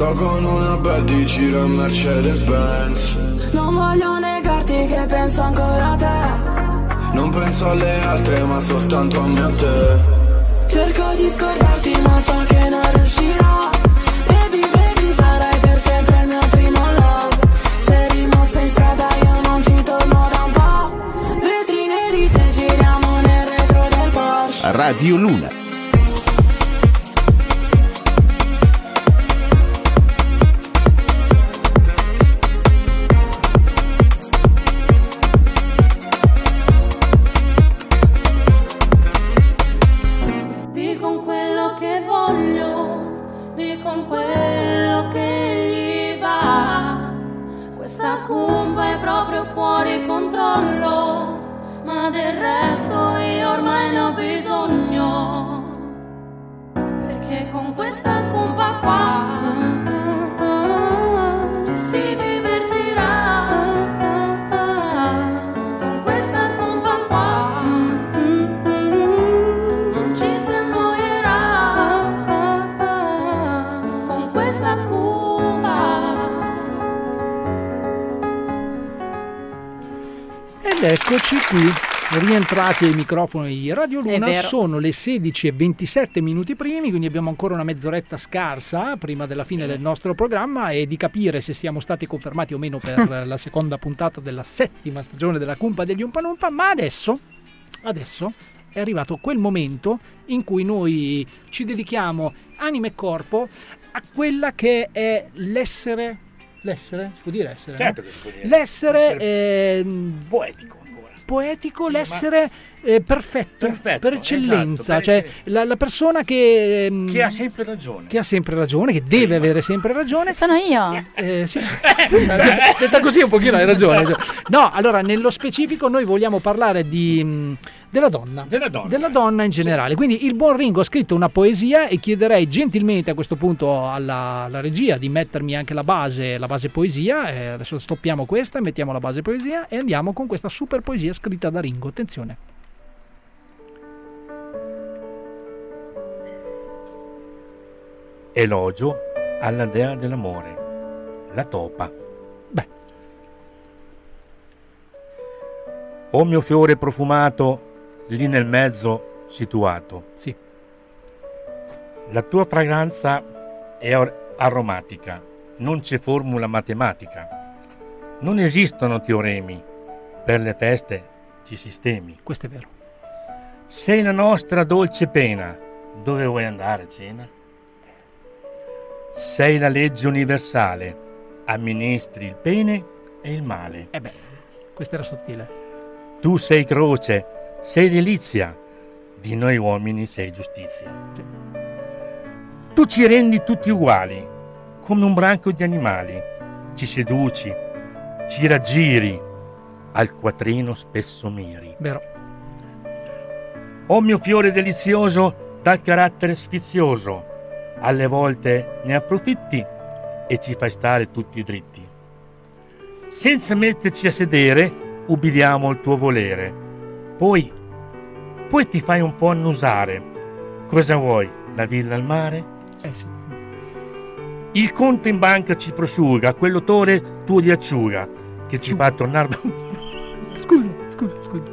Sto con una bad di giro in Mercedes Benz Non voglio negarti che penso ancora a te. Non penso alle altre ma soltanto a me e a te. Cerco di scordarti ma so che non riuscirò. Baby baby sarai per sempre il mio primo love. Sei rimossa in strada io non ci torno da un po' Vetri neri se giriamo nel retro del Porsche. Radio Luna. Fuori controllo, ma del resto io ormai ne ho bisogno. Perché con questa cumba qua rientrati ai microfoni di Radio Luna, sono le 16 e 27 minuti primi, quindi abbiamo ancora una mezz'oretta scarsa prima della fine del nostro programma e di capire se siamo stati confermati o meno per la seconda puntata della settima stagione della Cumpa degli Umpalumpa, ma adesso, adesso è arrivato quel momento in cui noi ci dedichiamo anima e corpo a quella che è l'essere... L'essere? Si può dire essere? no? Certo che si può dire. L'essere... ehm, poetico poetico, Sì, ma- l'essere eh, perfetto, Perfetto, per eccellenza, esatto, cioè la, la persona che, ehm, Che ha sempre ragione. che ha sempre ragione, che deve avere sempre ragione. Sono io. Eh, sì, sì, detta- detta così un pochino hai ragione. hai ragione. No, allora nello specifico noi vogliamo parlare di, mh, della donna. Della donna. in generale. Quindi il buon Ringo ha scritto una poesia e chiederei gentilmente a questo punto alla, alla regia di mettermi anche la base, la base poesia. Eh, adesso stoppiamo questa, mettiamo la base poesia e andiamo con questa super poesia scritta da Ringo. Attenzione. Elogio alla dea dell'amore, la topa. Beh. O mio fiore profumato, lì nel mezzo situato. Sì. La tua fragranza è ar- aromatica, non c'è formula matematica. Non esistono teoremi, per le feste ci sistemi. Questo è vero. Sei la nostra dolce pena, dove vuoi andare cena? Sei la legge universale, amministri il bene e il male. Eh beh, questo era sottile. Tu sei croce, sei delizia, di noi uomini sei giustizia. Tu ci rendi tutti uguali, come un branco di animali. Ci seduci, ci raggiri, al quattrino spesso miri. Vero. Oh mio fiore delizioso, dal carattere sfizioso, alle volte ne approfitti e ci fai stare tutti dritti. Senza metterci a sedere, ubbidiamo il tuo volere. Poi, poi ti fai un po' annusare. Cosa vuoi? La villa al mare? Eh sì. Il conto in banca ci prosciuga, quell'odore tuo di acciuga, che ci fa tornare... Scusa, scusa, scusa.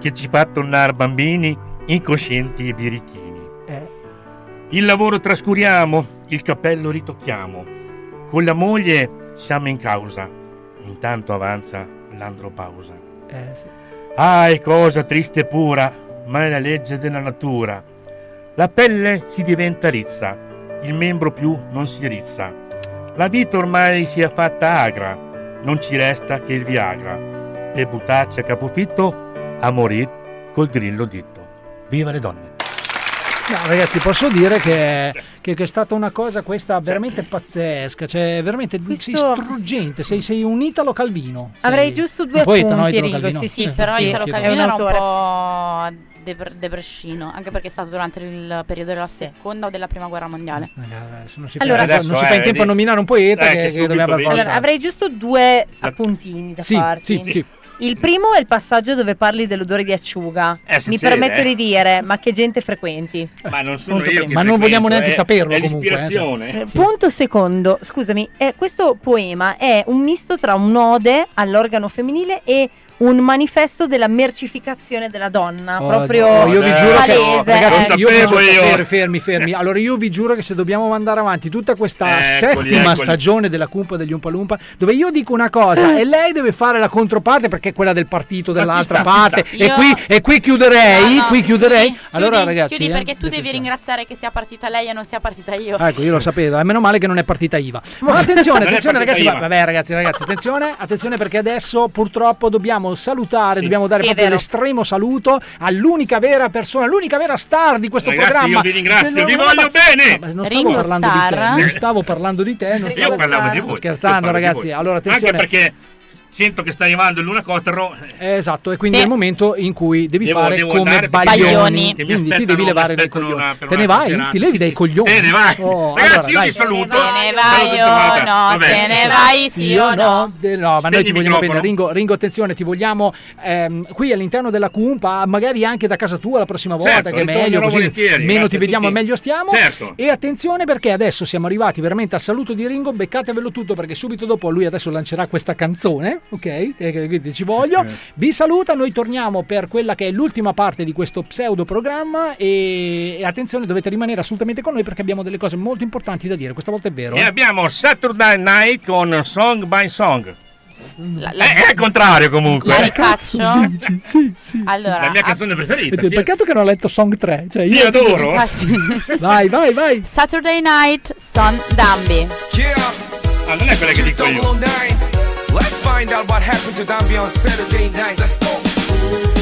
che ci fa tornare bambini incoscienti e birichini. Eh. Il lavoro trascuriamo, il cappello ritocchiamo. Con la moglie siamo in causa. Intanto avanza l'andropausa. Eh sì. Ah, è cosa triste e pura, ma è la legge della natura. La pelle si diventa rizza, il membro più non si rizza. La vita ormai si è fatta agra, non ci resta che il Viagra. Per buttarci a capofitto, a morire col grillo ditto. Viva le donne! No, ragazzi, posso dire che, che- che è stata una cosa questa veramente pazzesca, cioè veramente sei struggente, sei, sei un Italo Calvino. Sei Avrei giusto due poeta, no, appunti, Italo Rigo, Calvino? sì, sì, Eh, Sì, però sì, Italo. Calvino era un po' deprescino, anche perché è stato durante il periodo della seconda o della prima guerra mondiale. Adesso non si Allora- fa, non si eh, fa in tempo a vedi? nominare un poeta Eh, che, che che dobbiamo. Allora, avrei giusto due appuntini da Sì, farti. sì, sì. Il primo è il passaggio dove parli dell'odore di acciuga. Eh, Mi succede, permetto eh. di dire, ma che gente frequenti. Ma non sono Punto io Ma non vogliamo neanche è- saperlo È comunque, eh. l'ispirazione. Eh, Punto secondo, scusami, eh, questo poema è un misto tra un'ode all'organo femminile e un manifesto della mercificazione della donna, Oh, proprio no, io vi giuro che palese. ragazzi, eh. io vi giuro, io. fermi, fermi, fermi. Allora io vi giuro che se dobbiamo mandare avanti tutta questa Eccoli, settima eccoli. stagione della Cumpa degli Umpalumpa, dove io dico una cosa e lei deve fare la controparte perché è quella del partito dall'altra sta, parte e qui, e qui chiuderei, No, no, qui chiuderei. chiudi, allora chiudi, ragazzi, chiudi eh, perché tu devi ringraziare che sia partita lei e non sia partita io. Ecco, io lo sapevo, è meno male che non è partita IVA. Ma attenzione, attenzione ragazzi, vabbè ragazzi, ragazzi, attenzione, attenzione perché adesso purtroppo dobbiamo salutare, dobbiamo dare Sì, proprio l'estremo saluto all'unica vera persona, l'unica vera star di questo Ragazzi, programma. io vi ringrazio, vi no, voglio ma- bene. no, ma non stavo Ringo parlando di te, non stavo parlando di te, non Io parlavo di voi. Sto scherzando ragazzi. voi. Allora attenzione. Anche perché sento che sta arrivando il Luna Cotero. Eh, Esatto, e quindi Sì. è il momento in cui devi Devo- fare devo come Baglioni, quindi ti devi levare dai coglioni. una- Te ne vai? serata, Ti levi sì, dai sì. coglioni? Te ne vai. Oh, Ragazzi, allora, io dai. vi saluto. Te ne vai o quanti. no? Vabbè. Te ne vai sì o no? No, ma noi ti vogliamo bene. Ringo, Ringo, attenzione, ti vogliamo ehm, qui all'interno della Cumpa, magari anche da casa tua la prossima volta, Certo, che è meglio così. Meno ti vediamo, meglio stiamo. Certo. E attenzione perché adesso siamo arrivati veramente al saluto di Ringo. Beccatevelo tutto perché subito dopo lui adesso lancerà questa canzone, ok? E- e- Quindi ci voglio. Vi saluta, noi torniamo per quella che è l'ultima parte di questo pseudo programma. E, e attenzione, dovete rimanere assolutamente con noi perché abbiamo delle cose molto importanti da dire. Questa volta è vero. E eh. abbiamo Saturday Night con Song by Song. La, la- Eh, è il contrario comunque. la rifaccio? Dici, sì, sì. Allora, La mia a- canzone preferita. Vedi, Peccato che non ho letto Song 3. Cioè Ti io adoro. Vai, vai, vai. Saturday Night Son Dambi. Yeah, Ah, non è quella che dico io. Let's find out what happened to Dambi on Saturday night. Let's go.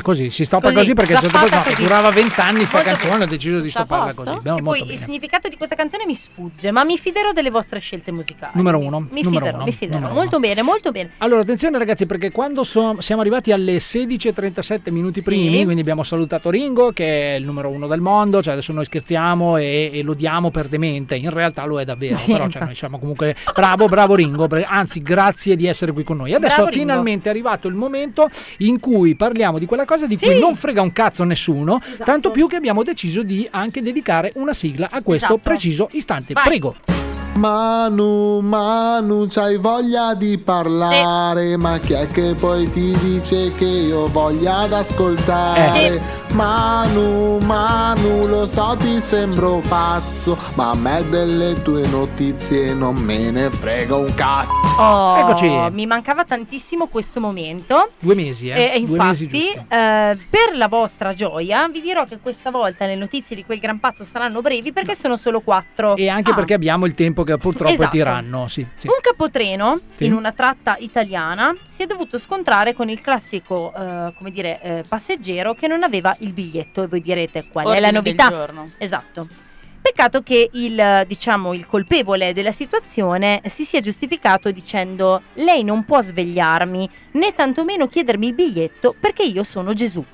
Beh, così si stoppa Così, così, perché certo punto no, durava vent'anni sta Molto canzone, ho deciso di stopparla così. Che molto poi bene. il significato di questa canzone mi sfugge, ma mi fiderò delle vostre scelte musicali. Numero uno, Mi numero fiderò, uno, mi fiderò. Molto bene, molto bene. Allora, attenzione ragazzi, perché quando so- siamo arrivati alle 16.37 minuti primi, quindi abbiamo salutato Ringo, che è il numero uno del mondo, cioè adesso noi scherziamo e, e lo diamo per demente, in realtà lo è davvero, Sì, però cioè, noi siamo comunque bravo, bravo Ringo, anzi grazie di essere qui con noi. Adesso Bravo Ringo. finalmente è arrivato il momento in cui parliamo di quella cosa di cui non frega un cazzo a nessuno, Esatto. tanto più che abbiamo deciso di anche dedicare una sigla a questo Esatto. preciso istante. Vai. Prego. Manu, Manu, c'hai voglia di parlare, ma chi è che poi ti dice che io voglia ad ascoltare? Eh. Manu, Manu, lo so ti sembro pazzo, ma a me delle tue notizie non me ne frega un cazzo. Oh, Eccoci. Mi mancava tantissimo questo momento. Due mesi, eh? E Due mesi infatti, giusti. eh, per la vostra gioia, vi dirò che questa volta le notizie di quel gran pazzo saranno brevi perché sono solo quattro. E anche Ah. perché abbiamo il tempo che purtroppo Esatto. è tiranno. Sì, sì. Un capotreno Sì. in una tratta italiana si è dovuto scontrare con il classico, eh, come dire, eh, passeggero che non aveva il biglietto. E voi direte qual è Ordine la del novità? giorno. Esatto. Peccato che il, diciamo, il colpevole della situazione si sia giustificato dicendo lei non può svegliarmi né tantomeno chiedermi il biglietto perché io sono Gesù.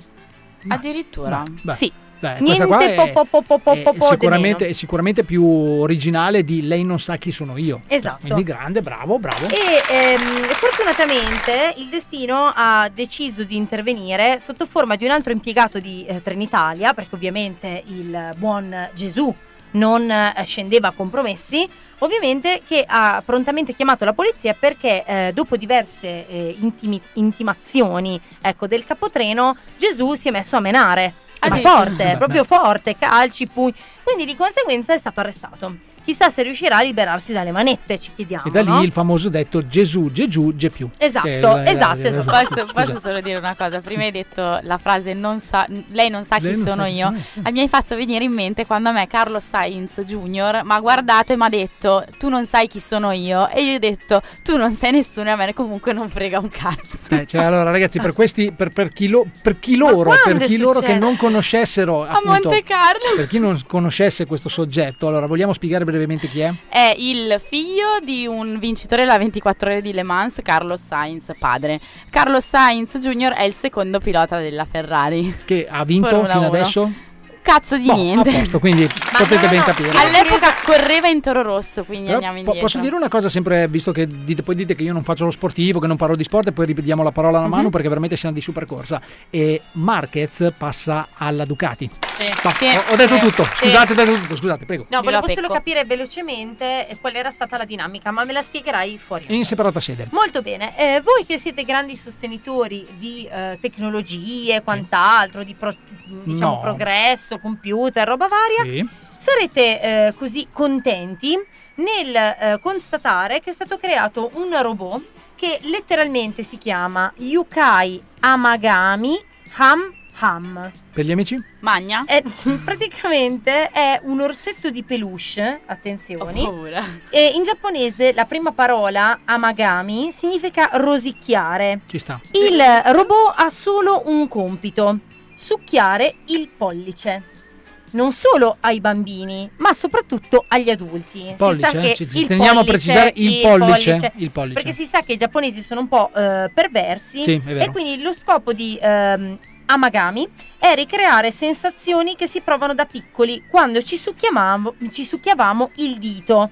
Addirittura. Beh, sì. Beh, Niente qua è, po- po- po- po- po- è po- po- sicuramente, è più originale di Lei non sa chi sono io. Esatto. Quindi grande, bravo, bravo. E ehm, fortunatamente il destino ha deciso di intervenire sotto forma di un altro impiegato di eh, Trenitalia, perché ovviamente il buon Gesù non eh, scendeva a compromessi, ovviamente che ha prontamente chiamato la polizia perché eh, dopo diverse eh, intimi- intimazioni ecco, del capotreno Gesù si è messo a menare. Ma forte, proprio forte, calci, pugni. Quindi di conseguenza è stato arrestato. Chissà se riuscirà a liberarsi dalle manette, ci chiediamo. E da lì no? il famoso detto Gesù, Gesù, Gesù. Esatto, la- esatto, la- esatto. Posso, posso solo dire una cosa? Prima hai detto la frase non sa, lei non sa chi Lei non sono sa chi io. Ah, Mi hai fatto venire in mente quando a me Carlo Sainz Jr. mi ha guardato e mi ha detto tu non sai chi sono io. E io ho detto tu non sei nessuno e a me comunque non frega un cazzo. Eh, cioè, allora ragazzi, per questi, per, per chi, lo- per chi loro, per chi loro che non conoscessero A appunto, Monte Carlo. per chi non conoscesse questo soggetto, allora vogliamo spiegare brevemente chi è? È il figlio di un vincitore della 24 ore di Le Mans, Carlos Sainz, padre. Carlos Sainz Jr. è il secondo pilota della Ferrari. Che ha vinto Formula fino uno. adesso? Cazzo di Boh, niente. Posto, quindi potete ben capire. All'epoca correva in toro rosso, quindi Però andiamo indietro. posso dire una cosa sempre, visto che dite- poi dite che io non faccio lo sportivo, che non parlo di sport e poi ripetiamo la parola alla Mhm. mano perché veramente siamo di super corsa. E Marquez passa alla Ducati. Ma Sì, ho, ho detto sì, tutto, sì. scusate, ho detto tutto, scusate, prego. No, volevo solo capire velocemente qual era stata la dinamica, ma me la spiegherai fuori. In separata sede. Molto bene, Eh, voi che siete grandi sostenitori di eh, tecnologie e quant'altro, di pro- diciamo, No. progresso, computer, roba varia, Sì. sarete eh, così contenti nel eh, constatare che è stato creato un robot che letteralmente si chiama Yukai Amagami Ham Ham. Per gli amici? Magna? È- praticamente è un orsetto di peluche, attenzioni. Ho paura. E in giapponese la prima parola amagami significa rosicchiare. Ci sta. Il robot ha solo un compito, succhiare il pollice. Non solo ai bambini, ma soprattutto agli adulti. Pollice, si sa che ci- ci il teniamo a pollice- precisare il pollice, il pollice. Perché si sa che i giapponesi sono un po' eh, perversi Sì, e quindi lo scopo di ehm, Amagami è ricreare sensazioni che si provano da piccoli quando ci succhiavamo, ci succhiavamo il dito.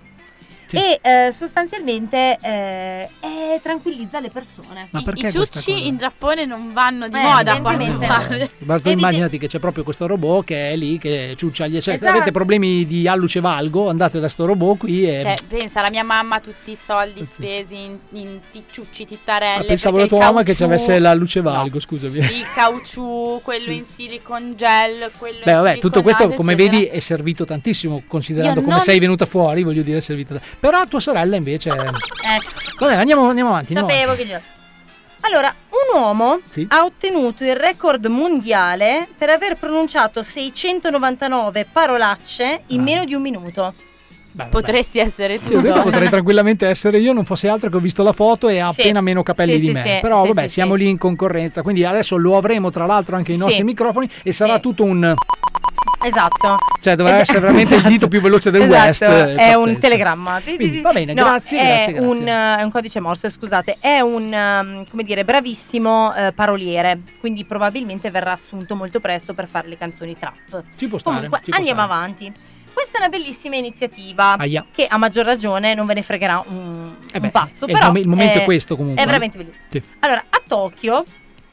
Sì. E eh, sostanzialmente eh, eh, tranquillizza le persone. Ma I- I ciucci in Giappone non vanno di Eh, moda a quanto pare. Ma tu immaginati che c'è proprio questo robot che è lì, che ciuccia gli... Cioè, se Esatto. avete problemi di alluce valgo, andate da sto robot qui e... Cioè, pensa, la mia mamma ha tutti i soldi spesi in, in ticciucci, tittarelle. Ah, pensavo la tua mamma che ci caucciù- avesse la luce valgo, scusami. Il caucciù, quello in silicon gel, quello Beh, in vabbè, tutto questo, come eccetera. vedi, è servito tantissimo, considerando Io come non- sei venuta fuori, voglio dire, è servito. Però tua sorella invece... Ecco. Vabbè, andiamo, andiamo avanti. andiamo Sapevo avanti. che gli- Allora, un uomo Sì. ha ottenuto il record mondiale per aver pronunciato 699 parolacce in Ah. meno di un minuto. vabbè. Potresti essere tu. Sì, ho detto Donna. potrei tranquillamente essere io, non fosse altro che ho visto la foto e ha Sì. appena meno capelli Sì, di sì, me. sì, Però sì, vabbè, sì, siamo sì. lì in concorrenza, quindi adesso lo avremo tra l'altro anche i nostri Sì. microfoni e sarà tutto un... Esatto. Cioè Ed- essere veramente il dito più veloce del Esatto, West. È pazzesco. un telegramma. Quindi, va bene, No, grazie, è grazie, grazie. Un, eh, è un codice morse, scusate. È un, ehm, come dire, bravissimo eh, paroliere. Quindi probabilmente verrà assunto molto presto per fare le canzoni trap. Ci può stare. Comunque, ci può andiamo stare. avanti. Questa è una bellissima iniziativa Aia. che a maggior ragione non ve ne fregherà un, Eh un beh, pazzo. è il però mom- il momento è è- questo comunque, È no? veramente bellissimo. Sì. Allora, a Tokyo,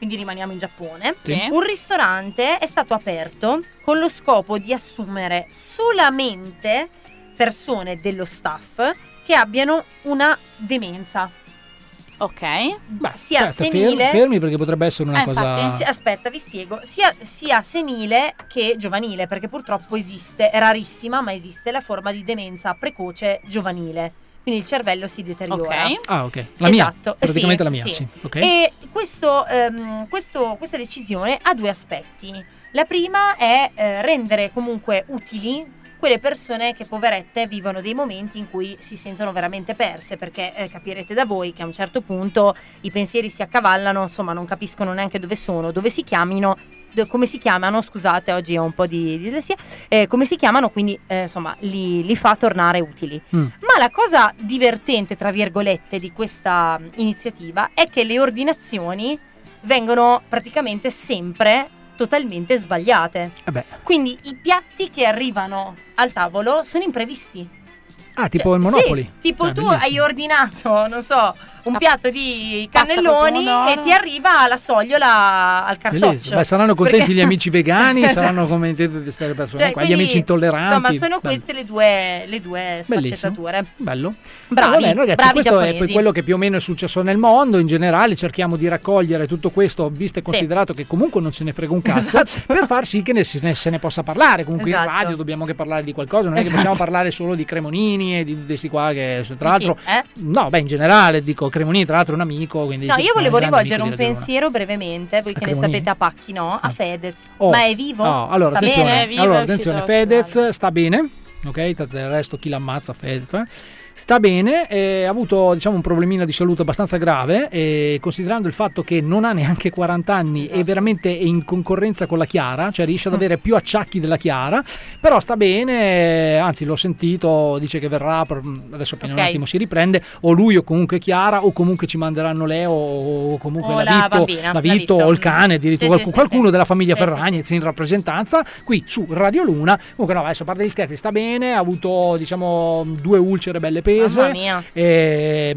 quindi rimaniamo in Giappone, Sì. un ristorante è stato aperto con lo scopo di assumere solamente persone dello staff che abbiano una demenza. Ok. sia Aspetta, senile. fermi, fermi perché potrebbe essere una Eh, cosa... infatti, aspetta, vi spiego. Sia, sia senile che giovanile, perché purtroppo esiste, è rarissima, ma esiste la forma di demenza precoce giovanile. Quindi il cervello si deteriora. Ok. Ah, ok. La mia, Esatto, praticamente sì, la mia, sì. sì. Ok. E questo, ehm, questo- questa decisione ha due aspetti. La prima è eh, rendere comunque utili quelle persone che poverette vivono dei momenti in cui si sentono veramente perse, perché eh, capirete da voi che a un certo punto i pensieri si accavallano, insomma non capiscono neanche dove sono, dove si chiamino, come si chiamano, scusate oggi ho un po' di dislessia, eh, come si chiamano, quindi eh, insomma li, li fa tornare utili. Mm. Ma la cosa divertente, tra virgolette, di questa iniziativa è che le ordinazioni vengono praticamente sempre totalmente sbagliate. Eh. Quindi i piatti che arrivano al tavolo sono imprevisti. Ah, tipo Cioè, il Monopoli. Sì, tipo Cioè, tu bellissimo. hai ordinato, non so, un piatto di cannelloni e ti arriva la sogliola al cartoccio. Beh, saranno contenti Perché- gli amici vegani, Esatto. saranno contenti tutte queste persone Cioè, qua, gli quindi, amici intolleranti. Insomma, sono Bello. queste le due, le due sfaccettature. Bello. Bravi, Ah, vabbè, ragazzi, bravi questo è giapponesi. poi quello che più o meno è successo nel mondo. In generale, cerchiamo di raccogliere tutto questo, visto e considerato che comunque non ce ne frega un cazzo, per far sì che ne, ne- se ne possa parlare. Comunque Esatto. in radio dobbiamo anche parlare di qualcosa, non è che Esatto. possiamo parlare solo di Cremonini e di di questi qua che tra Di l'altro chi? Eh? no, beh, in generale dico Cremonini, tra l'altro è un amico, quindi No, io volevo rivolgere un pensiero brevemente, voi che ne sapete a pacchi, no? A Fedez. Oh. Ma è vivo? Oh, allora, Sta attenzione, bene? allora, attenzione Fedez sta bene, ok? Del resto chi l'ammazza Fedez. eh. Sta bene, eh, ha avuto diciamo, un problemino di salute abbastanza grave e considerando il fatto che non ha neanche 40 anni Esatto. e veramente è in concorrenza con la Chiara, cioè riesce Mm. ad avere più acciacchi della Chiara, però sta bene, eh, anzi l'ho sentito, dice che verrà, adesso appena Ok. un attimo si riprende, o lui o comunque Chiara o comunque ci manderanno Leo o comunque O la, la Vito, bambina, la la Vito Vito. o il cane, addirittura Sì, qualcuno, sì, qualcuno sì. della famiglia Ferragnez in rappresentanza qui su Radio Luna. Comunque no, adesso a parte gli scherzi, sta bene, ha avuto diciamo due ulcere belle pese Mia. e,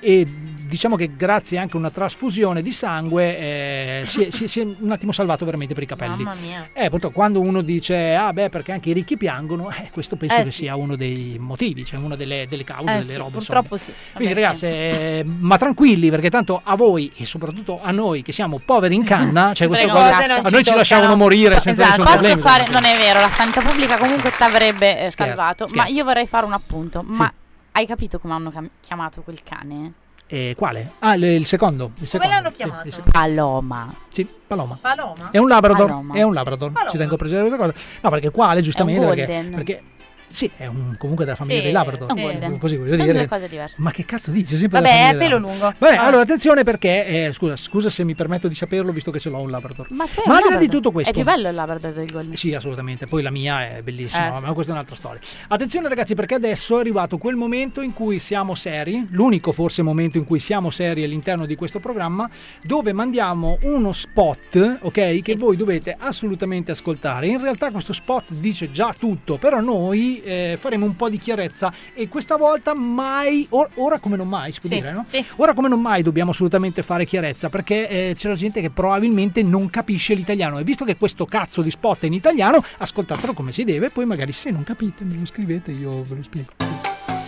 e diciamo che grazie anche a una trasfusione di sangue eh, si, è, si è- si è un attimo salvato veramente per i capelli. Mamma mia. Eh, purtroppo quando uno dice, ah beh, perché anche i ricchi piangono, eh, questo penso Eh, che sì. sia uno dei motivi, cioè una delle, delle cause, Eh, delle sì, robe. purtroppo insomma. sì. Quindi ragazzi, eh, ma tranquilli perché tanto a voi e soprattutto a noi che siamo poveri in canna, cioè cose non a ci noi ci toccano. lasciavano morire senza Esatto. nessun problema. fare, non è vero, la sanità pubblica comunque ti avrebbe eh, salvato. Ma io vorrei fare un appunto. Sì. Ma hai capito come hanno cam- chiamato quel cane? Eh, quale? Ah, il, il secondo. Il Come secondo. l'hanno Sì, chiamato? il secondo. Paloma. Sì, Paloma. Paloma? È un Labrador, Paloma. è un Labrador. Paloma. Ci tengo a precisare questa cosa. No, perché quale giustamente perché, golden. perché sì, è un, comunque della famiglia Sì, dei Labrador. un golden. Così voglio Sono dire. due cose diverse. Ma che cazzo dici? Sempre Vabbè, è pelo lungo. Vabbè, Ah. allora attenzione perché eh, scusa, scusa se mi permetto di saperlo visto che ce l'ho un Labrador. Ma, Ma al di là di tutto questo È più bello il Labrador del Golden. sì, assolutamente. Poi la mia è bellissima, Eh, sì. ma questa è un'altra storia. Attenzione ragazzi, perché adesso è arrivato quel momento in cui siamo seri, l'unico forse momento in cui siamo seri all'interno di questo programma, dove mandiamo uno spot, ok, che voi dovete assolutamente ascoltare. In realtà questo spot dice già tutto, però noi eh, faremo un po' di chiarezza e questa volta mai, or- ora come non mai, si può Sì, dire, no? sì. Ora come non mai dobbiamo assolutamente fare chiarezza perché eh, c'è la gente che probabilmente non capisce l'italiano e visto che questo cazzo di spot è in italiano, ascoltatelo come si deve, poi magari se non capite me lo scrivete, io ve lo spiego.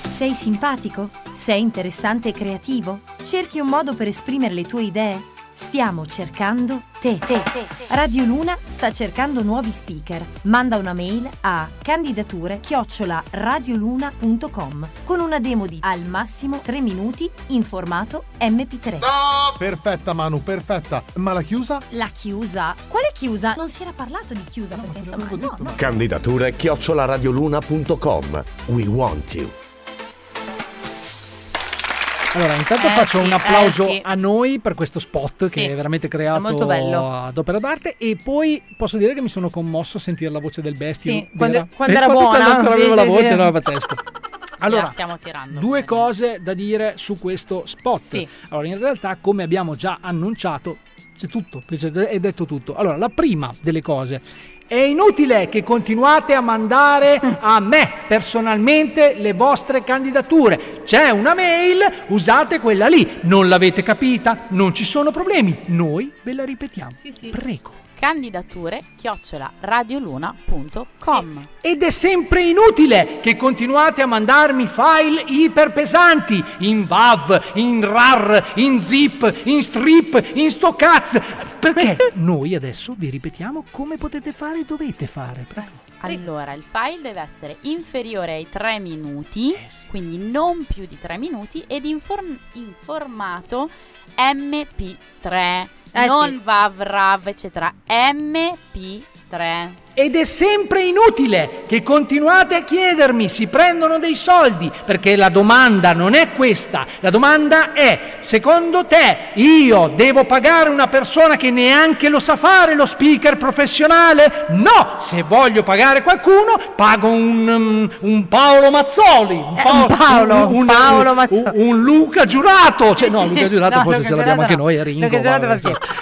Sei simpatico? Sei interessante e creativo? Cerchi un modo per esprimere le tue idee? Stiamo cercando te. Radio Luna sta cercando nuovi speaker. Manda una mail a candidature radioluna.com con una demo di al massimo 3 minuti in formato MP3. Perfetta Manu, perfetta. Ma la chiusa? La chiusa? Quale chiusa? Non si era parlato di chiusa perché insomma no, no. Candidature chiocciolaradioluna.com We want you. Allora, intanto Eh faccio sì, un applauso eh sì. a noi per questo spot Sì, che è veramente creato è ad opera d'arte e poi posso dire che mi sono commosso a sentire la voce del bestio. Sì, quando- vera- quando era quando buona, sì, aveva la voce, no, pazzesco. Allora, stiamo tirando. due cose da dire su questo spot. Sì. Allora, in realtà, come abbiamo già annunciato, c'è tutto, è detto tutto. Allora, la prima delle cose. È inutile che continuate a mandare a me personalmente le vostre candidature. C'è una mail, usate quella lì. Non l'avete capita? Non ci sono problemi. Noi ve la ripetiamo. Prego. Candidature chiocciola radioluna.com Ed è sempre inutile che continuate a mandarmi file iperpesanti in WAV, in RAR, in ZIP, in strip, in sto cazzo. Perché noi adesso vi ripetiamo come potete fare e dovete fare. Prego. Allora, il file deve essere inferiore ai 3 minuti, Eh quindi non più di 3 minuti, ed in, form- in formato MP3, Eh non sì. VAV, RAV, eccetera. MP3. Ed è sempre inutile che continuate a chiedermi, si prendono dei soldi, perché la domanda non è questa, la domanda è, secondo te io devo pagare una persona che neanche lo sa fare lo speaker professionale? No, se voglio pagare qualcuno, pago un, um, un Paolo Mazzoli, un Eh, un Paolo, un, Paolo Mazzoli. un Luca Giurato, cioè no, Luca Giurato No, forse Luca ce l'abbiamo Giurato anche no. noi, è Ringo.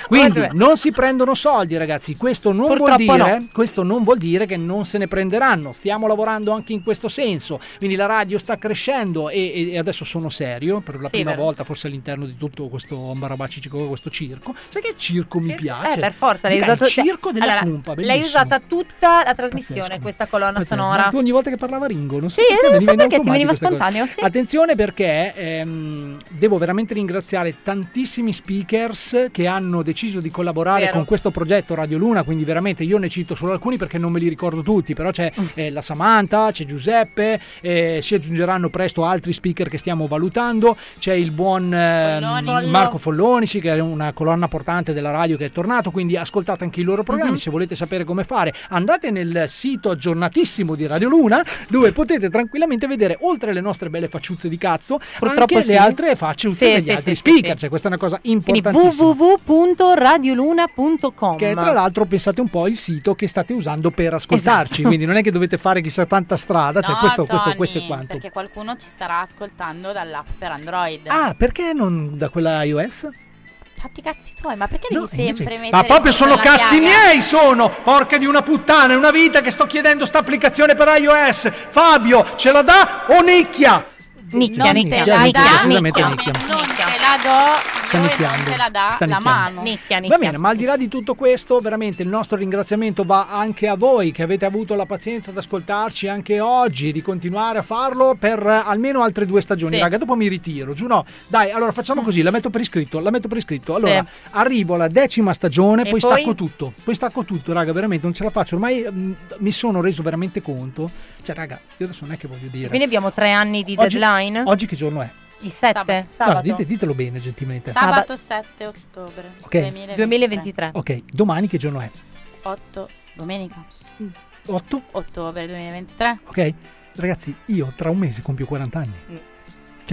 Quindi non si prendono soldi, ragazzi. Questo non, vuol Purtroppo dire, no. questo non vuol dire che non se ne prenderanno. Stiamo lavorando anche in questo senso. Quindi la radio sta crescendo e, e- adesso sono serio per la Sì, prima vero. volta, forse all'interno di tutto questo ambarabacico, questo circo. Sai che circo mi piace? Eh, per forza, l'hai usato il circo della Allora, Cumpa, L'hai usata tutta la trasmissione, Pazzesco. questa colonna Pazzesco. sonora. Ma tu ogni volta che parlava Ringo, non so Sì, perché non so perché ti veniva spontaneo, sì. Attenzione perché ehm, devo veramente ringraziare tantissimi speakers che hanno deciso di collaborare Vero. con questo progetto Radio Luna, quindi veramente io ne cito solo alcuni perché non me li ricordo tutti, però c'è Mm. eh, la Samantha, c'è Giuseppe, eh, si aggiungeranno presto altri speaker che stiamo valutando, c'è il buon ehm, Folloni. Marco Folloni, sì, che è una colonna portante della radio che è tornato, quindi ascoltate anche i loro programmi, Mhm. se volete sapere come fare andate nel sito aggiornatissimo di Radio Luna dove potete tranquillamente vedere oltre alle nostre belle facciuzze di cazzo Purtroppo anche sì. le altre facce Sì, degli sì, altri speaker, sì. cioè questa è una cosa Quindi importantissima. www.radioluna.com Che è, tra l'altro pensate un po' il sito che state usando per ascoltarci, Esatto. quindi non è che dovete fare chissà tanta strada, cioè No, questo, questo, Tony, questo è quanto. Perché qualcuno ci starà ascoltando dall'app per Android. Ah, perché non da quella iOS? Fatti i cazzi tuoi, ma perché No, devi invece- sempre mettere Ma proprio sono cazzi piaga? miei sono! Porca di una puttana, è una vita che sto chiedendo sta applicazione per iOS. Fabio, ce la dà o nicchia? Nicchia, Non nicchia, la nicchia, dà, decisamente come nicchia. non te la do, Sta dove nicchiando. non te la dà Sta la nicchiando. mano. Nicchia, Va nicchia. bene, ma al di là di tutto questo, veramente il nostro ringraziamento va anche a voi che avete avuto la pazienza di ascoltarci anche oggi e di continuare a farlo per eh, almeno altre due stagioni. Sì. Raga, dopo mi ritiro, giù no. Dai, allora facciamo così, la metto per iscritto, la metto per iscritto. Allora, arrivo alla decima stagione, poi, poi? stacco tutto. Poi stacco tutto, raga, veramente non ce la faccio. Ormai mm, mi sono reso veramente conto. Cioè, raga, io adesso non è che voglio dire. Quindi abbiamo tre anni di Oggi- deadline. Oggi che giorno è? Il 7, Sabato. sabato. No, dite- ditelo bene, gentilmente. Sabato 7 ottobre Ok. 2023. 2023. Ok, domani che giorno è? 8 domenica 8? ottobre 2023. Ok? Ragazzi, io tra un mese compio 40 anni. Mm.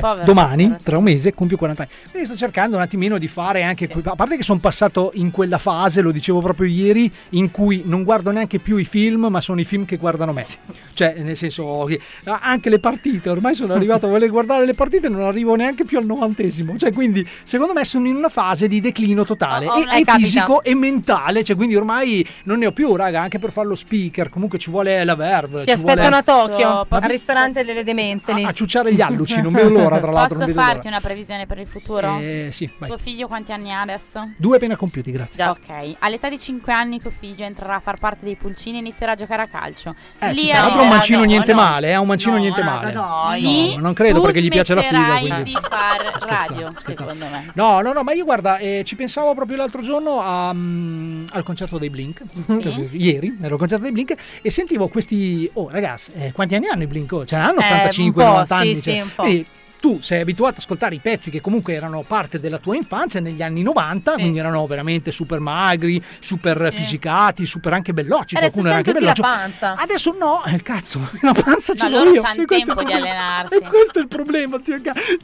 Cioè, domani, tra un mese, compio 40 anni. Quindi sto cercando un attimino di fare anche. que- A parte che sono passato in quella fase, lo dicevo proprio ieri, in cui non guardo neanche più i film, ma sono i film che guardano me. Cioè, nel senso, che- anche le partite. Ormai sono arrivato a voler guardare le partite non arrivo neanche più al novantesimo. Cioè, quindi, secondo me, sono in una fase di declino totale. Oh, oh, e, eh, e capita. fisico e mentale. Cioè, quindi ormai non ne ho più, raga. Anche per fare lo speaker, comunque ci vuole la verve. Ti ci vuole- aspettano a Tokyo, al ristorante delle demenze lì. a ciucciare gli alluci, non vedo l'ora. L'ora, tra l'altro. Posso farti una previsione per il futuro? Eh, sì, vai. Tuo figlio quanti anni ha adesso? Due appena compiuti, grazie. Ok, all'età di 5 anni tuo figlio entrerà a far parte dei pulcini e inizierà a giocare a calcio. Eh, sì, Lì tra l'altro un mancino no, niente no. male, eh, un mancino No, niente male. dai. No, non credo perché gli piace la figa, smetterai quindi. di far radio, secondo me. No, no, no, ma io guarda, eh, ci pensavo proprio l'altro giorno a, mm, al concerto dei Blink, Così, ieri ero al concerto dei Blink e sentivo questi, oh ragazzi, eh, quanti anni hanno i Blink? Oh, cioè hanno Eh, 85, un po', 90 anni. sì, cioè, sì, un po'. quindi tu sei abituato ad ascoltare i pezzi che comunque erano parte della tua infanzia negli anni 90, quindi erano veramente super magri, super fisicati, super anche bellocci, Adesso qualcuno era anche anche la belloccio. panza. Adesso no, eh, il cazzo, la panza ce l'ho loro io. c'hanno cioè, il tempo di allenarsi. E questo è il problema, zio.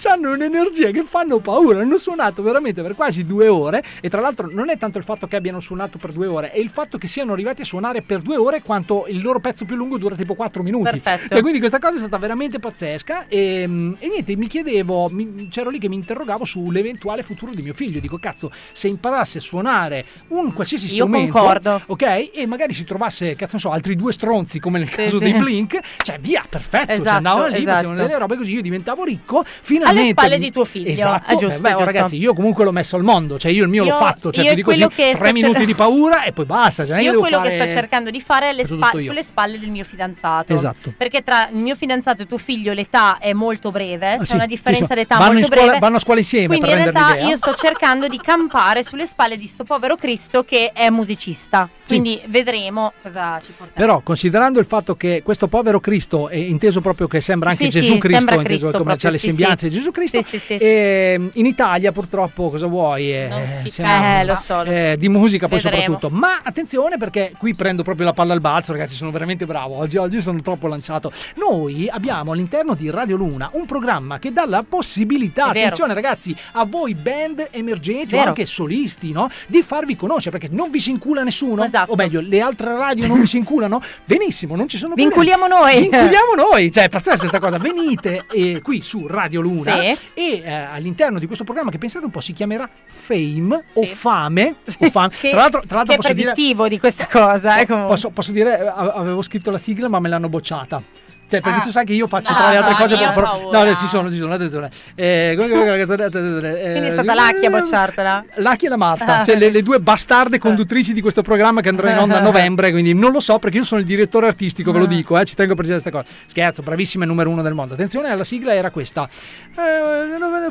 Hanno un'energia che fanno paura. Hanno suonato veramente per quasi due ore. E tra l'altro, non è tanto il fatto che abbiano suonato per due ore, è il fatto che siano arrivati a suonare per due ore quanto il loro pezzo più lungo dura tipo quattro minuti. Perfetto. Cioè, quindi questa cosa è stata veramente pazzesca. E, mm, e niente, mi chiedevo, mi- c'ero lì che mi interrogavo sull'eventuale futuro di mio figlio. Dico, cazzo, se imparasse a suonare un qualsiasi Io strumento, concordo. ok, e magari si trovasse, cazzo, non so, altri due stronzi come nel caso sì. dei Blink, cioè via, perfetto. cioè, Esatto, andavano lì, esatto. facevano delle robe così, io diventavo ricco. Finalmente. spalle di tuo figlio, Esatto, giusto, eh, beh, giusto. ragazzi, io comunque l'ho messo al mondo, cioè io il mio Io- l'ho fatto, cioè io ti dico quello così, che tre sto minuti cer- di paura e poi basta. Cioè, Io devo quello fare... che sto cercando di fare è spa- io. sulle spalle del mio fidanzato. Esatto. Perché tra il mio fidanzato e tuo figlio l'età è molto breve, c'è sì, una differenza sì, so. d'età Vanno molto scuola- breve. vanno a scuola insieme, Quindi per in realtà idea. io sto cercando di campare sulle spalle di sto povero Cristo che è musicista. Quindi vedremo cosa ci porterà. Però, considerando il fatto che questo povero Cristo è inteso proprio che sembra anche Sì, Gesù sì, Cristo, Cristo come c'ha proprio, le sì, sembianze sì. di Gesù Cristo, Sì, sì, sì. ehm, in Italia purtroppo cosa vuoi? Eh. Eh, lo so, lo so. eh, di musica poi Vedremo. soprattutto. Ma attenzione perché qui prendo proprio la palla al balzo, ragazzi, sono veramente bravo. Oggi, oggi sono troppo lanciato. Noi abbiamo all'interno di Radio Luna un programma che dà la possibilità, attenzione ragazzi, a voi band emergenti o anche solisti, no? Di farvi conoscere perché non vi si incula nessuno. Esatto. O meglio, le altre radio non vi si inculano. Benissimo, non ci sono problemi. inculiamo noi. Vi inculiamo noi, cioè è pazzesca questa cosa. Venite eh, qui su Radio Luna Sì. e eh, all'interno di questo programma che pensate un po' si chiamerà Fame o Fame. O fame. Che, tra l'altro, tra l'altro posso dire, di questa cosa. eh, posso, posso dire, eh, avevo scritto la sigla ma me l'hanno bocciata. Cioè, perché Ah. tu sai che io faccio No, tra le altre no, cose. ho però- paura. no, ci sono, ci sono, attenzione. Eh, come- Quindi è stata Lacchi a bocciartela. Lacchi e la Marta, cioè le, le due bastarde conduttrici di questo programma che andrà in onda a novembre, quindi non lo so perché io sono il direttore artistico, ve lo Ah. dico, eh, ci tengo a precisare questa cosa. Scherzo, bravissima, numero uno del mondo. Attenzione, la sigla era questa. Eh,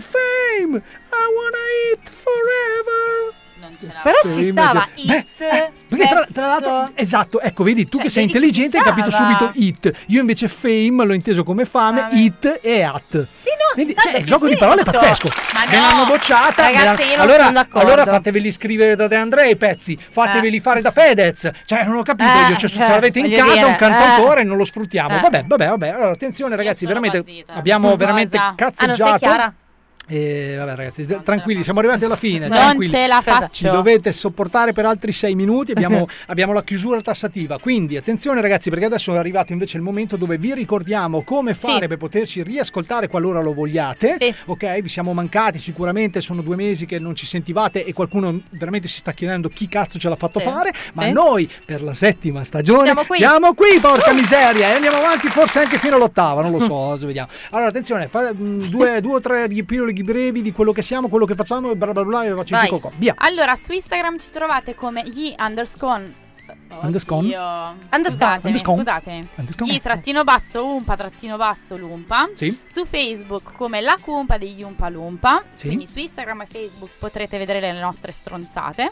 Fame, I wanna eat forever. Però ci Sì, stava invece- It. Beh, Perché tra, tra l'altro, esatto, ecco, vedi, tu che sei intelligente hai capito subito it. Io invece fame l'ho inteso come fame, it e at. Sì, no, Quindi, cioè, il gioco di parole è senso? pazzesco. Ma Me no, l'hanno bocciata. me Ragazzi, io non allora, sono d'accordo. allora fateveli scrivere da De Andrea i pezzi, fateveli fare da Fedez. Cioè, non ho capito Eh, io. Cioè, se cioè, l'avete in casa dire, un cantautore eh. e non lo sfruttiamo. Eh. Vabbè, vabbè, vabbè. Allora, attenzione, ragazzi, veramente abbiamo veramente Ah, non sei cazzeggiato. E vabbè, ragazzi, tranquilli, siamo arrivati alla fine. Non tranquilli. ce la Ci faccio. dovete sopportare per altri sei minuti. Abbiamo, abbiamo la chiusura tassativa. Quindi attenzione, ragazzi, perché adesso è arrivato invece il momento dove vi ricordiamo come fare Sì. per poterci riascoltare qualora lo vogliate. Ok, vi siamo mancati sicuramente. Sono due mesi che non ci sentivate e qualcuno veramente si sta chiedendo chi cazzo ce l'ha fatto Sì. fare. Ma Sì. noi per la settima stagione Siamo qui. siamo qui, porca miseria, e andiamo avanti forse anche fino all'ottava. Non lo so, vediamo. Allora, attenzione, mh, due, due o tre ripiloghi brevi di quello che siamo, quello che facciamo e bla bla bla e Vai. cocò. Via. Allora, su Instagram ci trovate come gli underscore. Underscore. scusatemi. Underscore. Gli trattino basso umpa trattino basso lumpa. Sì. Su Facebook come la cumpa degli Umpa Lumpa. Sì. Quindi su Instagram e Facebook potrete vedere le nostre stronzate.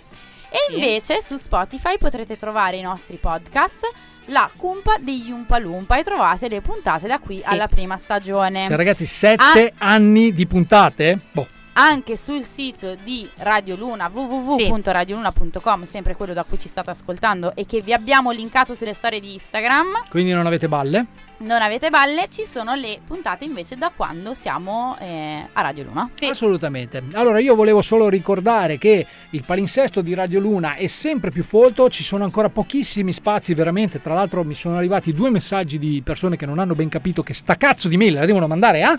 E invece su Spotify potrete trovare i nostri podcast. La cumpa degli Umpa Lumpa e trovate le puntate da qui alla prima stagione. Cioè, ragazzi, sette anni di puntate? Boh. Anche sul sito di Radio Luna www.radioluna.com, sempre quello da cui ci state ascoltando e che vi abbiamo linkato sulle storie di Instagram. Quindi non avete balle? Non avete balle, ci sono le puntate invece da quando siamo eh, a Radio Luna. Assolutamente. Allora io volevo solo ricordare che il palinsesto di Radio Luna è sempre più folto, ci sono ancora pochissimi spazi veramente, tra l'altro mi sono arrivati due messaggi di persone che non hanno ben capito che sta cazzo di mail la devono mandare a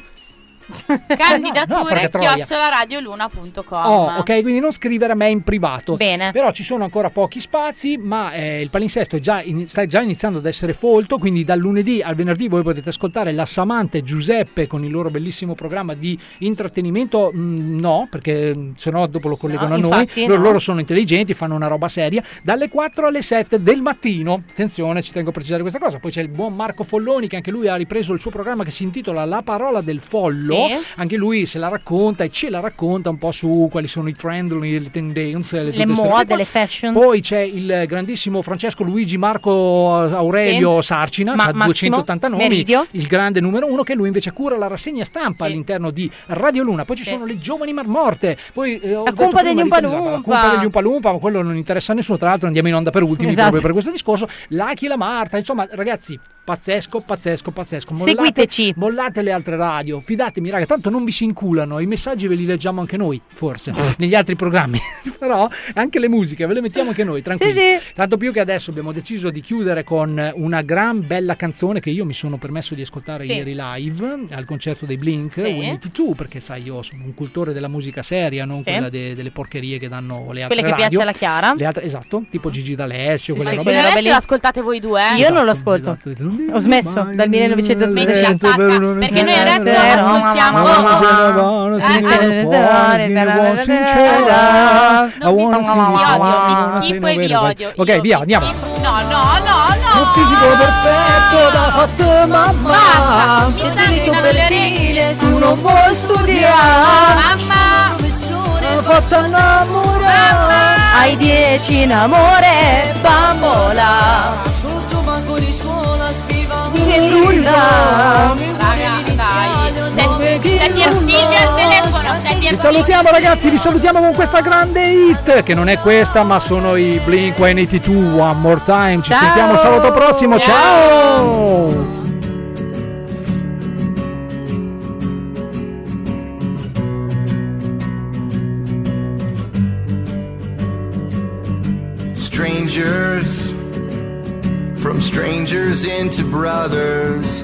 Candidature troia. chiocciolaradioluna.com. Oh, ok, quindi non scrivere a me in privato. Bene. Però ci sono ancora pochi spazi, ma eh, il palinsesto è già in- sta già iniziando ad essere folto, quindi dal lunedì al venerdì voi potete ascoltare la Samante Giuseppe con il loro bellissimo programma di intrattenimento. Mm, no, perché mm, se no dopo lo collegano No, a noi. Loro, no. loro sono intelligenti, fanno una roba seria. Dalle 4 alle 7 del mattino. Attenzione, ci tengo a precisare questa cosa. Poi c'è il buon Marco Folloni che anche lui ha ripreso il suo programma che si intitola La parola del follo. Sì. Anche lui se la racconta e ce la racconta un po' su quali sono i trend, le tendenze, Le robe mode, le fashion. Poi c'è il grandissimo Francesco Luigi Marco Aurelio Sì. Sarcina, Ma- ha Massimo 280 nomi, Meridio. il grande numero uno che lui invece cura la rassegna stampa all'interno di Radio Luna. Poi ci sono le giovani marmorte, poi eh, La cumpa degli di- Umpa La cumpa degli Umpa Lumpa, ma quello non interessa a nessuno, tra l'altro andiamo in onda per ultimi Esatto. proprio per questo discorso. L'Aki e la Marta, insomma ragazzi, pazzesco, pazzesco, pazzesco. Mollate, Seguiteci. Mollate le altre radio, fidatemi raga, tanto non vi si inculano, i messaggi ve li leggiamo anche noi, forse, negli altri programmi, però anche le musiche ve le mettiamo anche noi, tranquilli. Sì, Tanto più che adesso abbiamo deciso di chiudere con una gran bella canzone che io mi sono permesso di ascoltare Sì. ieri live al concerto dei Blink, Sì. 182, perché sai io sono un cultore della musica seria, non Sì. quella de- delle porcherie che danno le altre Quelle che radio. piace alla Chiara. Le altre- esatto, tipo Gigi D'Alessio, Sì, quelle sì, robe quelle lì. robe lì l'ascoltate voi due, eh? Io non lo ascolto. Ho smesso dal 1920. Mettila stacca, perché noi adesso Eh, no, sì, eh, sì, Non vi odio, vi schifo e vi odio. Ok, via, andiamo. No, no, no, no. Un fisico perfetto da fatto mamma. Basta, mi stanno infinando le orecchie. Tu non vuoi studiare. Mamma. Ha fatto innamorare. Hai dieci in amore, bambola. Sotto banco di scuola scriva nulla. Raga, C'è, c'è Piersilvio al telefono, c'è Vi salutiamo ragazzi, vi salutiamo con questa grande hit che non è questa ma sono i Blink 182 One More Time. Ci Ciao. sentiamo sabato prossimo, ciao. Strangers, from strangers into brothers,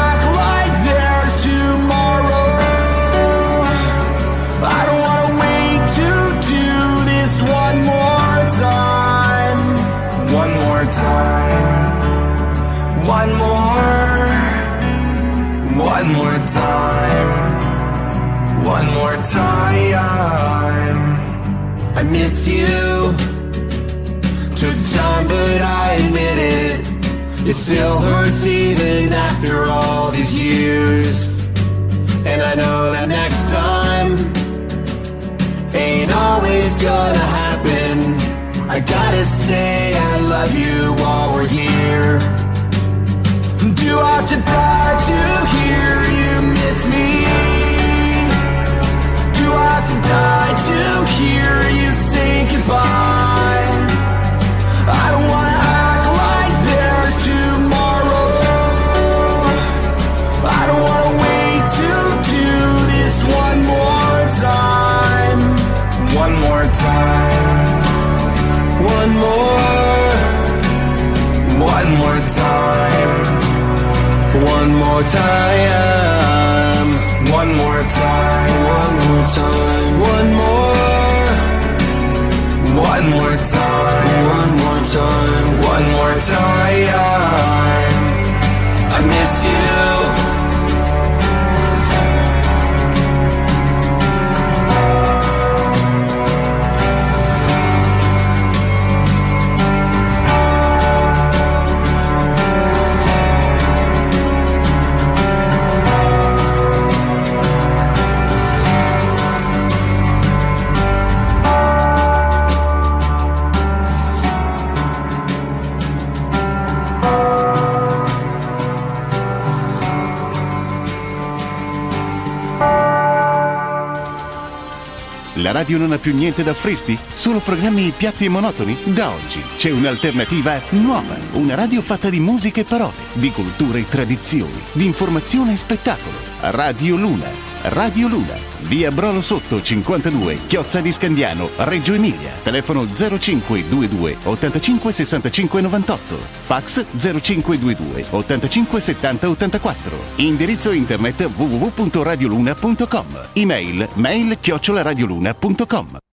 time. One more time. I miss you. Took time, but I admit it. It still hurts even after all these years. And I know that next time ain't always gonna happen. I gotta say I love you while we're here. Do I have to die to hear miss me? Do I have to die to hear you say goodbye? I don't wanna act like there's tomorrow. I don't wanna wait to do this one more time. One more time. One more. One more time. One more time. Time. One more. One more time. One more time. One more time. I miss you. Radio non ha più niente da offrirti? Solo programmi piatti e monotoni? Da oggi c'è un'alternativa nuova. Una radio fatta di musica e parole, di cultura e tradizioni, di informazione e spettacolo. Radio Luna. Radio Luna. Via Brolo Sotto 52, Chiozza di Scandiano, Reggio Emilia. Telefono 0522 85 65 98. Fax 0522 85 70 84. Indirizzo internet www.radioluna.com. Email mail chiocciolaradioluna.com.